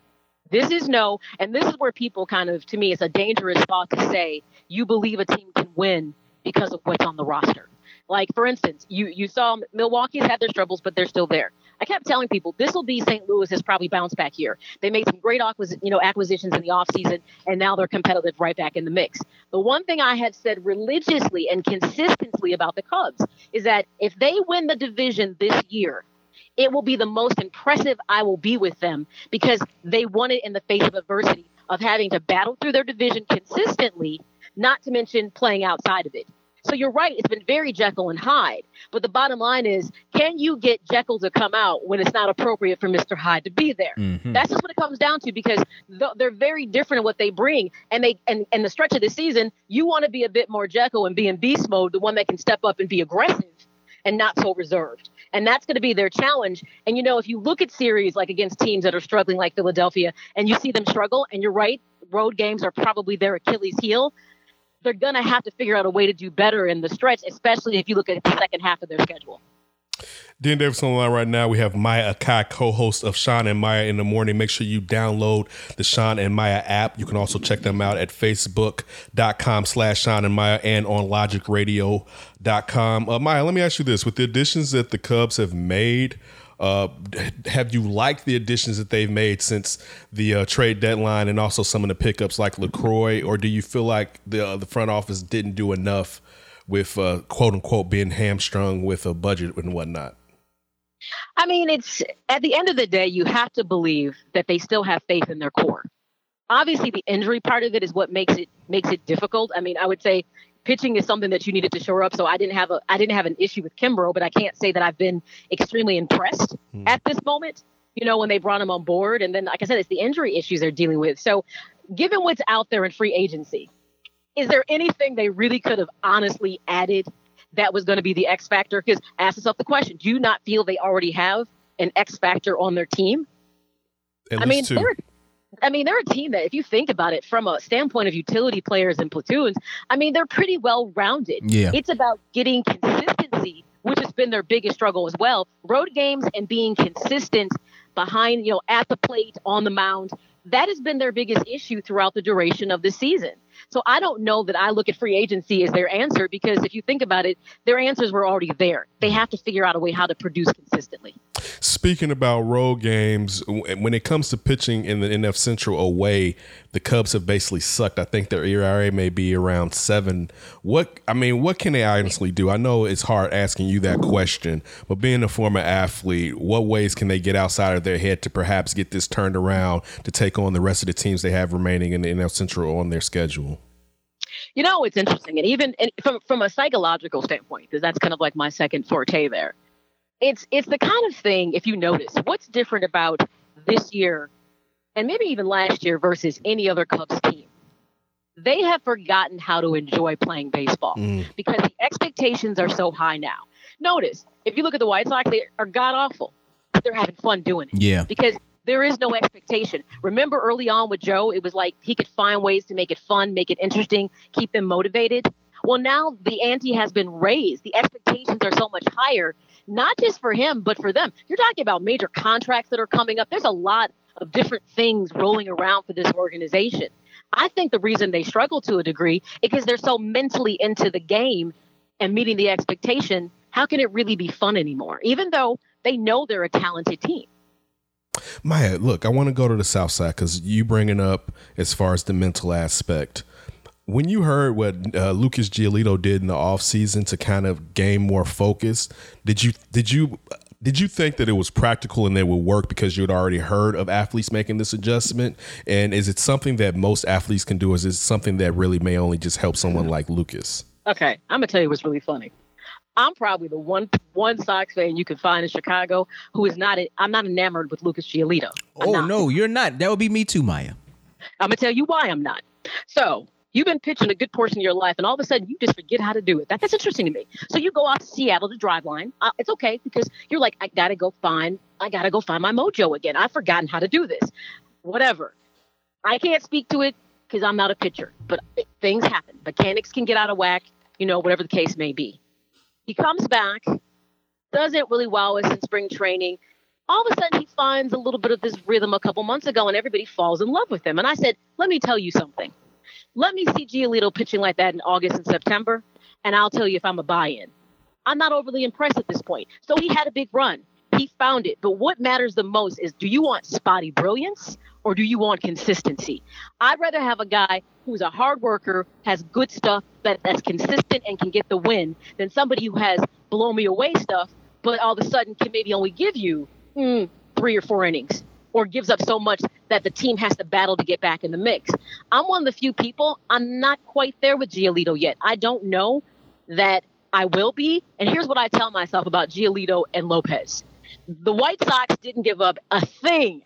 This is no, and this is where people kind of, to me, it's a dangerous thought to say you believe a team can win because of what's on the roster. Like for instance, you you saw Milwaukee's had their struggles, but they're still there. I kept telling people this will be St. Louis's probably bounce back year. They made some great acquis- you know acquisitions in the offseason, and now they're competitive right back in the mix. The one thing I have said religiously and consistently about the Cubs is that if they win the division this year, it will be the most impressive I will be with them because they won it in the face of adversity of having to battle through their division consistently, not to mention playing outside of it. So you're right, it's been very Jekyll and Hyde. But the bottom line is, can you get Jekyll to come out when it's not appropriate for Mr. Hyde to be there? Mhm. That's just what it comes down to because th- they're very different in what they bring. And they and, and the stretch of the season, you want to be a bit more Jekyll and be in beast mode, the one that can step up and be aggressive and not so reserved. And that's going to be their challenge. And you know, if you look at series like against teams that are struggling like Philadelphia and you see them struggle, and you're right, road games are probably their Achilles heel. They're going to have to figure out a way to do better in the stretch, especially if you look at the second half of their schedule. Dan Davis on the line right now. We have Maya Akai, co-host of Shawn and Maya in the morning. Make sure you download the Shawn and Maya app. You can also check them out at facebook.com slash Shawn and Maya and on logicradio.com. Uh, Maya, let me ask you this. With the additions that the Cubs have made, uh, have you liked the additions that they've made since the uh, trade deadline and also some of the pickups like LaCroix, or do you feel like the, uh, the front office didn't do enough with uh, quote unquote being hamstrung with a budget and whatnot? I mean, it's at the end of the day, you have to believe that they still have faith in their core. Obviously, the injury part of it is what makes it makes it difficult. I mean, I would say pitching is something that you needed to shore up. So I didn't have a I didn't have an issue with Kimbrel, but I can't say that I've been extremely impressed hmm. at this moment. You know, when they brought him on board, and then like I said, it's the injury issues they're dealing with. So, given what's out there in free agency, is there anything they really could have honestly added that was going to be the X factor? Because ask yourself the question: Do you not feel they already have an X factor on their team? At I mean, two. I mean, they're a team that, if you think about it from a standpoint of utility players and platoons, I mean, they're pretty well rounded. Yeah. It's about getting consistency, which has been their biggest struggle as well. Road games and being consistent behind, you know, at the plate, on the mound. That has been their biggest issue throughout the duration of the season. So I don't know that I look at free agency as their answer because if you think about it, their answers were already there. They have to figure out a way how to produce consistently. Speaking about road games, when it comes to pitching in the NL Central away, the Cubs have basically sucked. I think their ERA may be around seven. What I mean, what can they honestly do? I know it's hard asking you that question, but being a former athlete, what ways can they get outside of their head to perhaps get this turned around to take on the rest of the teams they have remaining in the NL Central on their schedule? You know, it's interesting, and even and from from a psychological standpoint, because that's kind of like my second forte there. It's it's the kind of thing. If you notice, what's different about this year, and maybe even last year versus any other Cubs team, they have forgotten how to enjoy playing baseball mm. because the expectations are so high now. Notice, if you look at the White Sox, they are god awful, but they're having fun doing it Yeah. because there is no expectation. Remember early on with Joe, it was like he could find ways to make it fun, make it interesting, keep them motivated. Well, now the ante has been raised. The expectations are so much higher, not just for him, but for them. You're talking about major contracts that are coming up. There's a lot of different things rolling around for this organization. I think the reason they struggle to a degree is because they're so mentally into the game and meeting the expectation. How can it really be fun anymore? Even though they know they're a talented team. Maya, look, I want to go to the South Side because you bringing up as far as the mental aspect. When you heard what uh, Lucas Giolito did in the offseason to kind of gain more focus, did you did you did you think that it was practical and that would work because you'd already heard of athletes making this adjustment? And is it something that most athletes can do? Or is it something that really may only just help someone [laughs] like Lucas? Okay, I'm gonna tell you what's really funny. I'm probably the one one Sox fan you can find in Chicago who is not. I'm not enamored with Lucas Giolito. I'm Oh not. no, you're not. That would be me too, Maya. I'm gonna tell you why I'm not. So you've been pitching a good portion of your life, and all of a sudden you just forget how to do it. That, that's interesting to me. So you go out to Seattle to Driveline. Uh, it's okay because you're like, I gotta go find, I gotta go find my mojo again. I've forgotten how to do this. Whatever. I can't speak to it because I'm not a pitcher, but things happen. Mechanics can get out of whack. You know, whatever the case may be. He comes back, doesn't really wow us in spring training. All of a sudden, he finds a little bit of this rhythm a couple months ago, and everybody falls in love with him. And I said, Let me tell you something. Let me see Giolito pitching like that in August and September, and I'll tell you if I'm a buy in. I'm not overly impressed at this point. So he had a big run. He found it. But what matters the most is do you want spotty brilliance or do you want consistency? I'd rather have a guy who's a hard worker, has good stuff that, that's consistent and can get the win than somebody who has blow me away stuff, but all of a sudden can maybe only give you mm, three or four innings or gives up so much that the team has to battle to get back in the mix. I'm one of the few people, I'm not quite there with Giolito yet. I don't know that I will be. And here's what I tell myself about Giolito and Lopez. The White Sox didn't give up a thing,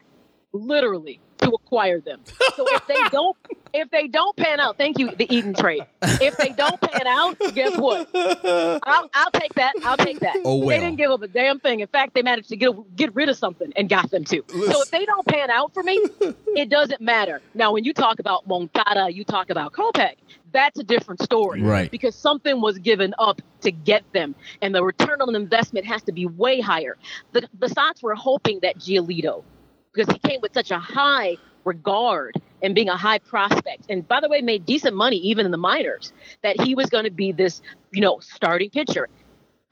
literally, to acquire them. So if they [laughs] don't if they don't pan out, thank you, the Eaton trade. If they don't pan out, guess what? I'll, I'll take that. I'll take that. Oh, well. They didn't give up a damn thing. In fact, they managed to get get rid of something and got them too. So if they don't pan out for me, it doesn't matter. Now, when you talk about Moncada, you talk about Kopech, that's a different story. Right. Because something was given up to get them, and the return on investment has to be way higher. The, the Sox were hoping that Giolito, because he came with such a high regard and being a high prospect, and by the way, made decent money even in the minors, that he was going to be this, you know, starting pitcher.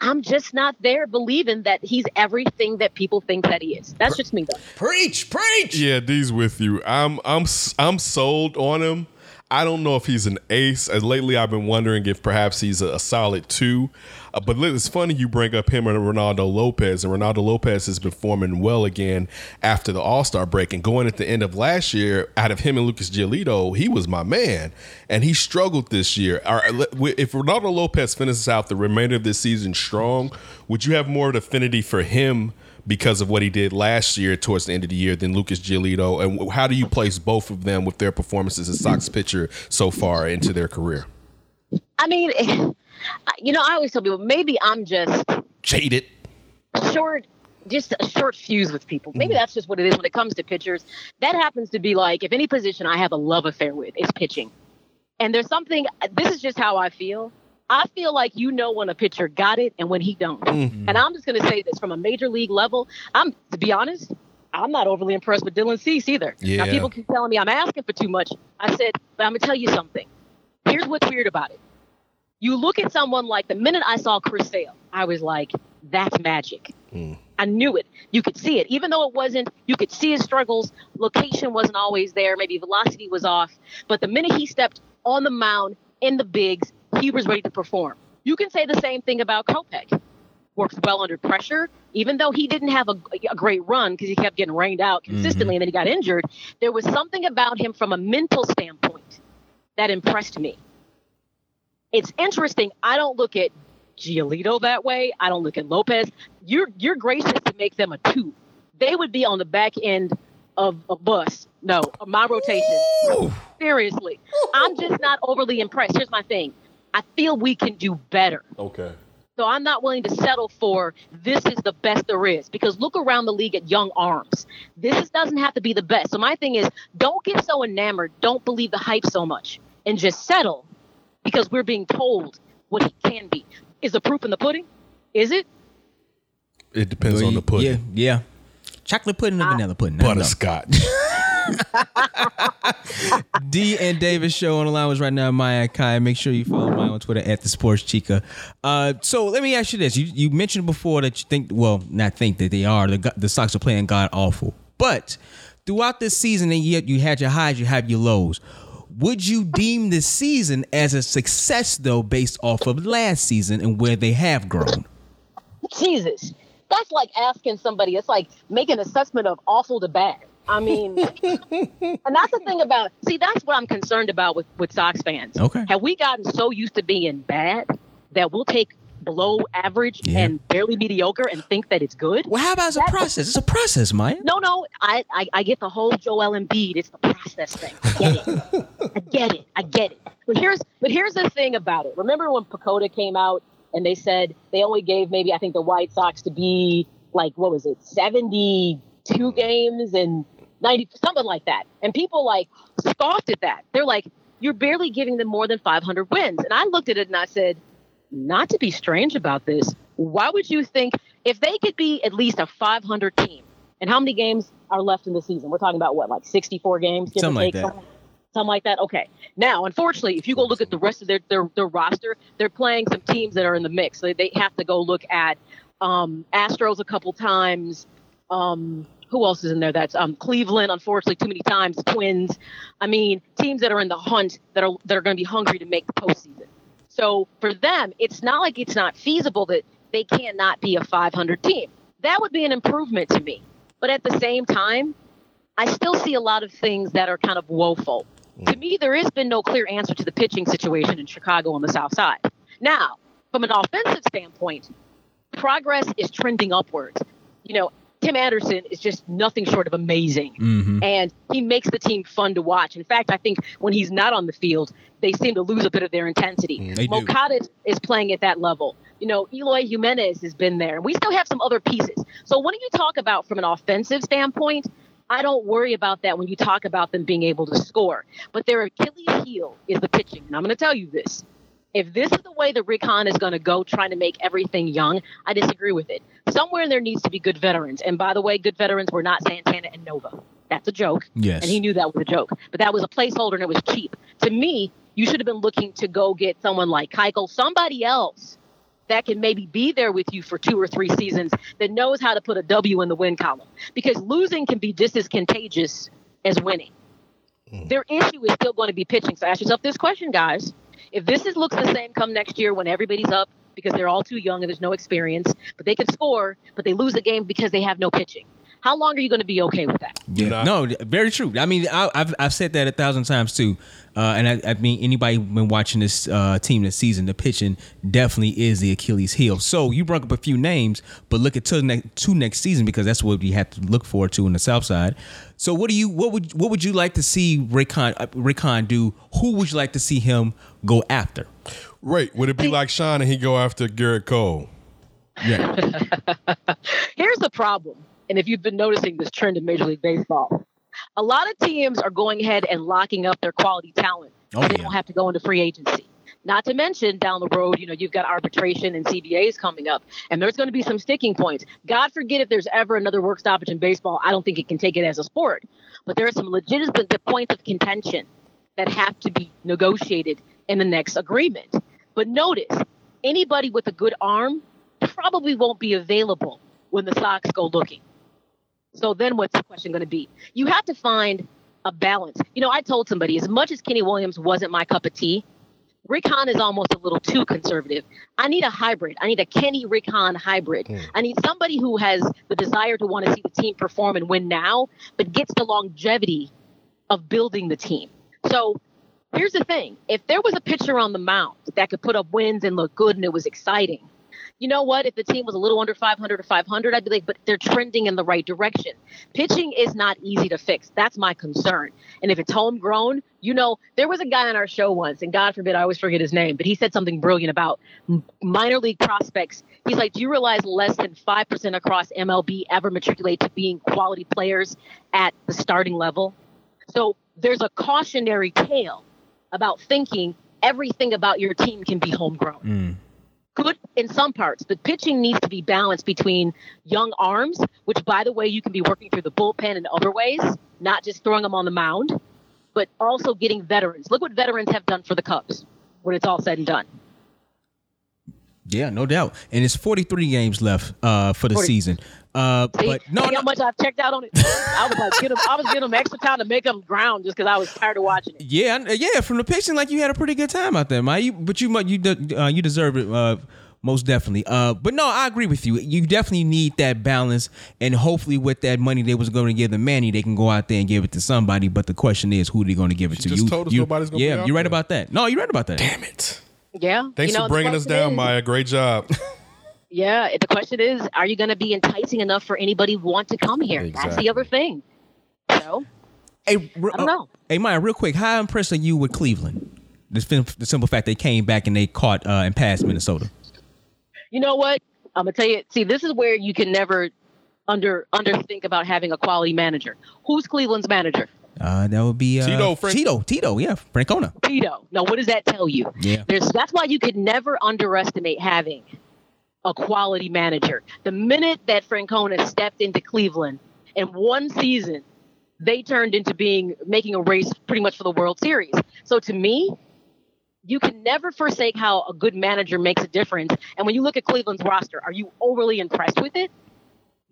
I'm just not there believing that he's everything that people think that he is. That's just me, though. Preach, preach. Yeah, D's with you. I'm I'm I'm sold on him. I don't know if he's an ace. As lately, I've been wondering if perhaps he's a, a solid two. Uh, but it's funny you bring up him and Reynaldo Lopez, and Reynaldo Lopez has been forming well again after the All Star break. And going at the end of last year, out of him and Lucas Giolito, he was my man, and he struggled this year. If Reynaldo Lopez finishes out the remainder of this season strong, would you have more affinity for him? Because of what he did last year towards the end of the year than Lucas Giolito? And how do you place both of them with their performances as Sox pitcher so far into their career? I mean, [laughs] you know, I always tell people maybe I'm just Jaded. short just a short fuse with people. Maybe mm. that's just what it is when it comes to pitchers. That happens to be like if any position I have a love affair with, it's pitching. And there's something this is just how I feel. I feel like you know when a pitcher got it and when he don't. Mm. And I'm just gonna say this from a major league level. I'm to be honest, I'm not overly impressed with Dylan Cease either. Yeah. Now people keep telling me I'm asking for too much. I said, but I'm gonna tell you something. Here's what's weird about it. You look at someone like the minute I saw Chris Sale, I was like, that's magic. Mm. I knew it. You could see it. Even though it wasn't, you could see his struggles. Location wasn't always there. Maybe velocity was off. But the minute he stepped on the mound in the bigs, he was ready to perform. You can say the same thing about Kopech. Works well under pressure. Even though he didn't have a, a great run because he kept getting rained out mm-hmm. consistently and then he got injured, there was something about him from a mental standpoint that impressed me. It's interesting. I don't look at Giolito that way. I don't look at Lopez. You're you're gracious to make them a two. They would be on the back end of a bus. No, of my rotation. Seriously, I'm just not overly impressed. Here's my thing. I feel we can do better. Okay. So I'm not willing to settle for this is the best there is because look around the league at young arms. This is, doesn't have to be the best. So my thing is don't get so enamored, don't believe the hype so much, and just settle because we're being told what he can be. Is the proof in the pudding? Is it? It depends on the pudding. Yeah, yeah. Chocolate pudding or vanilla pudding? I don't. Butterscotch. [laughs] [laughs] D and Davis show on the line was right now. Maya Akai. Make sure you follow Maya on Twitter at the Sports Chica. Uh, so let me ask you this: you you mentioned before that you think, well, not think that they are the the Sox are playing god awful, but throughout this season, and yet you had your highs, you have your lows. Would you deem this season as a success though, based off of last season and where they have grown? Jesus. that's like asking somebody. It's like making an assessment of awful to bad. I mean, [laughs] and that's the thing about. See, that's what I'm concerned about with with Sox fans. Okay. Have we gotten so used to being bad that we'll take below average Yeah. and barely mediocre and think that it's good? Well, how about it's a process? It's a process, Maya. No, no, I, I, I get the whole Joel Embiid. It's the process thing. I get it. [laughs] I get it. I get it. But here's but here's the thing about it. Remember when PECOTA came out and they said they only gave maybe I think the White Sox to be like what was it, seventy two games and ninety something like that. And people like scoffed at that. They're like, you're barely giving them more than five hundred wins. And I looked at it and I said, not to be strange about this, why would you think if they could be at least a 500 team, and how many games are left in the season? We're talking about what, like 64 games, Something like that. Something, something like that. Okay. Now, unfortunately, if you go look at the rest of their their, their roster, they're playing some teams that are in the mix. They, they have to go look at um, Astros a couple times. Um, who else is in there? That's um, Cleveland. Unfortunately, too many times. The Twins. I mean, teams that are in the hunt that are that are going to be hungry to make the postseason. So for them, it's not like it's not feasible that they cannot be a 500 team. That would be an improvement to me. But at the same time, I still see a lot of things that are kind of woeful. To me, there has been no clear answer to the pitching situation in Chicago on the South Side. Now, from an offensive standpoint, progress is trending upwards. You know, Tim Anderson is just nothing short of amazing. Mm-hmm. And he makes the team fun to watch. In fact, I think when he's not on the field, they seem to lose a bit of their intensity. Do. Moncada is- is playing at that level. You know, Eloy Jimenez has been there. We still have some other pieces. So when you talk about from an offensive standpoint, I don't worry about that when you talk about them being able to score. But their Achilles heel is the pitching. And I'm going to tell you this. If this is the way the Rick Hahn is going to go trying to make everything young, I disagree with it. Somewhere in there needs to be good veterans. And by the way, good veterans were not Santana and Nova. That's a joke. Yes. And he knew that was a joke. But that was a placeholder and it was cheap. To me, you should have been looking to go get someone like Keuchel, somebody else that can maybe be there with you for two or three seasons that knows how to put a W in the win column. Because losing can be just as contagious as winning. Mm. Their issue is still going to be pitching. So ask yourself this question, guys. If this is, looks the same come next year when everybody's up because they're all too young and there's no experience, but they can score, but they lose a game because they have no pitching. How long are you going to be okay with that? Yeah, no, very true. I mean, I, I've I've said that a thousand times too, uh, and I, I mean, anybody been watching this uh, team this season, the pitching definitely is the Achilles heel. So you brought up a few names, but look at to, ne- to next season because that's what we have to look forward to in the South Side. So what do you what would what would you like to see Rick Hahn, uh, Rick Hahn do? Who would you like to see him go after? Right. Would it be like Shawn and he go after Gerrit Cole? Yeah, [laughs] Here's the problem. And if you've been noticing this trend in Major League Baseball, a lot of teams are going ahead and locking up their quality talent. Oh, so they yeah. don't have to go into free agency. Not to mention down the road, you know, you've got arbitration and CBAs coming up, and there's going to be some sticking points. God forbid if there's ever another work stoppage in baseball, I don't think it can take it as a sport. But there are some legitimate points of contention that have to be negotiated in the next agreement. But notice, anybody with a good arm probably won't be available when the Sox go looking. So then what's the question going to be? You have to find a balance. You know, I told somebody as much as Kenny Williams wasn't my cup of tea, Rick Hahn is almost a little too conservative. I need a hybrid. I need a Kenny Rick Hahn hybrid. Hmm. I need somebody who has the desire to want to see the team perform and win now, but gets the longevity of building the team. So here's the thing if there was a pitcher on the mound that could put up wins and look good and it was exciting, you know what? If the team was a little under 500 or 500, I'd be like, but they're trending in the right direction. Pitching is not easy to fix. That's my concern. And if it's homegrown, you know, there was a guy on our show once, and God forbid I always forget his name, but he said something brilliant about minor league prospects. He's like, do you realize less than 5% across MLB ever matriculate to being quality players at the starting level? So there's a cautionary tale about thinking everything about your team can be homegrown mm. Good in some parts, but pitching needs to be balanced between young arms, which, by the way, you can be working through the bullpen in other ways, not just throwing them on the mound, but also getting veterans. Look what veterans have done for the Cubs when it's all said and done. yeah, no doubt. And it's 43 games left uh, for the 40. season. Uh, See, but no, see no how much I've checked out on it. I was like, get 'em- I was giving them extra time to make them ground just because I was tired of watching it. Yeah, yeah. From the pitching, like you had a pretty good time out there, Mike. You, but you, you, uh, you deserve it uh, Most definitely. Uh, but no, I agree with you. You definitely need that balance, and hopefully, with that money they was going to give the Manny, they can go out there and give it to somebody. But the question is, who are they going to give it to? just you told us you, nobody's gonna Yeah, you're right there. about that. No, you're right about that. Damn it. Yeah. Thanks you know, for bringing us down, is- Maya. Great job. [laughs] Yeah. The question is, are you going to be enticing enough for anybody want to come here? That's the other thing. So Hey, re- I don't know. Hey, Maya, real quick, how impressed are you with Cleveland? The, sim- the simple fact they came back and they caught uh, and passed Minnesota. you know what? I'm gonna tell you. See, this is where you can never under underthink about having a quality manager. Who's Cleveland's manager? Uh, that would be uh, Tito, Frank- Tito, Tito, yeah, Francona. Tito. Now, what does that tell you? Yeah. There's that's why you could never underestimate having a quality manager. The minute that Francona stepped into Cleveland in one season, they turned into being making a race pretty much for the World Series. So to me, you can never forsake how a good manager makes a difference. And when you look at Cleveland's roster, are you overly impressed with it?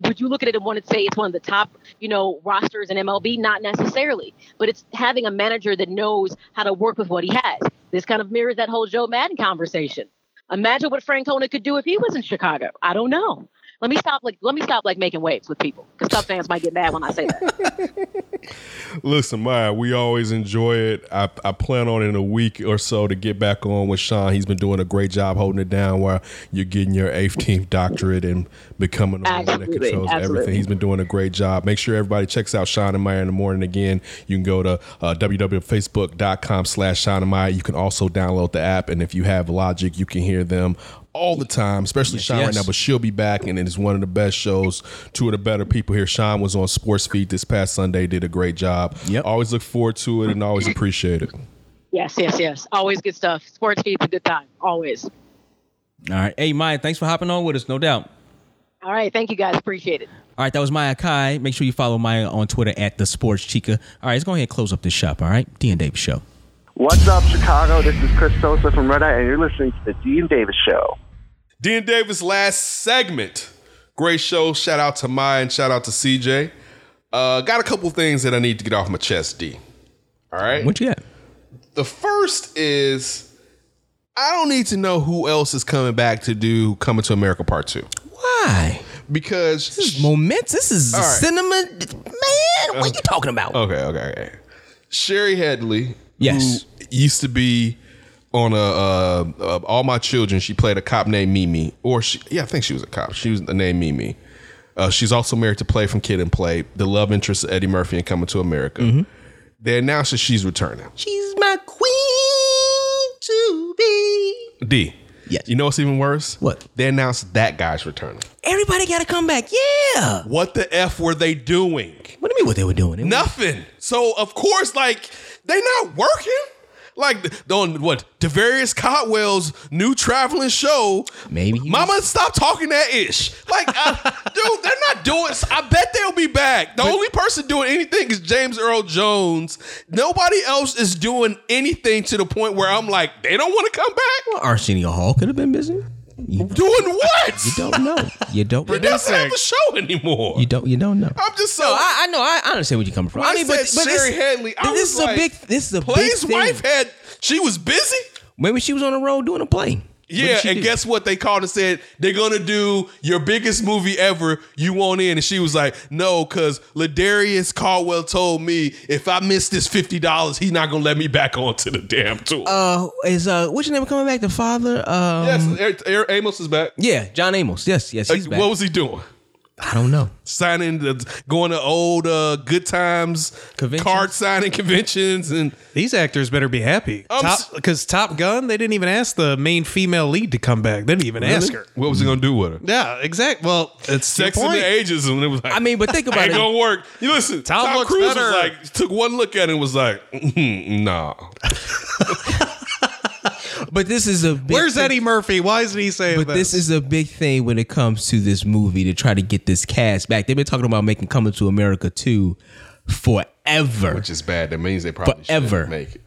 Would you look at it and want to say it's one of the top, you know, rosters in MLB? Not necessarily, but it's having a manager that knows how to work with what he has. This kind of mirrors that whole Joe Maddon conversation. Imagine what Francona could do if he was in Chicago. I don't know. Let me stop like let me stop like making waves with people because Cub fans might get mad when I say that. [laughs] Listen, Maya, we always enjoy it. I, I plan on in a week or so to get back on with Shawn. He's been doing a great job holding it down while you're getting your 18th doctorate and becoming the one that controls absolutely. everything. He's been doing a great job. Make sure everybody checks out Shawn and Maya in the morning again. You can go to uh, www.facebook.com slash Shawn and Maya. You can also download the app. And if you have Logic, you can hear them all the time, especially Shawn right now. But she'll be back, and it is one of the best shows. Two of the better people here. Shawn was on Sports Feed this past Sunday, did a great job. Yep. Always look forward to it and always appreciate it. yes, yes, yes. Always good stuff. Sports feed's a good time. Always. All right. Hey, Maya, thanks for hopping on with us, no doubt. All right. Thank you guys. Appreciate it. All right, that was Maya Akai. Make sure you follow Maya on Twitter at the Sports Chica. All right, let's go ahead and close up this shop. All right, D and Davis Show. What's up, Chicago? This is Chris Sosa from Red Eye, and you're listening to the D and Davis Show. D and Davis, last segment. Great show. Shout out to Maya and shout out to CJ. Uh, got a couple things that I need to get off my chest, D. All right. What you got? The first is I don't need to know who else is coming back to do Coming to America Part 2. Why? Because This is moments. This is All right. cinema. Man, what are you talking about? Okay, okay, okay. Sherry Headley, Yes. used to be on a uh, uh, All My Children. She played a cop named Mimi, or she, yeah, I think she was a cop. She was named Mimi. Uh, she's also married to Play from Kid and Play, the love interest of Eddie Murphy in Coming to America. Mm-hmm. They announced that she's returning. She's my queen to be. D. Yes. You know what's even worse? What? They announced that guy's returning. Everybody got to come back. Yeah. What the f were they doing? What do you mean? What they were doing? They were- Nothing. So of course, like they not working. Like on what Devarius Cotwell's new traveling show. Maybe Mama, stop talking that ish. Like, uh, [laughs] dude, they're not doing. I bet they'll be back. The only person doing anything is James Earl Jones. Nobody else is doing anything to the point where I'm like, they don't want to come back. Well, Arsenio Hall could have been busy. You, [laughs] Doing what? you don't know. You don't. He doesn't have a show anymore. You don't. You don't know. I'm just so. No, I, I know. I, I understand where you're coming from. I mean, but, said but Sherry this, Headley, I this was is like, a big. This is a Play's big thing. wife had. She was busy. Maybe she was on the road doing a play. Yeah, and do? guess what? They called and said they're gonna do your biggest movie ever. You want in? And she was like, "No, because Ladarius Caldwell told me if I miss this fifty dollars, he's not gonna let me back onto the damn tour." Uh, is uh, what's your name coming back? The father. Um, yes, Eric, Eric Amos is back. Yeah, John Amos. Yes, yes, he's Uh, back. what was he doing? I don't know. Signing, the, going to old uh, good times card signing [laughs] conventions, and These actors better be happy. Because Top, Gun, they didn't even ask the main female lead to come back. They didn't even ask her. what was he gonna do with her? Yeah, exact. Well, it's Sex in the ages, and it was like, I mean, but think [laughs] about ain't it. gonna work. You listen, Tom Tom, Cruise better. was like, took one look at it and was like, [laughs] "Mm, nah. But this is a big Where's thing. Eddie Murphy? Why isn't he saying But this is a big thing when it comes to this movie to try to get this cast back. They've been talking about making Coming to America 2 forever. Which is bad. That means they probably Forever. make it.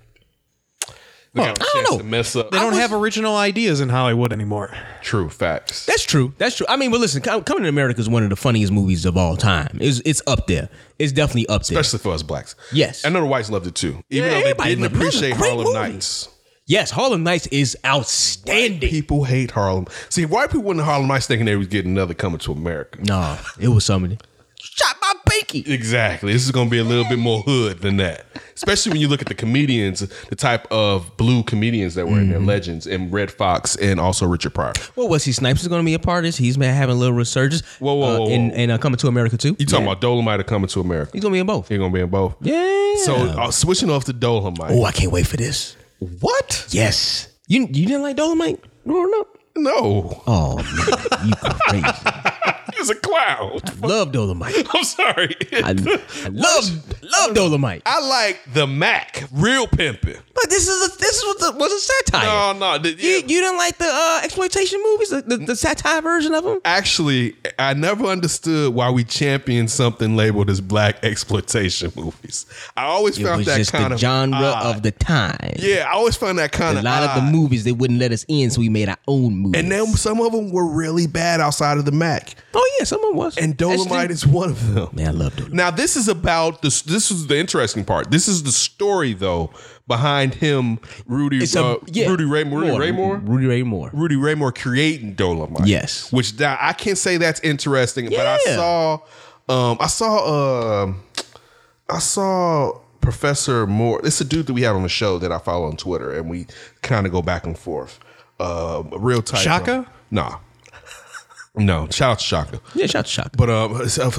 They got a I don't know. mess up. They don't have original ideas in Hollywood anymore. True facts. That's true. That's true. I mean, but listen, Coming to America is one of the funniest movies of all time. It's, it's up there. It's definitely up there. Especially for us blacks. Yes. I know the whites loved it too. Even Yeah, though they didn't loved it. That was a appreciate great Harlem movie. Nights. Yes, Harlem Nights is outstanding. People hate Harlem. See, white people went to Harlem Nights thinking they was getting another coming to America. Nah, it was somebody. Shot my pinky. Exactly. This is going to be a little bit more hood than that. Especially when you look at the comedians, the type of blue comedians that were in there, Mm-hmm. legends, and Redd Foxx, and also Richard Pryor. Well, Wesley Snipes is going to be a part of this. He's been having a little resurgence. Whoa, whoa, uh, whoa, and, whoa. and uh, coming to America too. You talking about Dolomite or coming to America? He's going to be in both. He's going to be in both. Yeah. So uh, switching off to Dolomite. oh, I can't wait for this. What? Yes. You you didn't like Dolomite growing up? No. Oh man, you crazy. [laughs] He's a clown. love Dolomite. [laughs] I'm sorry. I, I love [laughs] love Dolomite. I like the Mac, real pimping. But this is a, this is what the, was a satire. No, no. the- You, you didn't like the uh, exploitation movies, the, the, the satire version of them? Actually, I never understood why we champion something labeled as black exploitation [laughs] movies. I always It found was that just kind the of genre odd. of the time. Yeah, I always found that kind a of a lot of the movies they wouldn't let us in, so we made our own movies. And then some of them were really bad outside of the Mac. oh yeah, some of them was. And Dolomite That's is one of them. Man, I love Dolomite. Now this is about this. This is the interesting part. This is the story though behind him, Rudy, It's a- uh, yeah, Rudy Ray, Rudy Moore. Ray Moore, Rudy Ray Moore. Rudy Ray Moore creating Dolomite. Yes. which that, I can't say that's interesting, but I saw, um, I saw, um, I saw Professor Moore. It's a dude that we had on the show that I follow on Twitter, and we kind of go back and forth. Uh, a real type. Shaka? Nah. No, shout out to Shaka. Yeah, shout out to Shaka. But um, uh,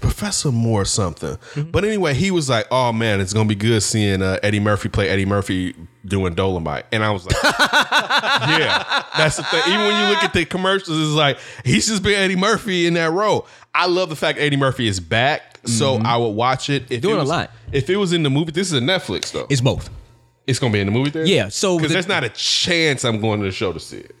Professor Moore or something. But anyway, he was like, "Oh man, it's gonna be good seeing uh, Eddie Murphy play Eddie Murphy doing Dolomite." And I was like, [laughs] "Yeah, that's the thing." Even when you look at the commercials, it's like he's just been Eddie Murphy in that role. I love the fact Eddie Murphy is back, so I would watch it. If Doing it a was, lot. If it was in the movie, this is a Netflix though. It's both. It's gonna be in the movie there. Yeah, so because the- there's not a chance I'm going to the show to see it.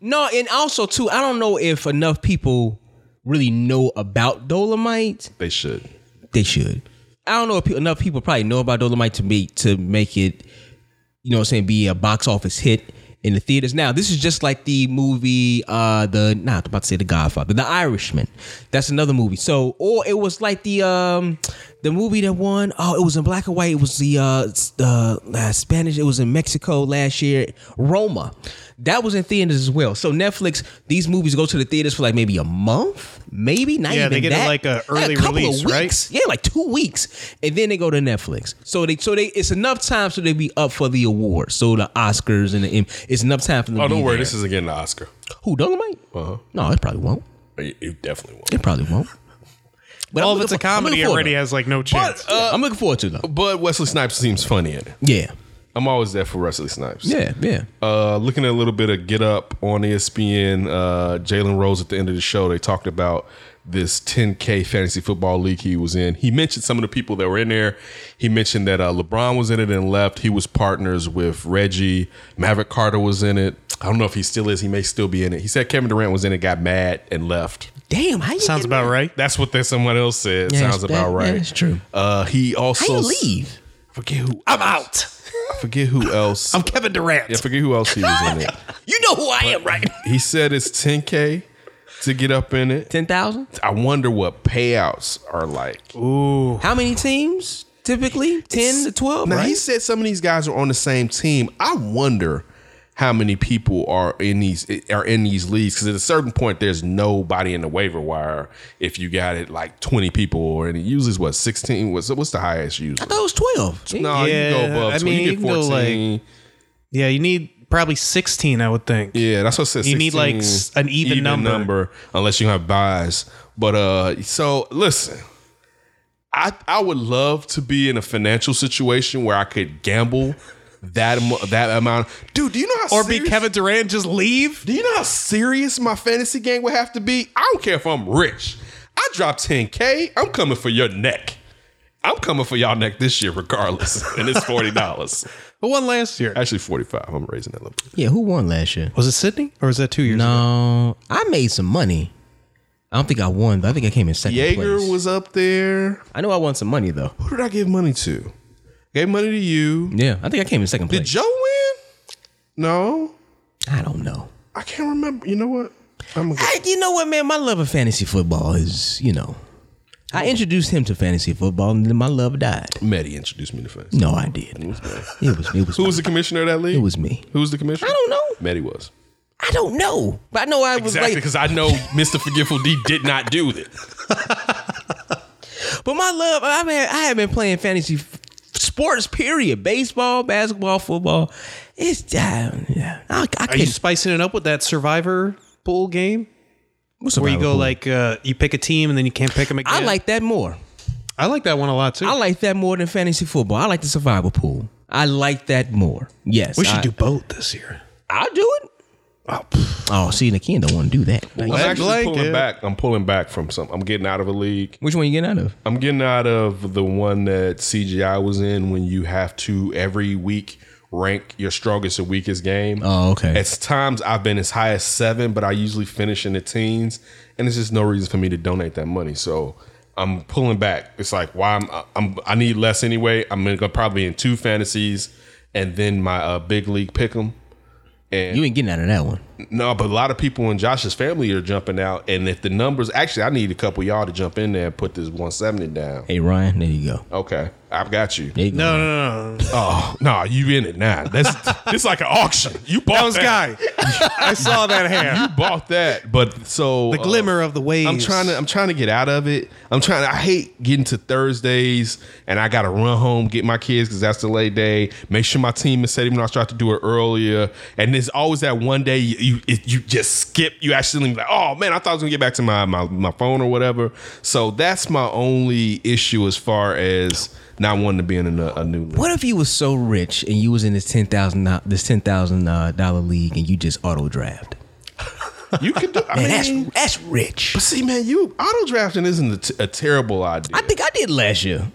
No, and also too, I don't know if enough people really know about Dolomite. They should. They should. I don't know if pe- enough people probably know about Dolomite to make to make it, you know, what I'm saying be a box office hit in the theaters. Now, this is just like the movie, uh, the not about to say the Godfather, The Irishman. That's another movie. So, or it was like the um, the movie that won. Oh, it was in black and white. It was the uh, s- uh, Spanish. It was in Mexico last year. Roma. That was in theaters as well. So Netflix, these movies go to the theaters for like maybe a month, maybe not Yeah, even they get it that. like a early couple of release, right? Yeah, like two weeks, and then they go to Netflix. So they, so they, it's enough time so they be up for the awards. So the Oscars and the, it's enough time for them. Oh, to don't be worry, there. this isn't getting the Oscar. who Dolomite. Uh huh. No, it probably won't. It, it definitely won't. It probably won't. But All I'm of it's a for- I'm comedy looking forward already to it. has like no chance. Yeah, I'm looking forward to it, though. But Wesley Snipes seems funny in it. Yeah, I'm always there for Wesley Snipes. yeah, yeah. Uh, looking at a little bit of Get Up on ESPN, uh, Jalen Rose at the end of the show, they talked about this 10K fantasy football league he was in. He mentioned some of the people that were in there. He mentioned that uh, LeBron was in it and left. He was partners with Reggie. Maverick Carter was in it. I don't know if he still is. He may still be in it. He said Kevin Durant was in it, got mad, and left. Damn, how you Sounds about mad? right. That's what that someone else said. Yeah, Sounds that- about right. yeah, that's true. Uh, he How also you leave? Forget who. I'm out. I forget who else. [laughs] I'm Kevin Durant. I forget who else he was in it. [laughs] You know who I am, right? [laughs] He said it's 10k to get up in it. Ten thousand. I wonder what payouts are like. Ooh. How many teams? Typically, ten to twelve. Now right? he said some of these guys are on the same team. I wonder how many people are in these are in these leagues because at a certain point there's nobody in the waiver wire if you got it like 20 people or and it usually is what 16 what's what's the highest use? I thought it was twelve. no you Yeah, can go above I 20. mean, you you get can go, 14 Yeah, you need probably 16, I would think. Yeah, that's what it says. You need, like, an even number. unless you have buys. But uh, so listen, I I would love to be in a financial situation where I could gamble that that amount. Dude, do you know how Or be Kevin Durant, just leave. Do you know how serious my fantasy game would have to be? I don't care if I'm rich. I drop 10k. I'm coming for your neck. I'm coming for y'all neck this year, regardless, [laughs] and it's forty dollars. Who won last year? Actually, forty five. I'm raising that a little. Yeah, who won last year? Was it Sydney or was that two years ago? No, I made some money. I don't think I won, but I think I came in second Jaeger place. was up there. I know I won some money though. Who did I give money to? Gave money to you. Yeah, I think I came in second place. Did. Joe win? No, I don't know. I can't remember. You know what? I'm gonna go. I, you know what, man? My love of fantasy football is, you know, I oh. introduced him to fantasy football, and then my love died. Medi introduced me to fantasy. No, I did. It was it was it was, Who was the commissioner of that league? it was me. Who was the commissioner? I don't know. Medi was. I don't know, but I know I was Exactly, like. because I know Mr. Forgetful D did not do it. [laughs] But my love, I mean, I have been playing fantasy f- sports. Period. Baseball, basketball, football. It's down yeah. I, I Are you spicing it up with that Survivor pool game What's where you go Pool? like uh, you pick a team and then you can't pick them again? I like that more. I like that one a lot too. I like that more than fantasy football. I like the survival pool. I like that more. Yes, we should I, do both this year. I'll do it. Oh, see, the kid don't want to do that. I'm actually blanket. pulling back. I'm pulling back from some. I'm getting out of a league. Which one you getting out of? I'm getting out of the one that CGI was in when you have to every week rank your strongest and weakest game. Oh, okay. At times I've been as high as seven, but I usually finish in the teens, and there's just no reason for me to donate that money. So I'm pulling back. It's like why I'm, I'm I need less anyway. I'm gonna go probably in two fantasies, and then my uh, big league pick pick 'em. And You ain't getting out of that one. No, but a lot of people in Josh's family are jumping out, and if the numbers actually, I need a couple of y'all to jump in there and put this 170 down. Hey Ryan, there you go. Okay, I've got you. There you go. No, no, no, no. Oh no, you in it now? That's [laughs] it's like an auction. You bought That that. Guy. I saw that hand. You bought that, but so The uh, glimmer of the waves. I'm trying to I'm trying to get out of it. I'm trying. I hate getting to Thursdays and I got to run home get my kids because that's the late day. Make sure my team is set, even though I start to do it earlier. And there's always that one day you you, it- you just skip. You actually like, oh man, I thought I was gonna get back to my my my phone or whatever. So that's my only issue as far as not wanting to be in a, a new league. What if you was so rich and you was in this ten thousand this ten thousand uh, dollar league and you just auto draft? You could do. I Man, mean, that's that's rich. But see, man, you auto drafting isn't a, t- a terrible idea. I think I did last year,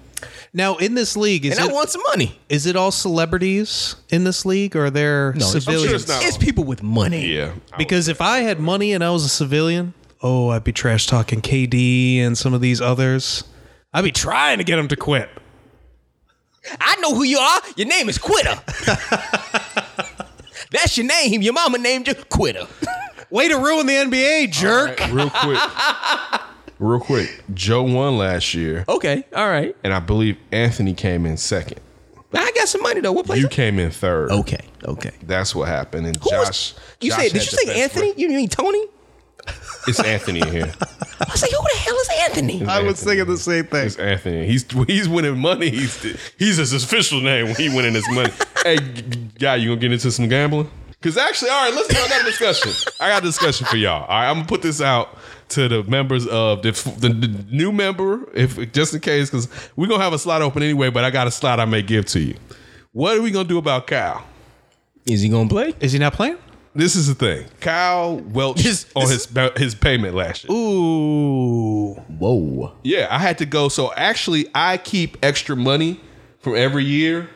Now in this league, is and it I won some money. is it all celebrities in this league or are there No, it's- civilians? sure it's not. It's people with money. yeah, Because if I had money and I was a civilian, oh, I'd be trash talking KD and some of these others. I'd be trying to get them to quit. I know who you are. Your name is Quitter. [laughs] That's your name. Your mama named you Quitter. Way to ruin the NBA, jerk. real quick, [laughs] real quick. Joe won last year, Okay, all right. and I believe Anthony came in second. I got some money though. What place? You came in third. okay, okay. That's what happened. And Who Josh, was- you Josh said? Did had you the say best Anthony? record. You mean Tony? It's Anthony in here. [laughs] I was like, who the hell is Anthony? I was thinking the same thing. It's Anthony. He's he's winning money. He's he's his official name when he winning his money. [laughs] hey, g- g- guy, you gonna get into some gambling? Because actually, all right, let's. I got a discussion. I got a discussion for y'all. All right, I'm gonna put this out to the members of the, the, the new member, if just in case, because we're gonna have a slot open anyway. But I got a slot I may give to you. What are we gonna do about Kyle? Is he gonna play? Is he not playing? This is the thing. Kyle welched This- on this his his payment last year. Ooh. Whoa. Yeah, I had to go. So actually, I keep extra money from every year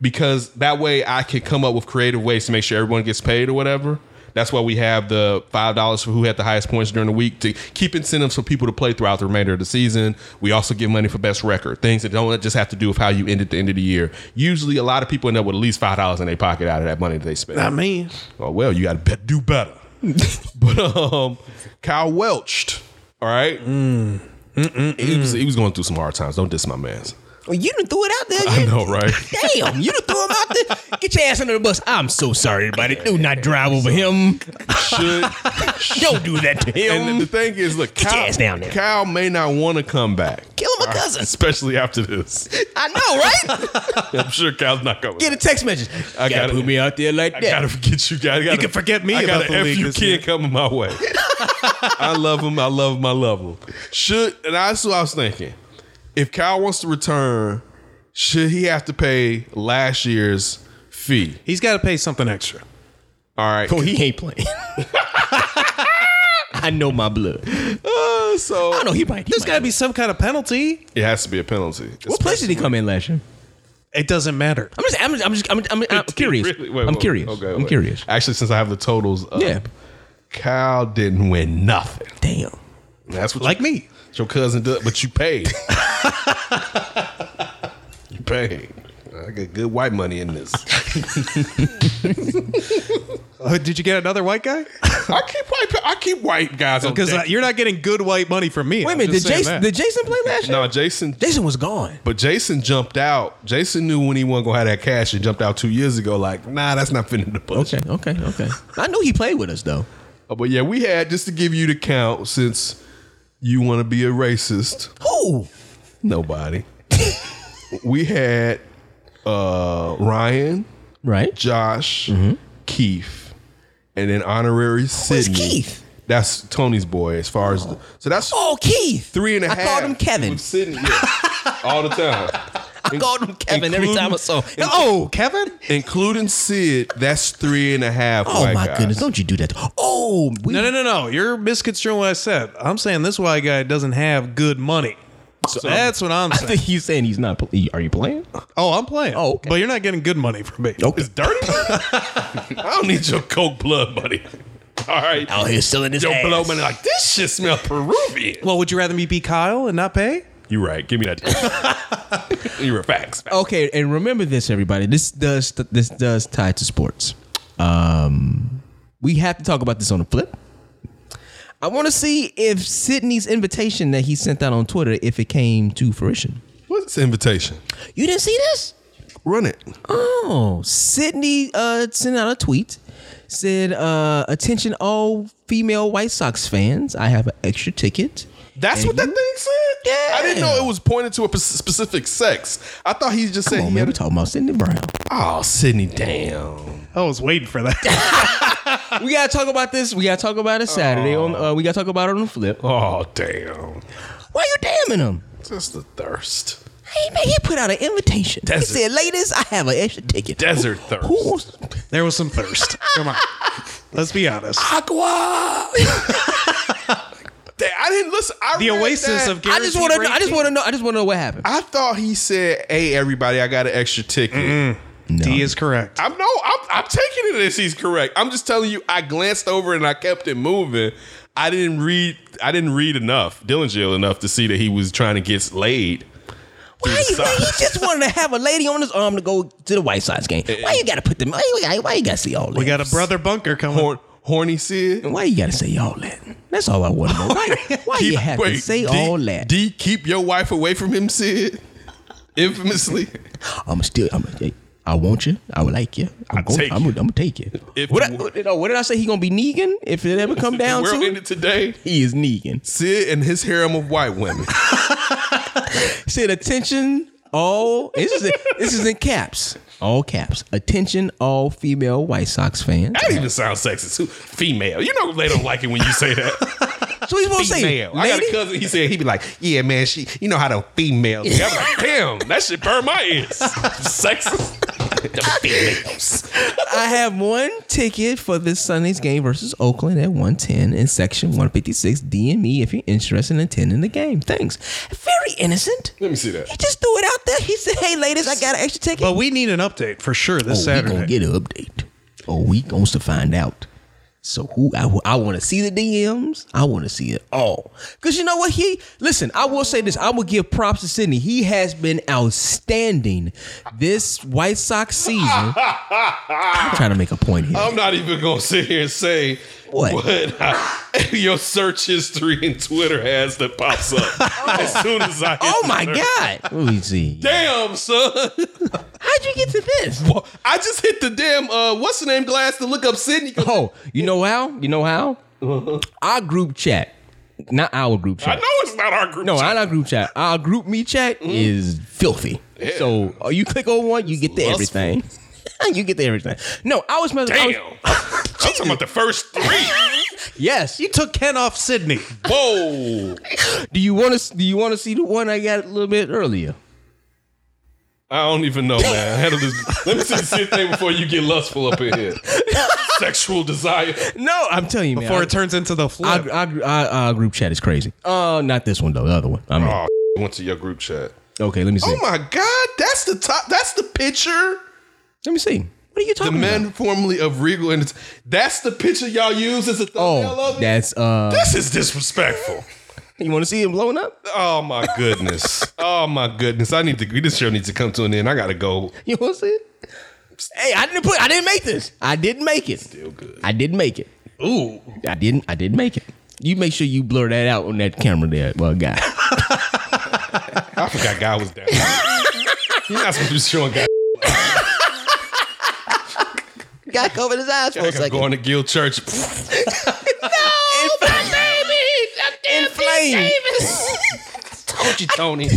because that way I can come up with creative ways to make sure everyone gets paid or whatever. That's why we have the five dollars for who had the highest points during the week to keep incentives for people to play throughout the remainder of the season. We also give money for best record, things that don't just have to do with how you end at the end of the year. Usually, a lot of people end up with at least five dollars in their pocket out of that money that they spend. Not me. Oh well, you got to do better. [laughs] but um, Kyle welched. All right, he was he was going through some hard times. Don't diss my man's. Well, you done threw it out there. I You- know, right? [laughs] Damn, you done threw him out there. Get your ass under the bus. I'm so sorry, everybody. Do not drive over him. Should [laughs] Don't do that to him. and the thing is, look, Get your ass down there. Kyle may not want to come back, Kill him a cousin. especially after this. I know, right? [laughs] I'm sure Kyle's not coming. Get a text message. I I gotta- gotta put me out there like I that. gotta forget you guys. You can forget me I about got the an league FU this kid year. coming my way. I love him. I love him. I love him. Should and that's what I was thinking. If Kyle wants to return, should he have to pay last year's fee? He's got to pay something extra. All right. Oh, he ain't playing. [laughs] I know my blood. Uh, so I know he might. He There's might. got to be some kind of penalty. it has to be a penalty. What place did he come in last year? It doesn't matter. I'm just, I'm just, I'm, just, I'm, I'm, I'm curious. Really? Wait, I'm wait, curious. okay, I'm wait. curious. Actually, since I have the totals, up, Yeah. Kyle didn't win nothing. Damn. That's what Like you, me. Your cousin did, but you paid. [laughs] you paid. I got good white money in this. [laughs] Did you get another white guy? [laughs] I keep white. I keep white guys on Because uh, deck. you're not getting good white money from me. Wait a I'm minute, just did saying Jason that. did Jason play last year? no, Jason. Jason was gone. But Jason jumped out. Jason knew when he wasn't gonna have that cash and jumped out two years ago. Like, nah, that's not fitting the budget. Okay, okay, okay. I knew he played with us though. Uh, But yeah, we had just to give you the count since you want to be a racist. Who? Nobody. we had uh Ryan, Right. Josh, Keith, and then honorary Who's Sydney. Keith? That's Tony's boy. As far as the, so that's Oh, Keith. three and a I half. called him Kevin. Sydney, yeah, [laughs] all the time. I called him Kevin every time I saw. him. Oh, Kevin? including Sid. That's three and a half. Oh white my guys. goodness! Don't you do that? Oh, we, No, no, no, no. You're misconstruing what I said. I'm saying this white guy doesn't have good money. So that's what I'm I saying. think he's saying he's not. pl- Are you playing? Oh, I'm playing. Oh, okay. But you're not getting good money from me. Okay. It's dirty. [laughs] [laughs] I don't need your coke blood, buddy. All right. Out here selling his Your ass. blow money like this shit smell Peruvian. Well, would you rather me be Kyle and not pay? You right. Give me that. [laughs] You're facts. Okay, and remember this, everybody. This does this does tie to sports. Um, we have to talk about this on the flip. I want to see if Sydney's invitation that he sent out on Twitter, if it came to fruition. What's this invitation? You didn't see this? Run it. Oh, Sydney uh, sent out a tweet. Said, uh, "Attention, all female White Sox fans! I have an extra ticket." That's what that thing said. Yeah. I didn't know it was pointed to a p- specific sex. I thought he just Come said on, he man. had We a, talking about Sydney Brown. Oh, Sydney, damn. I was waiting for that. [laughs] we gotta talk about this. We gotta talk about it Saturday. On uh, we gotta talk about it on the flip. Oh, damn. Why you damning him? Just the thirst. Hey man, he put out an invitation. Desert. He said, "Ladies, I have an extra ticket." Desert thirst. Who wants there was some thirst. Come on. Let's be honest. aqua? [laughs] Damn, I didn't listen. I The read oasis that. of I just want to. I just want to know. I just want to know what happened. I thought he said, "Hey, everybody, I got an extra ticket." D is correct. I'm no, I'm, I'm taking it as he's correct. I'm just telling you, I glanced over and I kept it moving. I didn't read. I didn't read enough, Dillinger enough to see that he was trying to get laid. Why you, side. he just wanted to have a lady on his arm to go to the White Sox game. Why you gotta put them? Why you, why you gotta say all that? we got a brother bunker coming. Horn, horny Sid. Why you gotta say all that? That's all I want to know. Why, [laughs] why you have to say D- all that? D, keep your wife away from him, Sid. Infamously. I'm still. I'm. I want you. I would like you. I'm gonna, take I'm, I'm gonna take you. If what, you- I, you know, what did I say? He gonna be Negan if it ever come [laughs] down the world to ended it? today. He is Negan. Sid and his harem of white women. [laughs] Said attention all. This is this is in caps. All caps. Attention all female White Sox fans. That even sounds sexist. Who- Female. You know they don't like it when you say that. So he's supposed to say, female. I got a cousin. He said he'd be like, "Yeah, man, she. You know how the females." be." I'm like, "Damn, that shit burn my ears." [laughs] Sexist. The females. I have one ticket for this Sunday's game versus Oakland at 110 in section 156. DM me if you're interested in attending the game. Thanks. Very innocent. Let me see that. He just threw it out there. He said, "Hey, ladies, I got an extra ticket." But we need an update for sure this oh, we gonna Saturday. get an update. Oh, we going to find out. So who I, I want to see the DMs. I want to see it all. Cause you know what? He listen. I will say this. I will give props to Sydney. He has been outstanding this White Sox season. [laughs] I'm trying to make a point here. I'm not even gonna sit here and say What? what [laughs] your search history in Twitter has that pops up [laughs] as soon as I. hit oh my search. God. Let me see. Damn, son. How'd you get to this? [laughs] Well, I just hit the damn uh, what's the name glass to look up Sydney. Oh, you know how? You know how? Our group chat, not our group chat. I chat. know it's not our group. No, chat. not our group chat. Our group me chat is filthy. So uh, you click on one, you get the lustful. everything. you get the everything. No, I was messing. I Damn. was- I'm talking about the first three. [laughs] yes. You took Ken off Sydney. Whoa. Do you want to? Do you want to see the one I got a little bit earlier? I don't even know, man. Handle this. Let me see the same thing before you get lustful up in here. [laughs] Sexual desire. No, I'm telling you, man. Before it turns into the our, flip. our, our, our group chat is crazy. Uh, not this one though. The other one. I mean, Oh, went to your group chat. okay. Let me see. Oh my God, that's the top. That's the picture. Let me see. What are you The talking men formerly of Regal, and it's, that's the picture y'all use as a thumbnail Oh, of it. that's uh. This is disrespectful. [laughs] You want to see him blowing up? Oh my goodness. [laughs] oh my goodness. I need to. This show needs to come to an end. I gotta go. You want to see it? Hey, I didn't put. I didn't make this. I didn't make it. Still good. I didn't make it. Ooh. I didn't. I didn't make it. You make sure you blur that out on that camera there, well, guy. [laughs] I forgot guy was down. You're not supposed to be showing guy. [laughs] guy covered his eyes for a Like I'm second. going to Guild Church. [laughs] [laughs] No, In flames. Told you, Tony.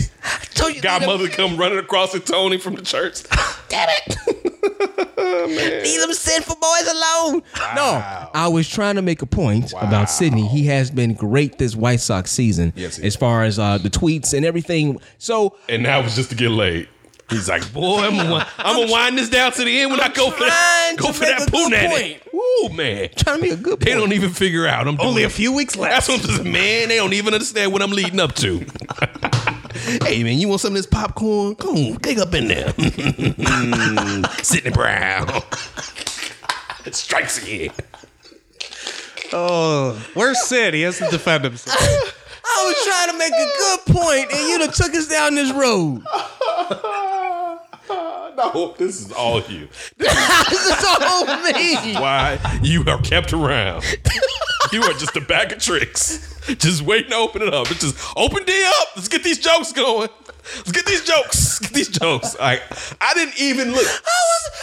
Told you. Godmother come running across to Tony from the church. Damn it. Leave them sinful boys alone. No, I was trying to make a point about Sydney. He has been great this White Sox season Yes, he as far as uh, the tweets and everything. So And that was just to get laid. He's like, boy, I'm gonna, I'm gonna wind this down to the end when i go for that, go for that a good punani. Ooh, man. trying to be a good They point. don't even figure out. I'm Only a few weeks left. That's what I'm saying, man. They don't even understand what I'm leading up to. [laughs] hey, man, you want some of this popcorn? Come on, dig up in there. [laughs] Sydney Brown. It [laughs] strikes again. Oh, where's Sid? He has to defend himself. I was trying to make a good point, and you done took us down this road. [laughs] No, this is all you. this is all me. Why you are kept around. You are just a bag of tricks. Just waiting to open it up. It's just open D up. Let's get these jokes going. Let's get these jokes. Get these jokes. Like I didn't even look.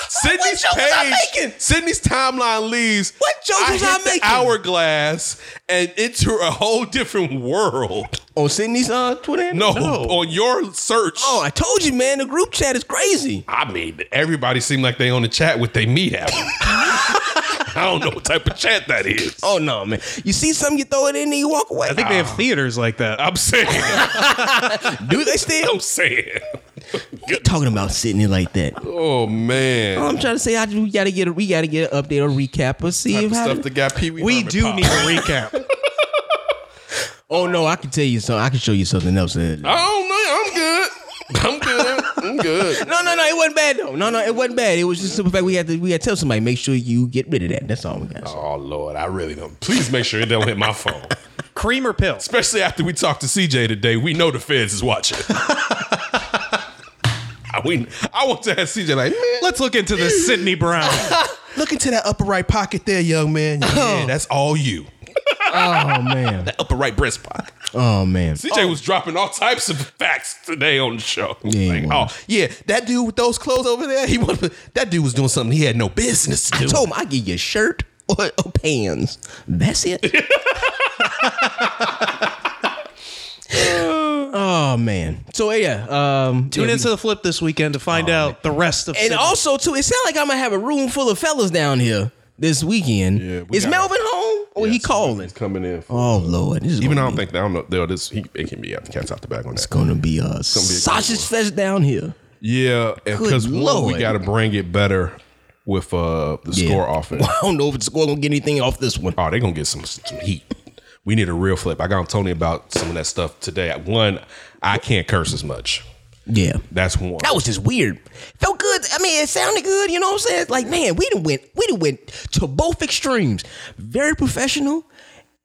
Sydney's what joke was I page. making? Sydney's timeline leaves. What joke I was I making? hourglass and into a whole different world. On Sydney's uh, Twitter? handle? No, on your search. Oh, I told you, man. The group chat is crazy. I mean, everybody seemed like they on the chat with they meat out. [laughs] [laughs] I don't know what type of chat that is. Oh no, man! You see something, you throw it in, and you walk away. I think they have ah. theaters like that. I'm saying. [laughs] Do they still? I'm saying. You talking about Sydney like that? Oh man. I'm trying to say, I, we gotta get a, we gotta get an update or recap or see Type if of how stuff that got Pee Wee. we Herman do pop. need a recap. [laughs] Oh no, I can tell you something. I can show you something else. I don't know. I'm good. I'm good. I'm good. [laughs] No, no, no, it wasn't bad though. No, no, it wasn't bad. It was just the fact we had to we had to tell somebody make sure you get rid of that. That's all we got. Oh Lord, I really don't. Please make sure it don't hit my phone. [laughs] Cream or pill? Especially after we talked to CJ today, we know the feds is watching. [laughs] I, we, I want to ask CJ like, man, Let's look into the Sydney Brown. look into that upper right pocket there, young man. Yeah, that's all you. Oh man. That upper right breast pocket. Oh man. CJ was dropping all types of facts today on the show. Yeah, Like, oh, yeah, that dude with those clothes over there, he was, that dude was doing something he had no business to I told him I give you a shirt or, or pants. That's it. [laughs] oh man. So yeah. Um, Tune yeah, into the flip this weekend to find out the rest of And Sydney. also, too, it sounds like I'm gonna have a room full of fellas down here this weekend. Yeah, we Is got- Melvin home or he calling? He's coming in. For, Oh Lord, this is Even I don't be, think I don't know. There, this he it can be out the cat's out the bag on it's that. gonna be a gonna be a sausage good fest down here. Yeah, because one, we got to bring it better with uh the score [laughs] offense. I don't know if the score gonna get anything off this one. Oh, they gonna get some some heat. We need a real flip. I got on Tony about some of that stuff today. One, I can't curse as much. Yeah. That's one. That was just weird. Felt good. I mean, it sounded good. You know what I'm saying? Like, man, we done went, we done went to both extremes. Very professional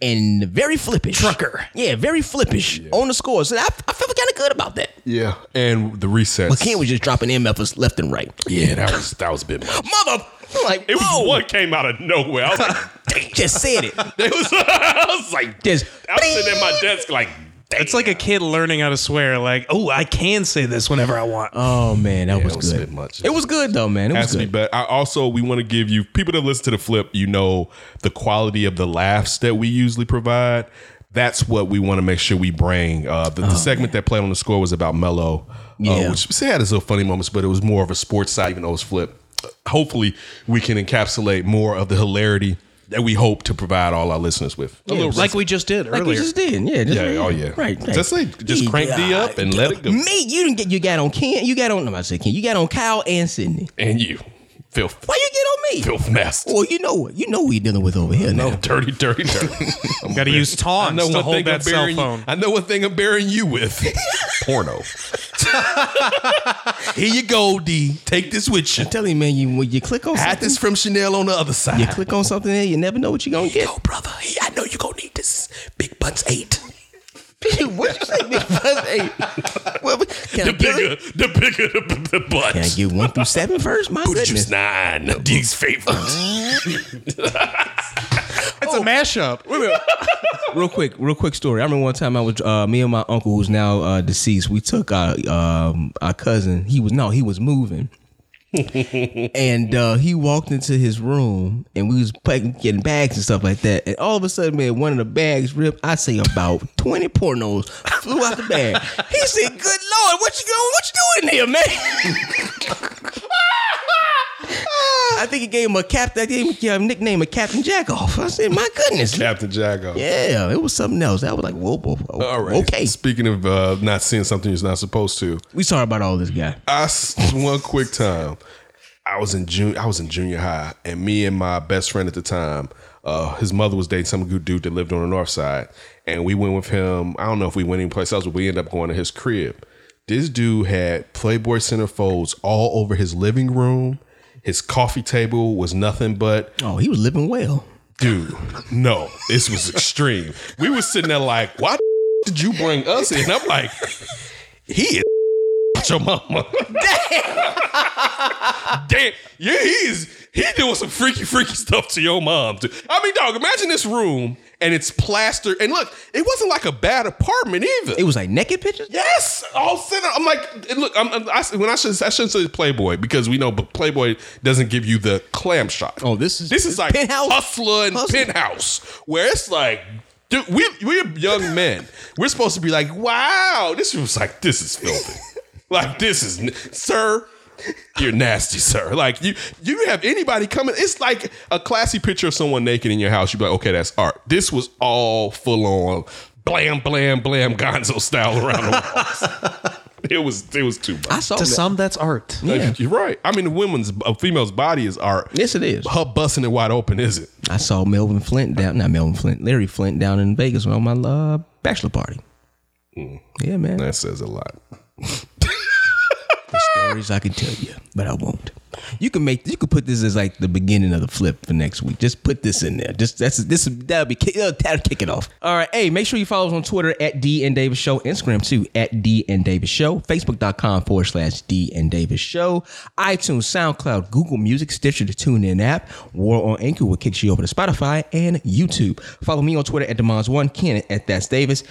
and very flippish. Trucker. Yeah, very flippish on the score. So I, I felt kind of good about that. yeah, and the resets. But Ken was just dropping MFs left and right. yeah, that was that was a bit much. Mother, like, It whoa, was one came out of nowhere. I was like, [laughs] just said it. [laughs] it was, [laughs] I was like, Just I was sitting at my desk like, it's like a kid learning how to swear. Like, oh, I can say this whenever I want. Oh man, that was it was good. much. It was good though, man. It has was to be good. better. I also we want to give you people that listen to the flip. You know the quality of the laughs that we usually provide. That's what we want to make sure we bring. Uh, the, the segment that played on the score was about Mello, uh, Yeah. which had its little funny moments, but it was more of a sports side, even though it was flip. Hopefully, we can encapsulate more of the hilarity that we hope to provide all our listeners with. A little like we just did Like we just did, yeah. Just, Yeah, oh, yeah. right. right. Just like- just crank D up and let it go. Me, you didn't get. You got on Ken. You got on. No, I said Ken. You got on Kyle and Sydney. and you, filth, Why you get on me? filth master. Well, you know what? You know what we dealing with over here No, now. dirty, dirty, dirty. [laughs] Got to use I taunts know to one hold thing I'm that cell burying. phone. I know what thing I'm burying you with. [laughs] Porno. [laughs] Here you go, D. Take this with you. I'm telling you, man. You when you click on Had something, this from Chanel on the other side. you click on something there, you never know what you're gonna get. Yo, brother. Hey, I know you're gonna need this. Big Butts eight. [laughs] what you say, Big Buzz? Hey, well, Can the get bigger, the bigger the, the butt. Can I get one through seven first? My Booty goodness. juice nine. These favorites. [laughs] It's a mashup. [laughs] real quick, real quick story. I remember one time I was uh, me and my uncle who's now uh, deceased. We took our um, our cousin. He was no, he was moving. And uh, he walked into his room and we was packing, getting bags and stuff like that. And all of a sudden, man, one of the bags ripped. I say about twenty pornos flew out the bag. He said, "Good lord, what you going? What you doing here, man?" [laughs] I think he gave him a cap. That gave him a nickname of Captain Jackoff. I said, "My goodness, Captain Jago. yeah, it was something else. That was like, whoa, whoa, whoa. All right. Okay. Speaking of uh, not seeing something you're not supposed to, We sorry about all this guy. I one quick time. I was in junior. I was in junior high, and me and my best friend at the time, uh, his mother was dating some good dude that lived on the north side, and we went with him. I don't know if we went anyplace else, but we ended up going to his crib. This dude had Playboy centerfolds all over his living room. His coffee table was nothing but Oh, he was living well. dude. No, this was extreme. We were sitting there like, why the did you bring us in? I'm like, he is your mama. Damn, Damn. yeah, he is. He doing some freaky, freaky stuff to your mom. Too. I mean, dog, imagine this room and it's plastered. And look, it wasn't like a bad apartment either. It was like naked pictures. Yes, all center. I'm like, look, I'm, I'm- I, when I should, I shouldn't say Playboy because we know, but Playboy doesn't give you the clam shot. Oh, this is this is like penthouse. hustler and Hustler. penthouse, where it's like, dude, we we're young [laughs] men. We're supposed to be like, wow, this was like, this is filthy. [laughs] like this is, sir. You're nasty, sir. Like you, you have anybody coming. It's like a classy picture of someone naked in your house. You'd be like, okay, that's art. This was all full on blam, blam, blam, Gonzo style around the walls. [laughs] it was, it was too much. I saw To that. some, that's art. Yeah. You're right. I mean, a woman's, a female's body is art. Yes, it is. Her busting it wide open, is it? I saw Melvin Flint down, not Melvin Flint, Larry Flynt down in Vegas on my uh, bachelor party. Yeah, man. That says a lot. Stories I can tell you, but I won't. You can make you can put this as like the beginning of the flip for next week. Just put this in there. Just that's this that'll be that'll kick it off. All right. Hey, make sure you follow us on Twitter at D and Davis Show, Instagram too at D and Davis Show, Facebook.com forward slash D and Davis Show, iTunes, SoundCloud, Google Music, Stitcher, the TuneIn app, WARR on Anchor, which kicks you over to Spotify and YouTube. Follow me on Twitter at Demons1, Ken at That's Davis,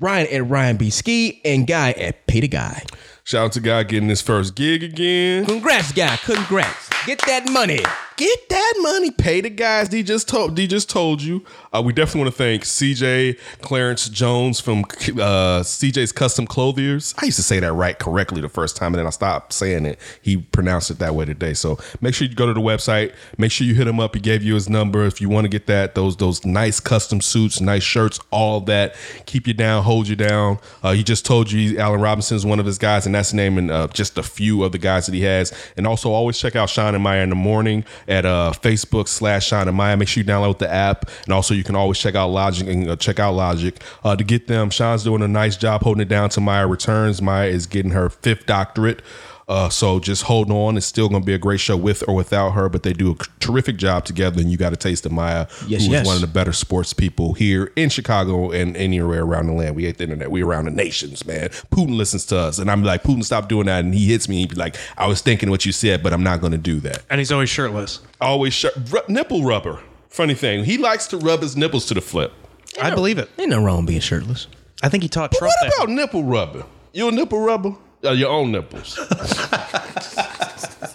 Ryan at Ryan B Ski, and Guy at Peter Guy. Shout out to guy getting his first gig again. Congrats, guy. Congrats. Get that money. Get that money. Pay the guys. D just told. D just told you. Uh, we definitely want to thank CJ Clarence Jones from uh, CJ's Custom Clothiers. I used to say that right correctly the first time, and then I stopped saying it. He pronounced it that way today. So make sure you go to the website. Make sure you hit him up. He gave you his number if you want to get that. Those those nice custom suits, nice shirts, all that. Keep you down, hold you down. Uh, he just told you Allen Robinson is one of his guys, and that's naming uh, just a few of the guys that he has. And also always check out Shawn and Maya in the morning at uh, Facebook slash Shawn and Maya. Make sure you download the app, and also you can always check out Logic and uh, check out Logic uh, to get them. Shawn's doing a nice job holding it down to Maya returns. Maya is getting her fifth doctorate. Uh, so just hold on. It's still going to be a great show with or without her, but they do a terrific job together. And you got a taste of Maya, Yes, who is yes. one of the better sports people here in Chicago and anywhere around the land. We hate the internet. We around the nations, man. Putin listens to us, and I'm like, Putin, stop doing that. And he hits me. He'd be like, I was thinking what you said, but I'm not going to do that. And he's always shirtless. Always sh- ru- nipple rubber. Funny thing, he likes to rub his nipples to the flip. I believe it. Ain't nothing wrong being shirtless. I think he taught But Trump what that. about nipple rubber? You a nipple rubber? Uh, your own nipples. [laughs]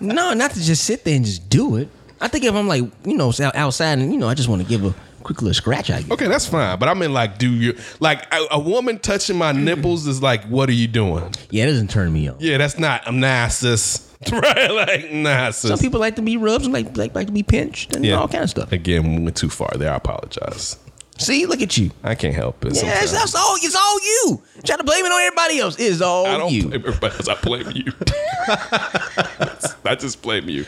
No, not to just sit there and just do it. I think if I'm like, you know, outside and, you know, I just want to give a quick little scratch at you. Okay, that's fine. But I mean, like, do you like a, a woman touching my nipples is like, what are you doing? Yeah, it doesn't turn me on. Yeah, that's not. I'm nah, sis. [laughs] right? Like, nah, sis. Some people like to be rubbed, some like, like, like to be pinched and all kind of stuff. Again, we went too far there. I apologize. See, look at you. I can't help it. Yeah, sometimes. it's, that's all. It's all you. Try to blame it on everybody else. It's all I don't you. blame everybody else. I blame you. [laughs] I just blame you.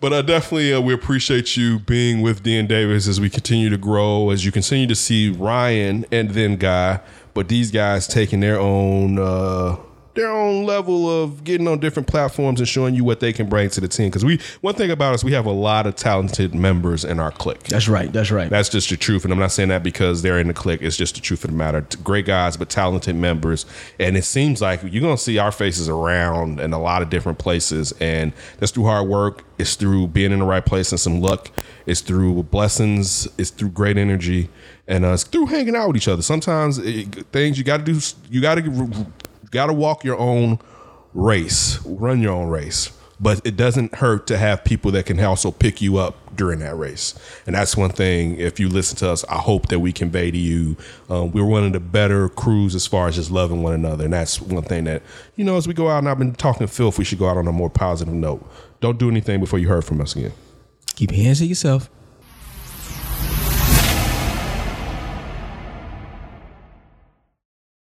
But uh, definitely, uh, we appreciate you being with D and Davis as we continue to grow, as you continue to see Ryan and then Guy, but these guys taking their own uh, their own level of getting on different platforms and showing you what they can bring to the team. Because we, one thing about us, we have a lot of talented members in our clique. That's right. That's right. That's just the truth, and I'm not saying that because they're in the clique. It's just the truth of the matter. Great guys, but talented members, and it seems like you're gonna see our faces around in a lot of different places, and that's through hard work. It's through being in the right place and some luck. It's through blessings. It's through great energy, and uh, it's through hanging out with each other. Sometimes it, things you got to do. You got to got to walk your own race, run your own race. But it doesn't hurt to have people that can also pick you up during that race. And that's one thing, if you listen to us, I hope that we convey to you. Um, we're one of the better crews as far as just loving one another. And that's one thing that, you know, as we go out and I've been talking to filth, we should go out on a more positive note. Don't do anything before you heard from us again. Keep your hands to yourself.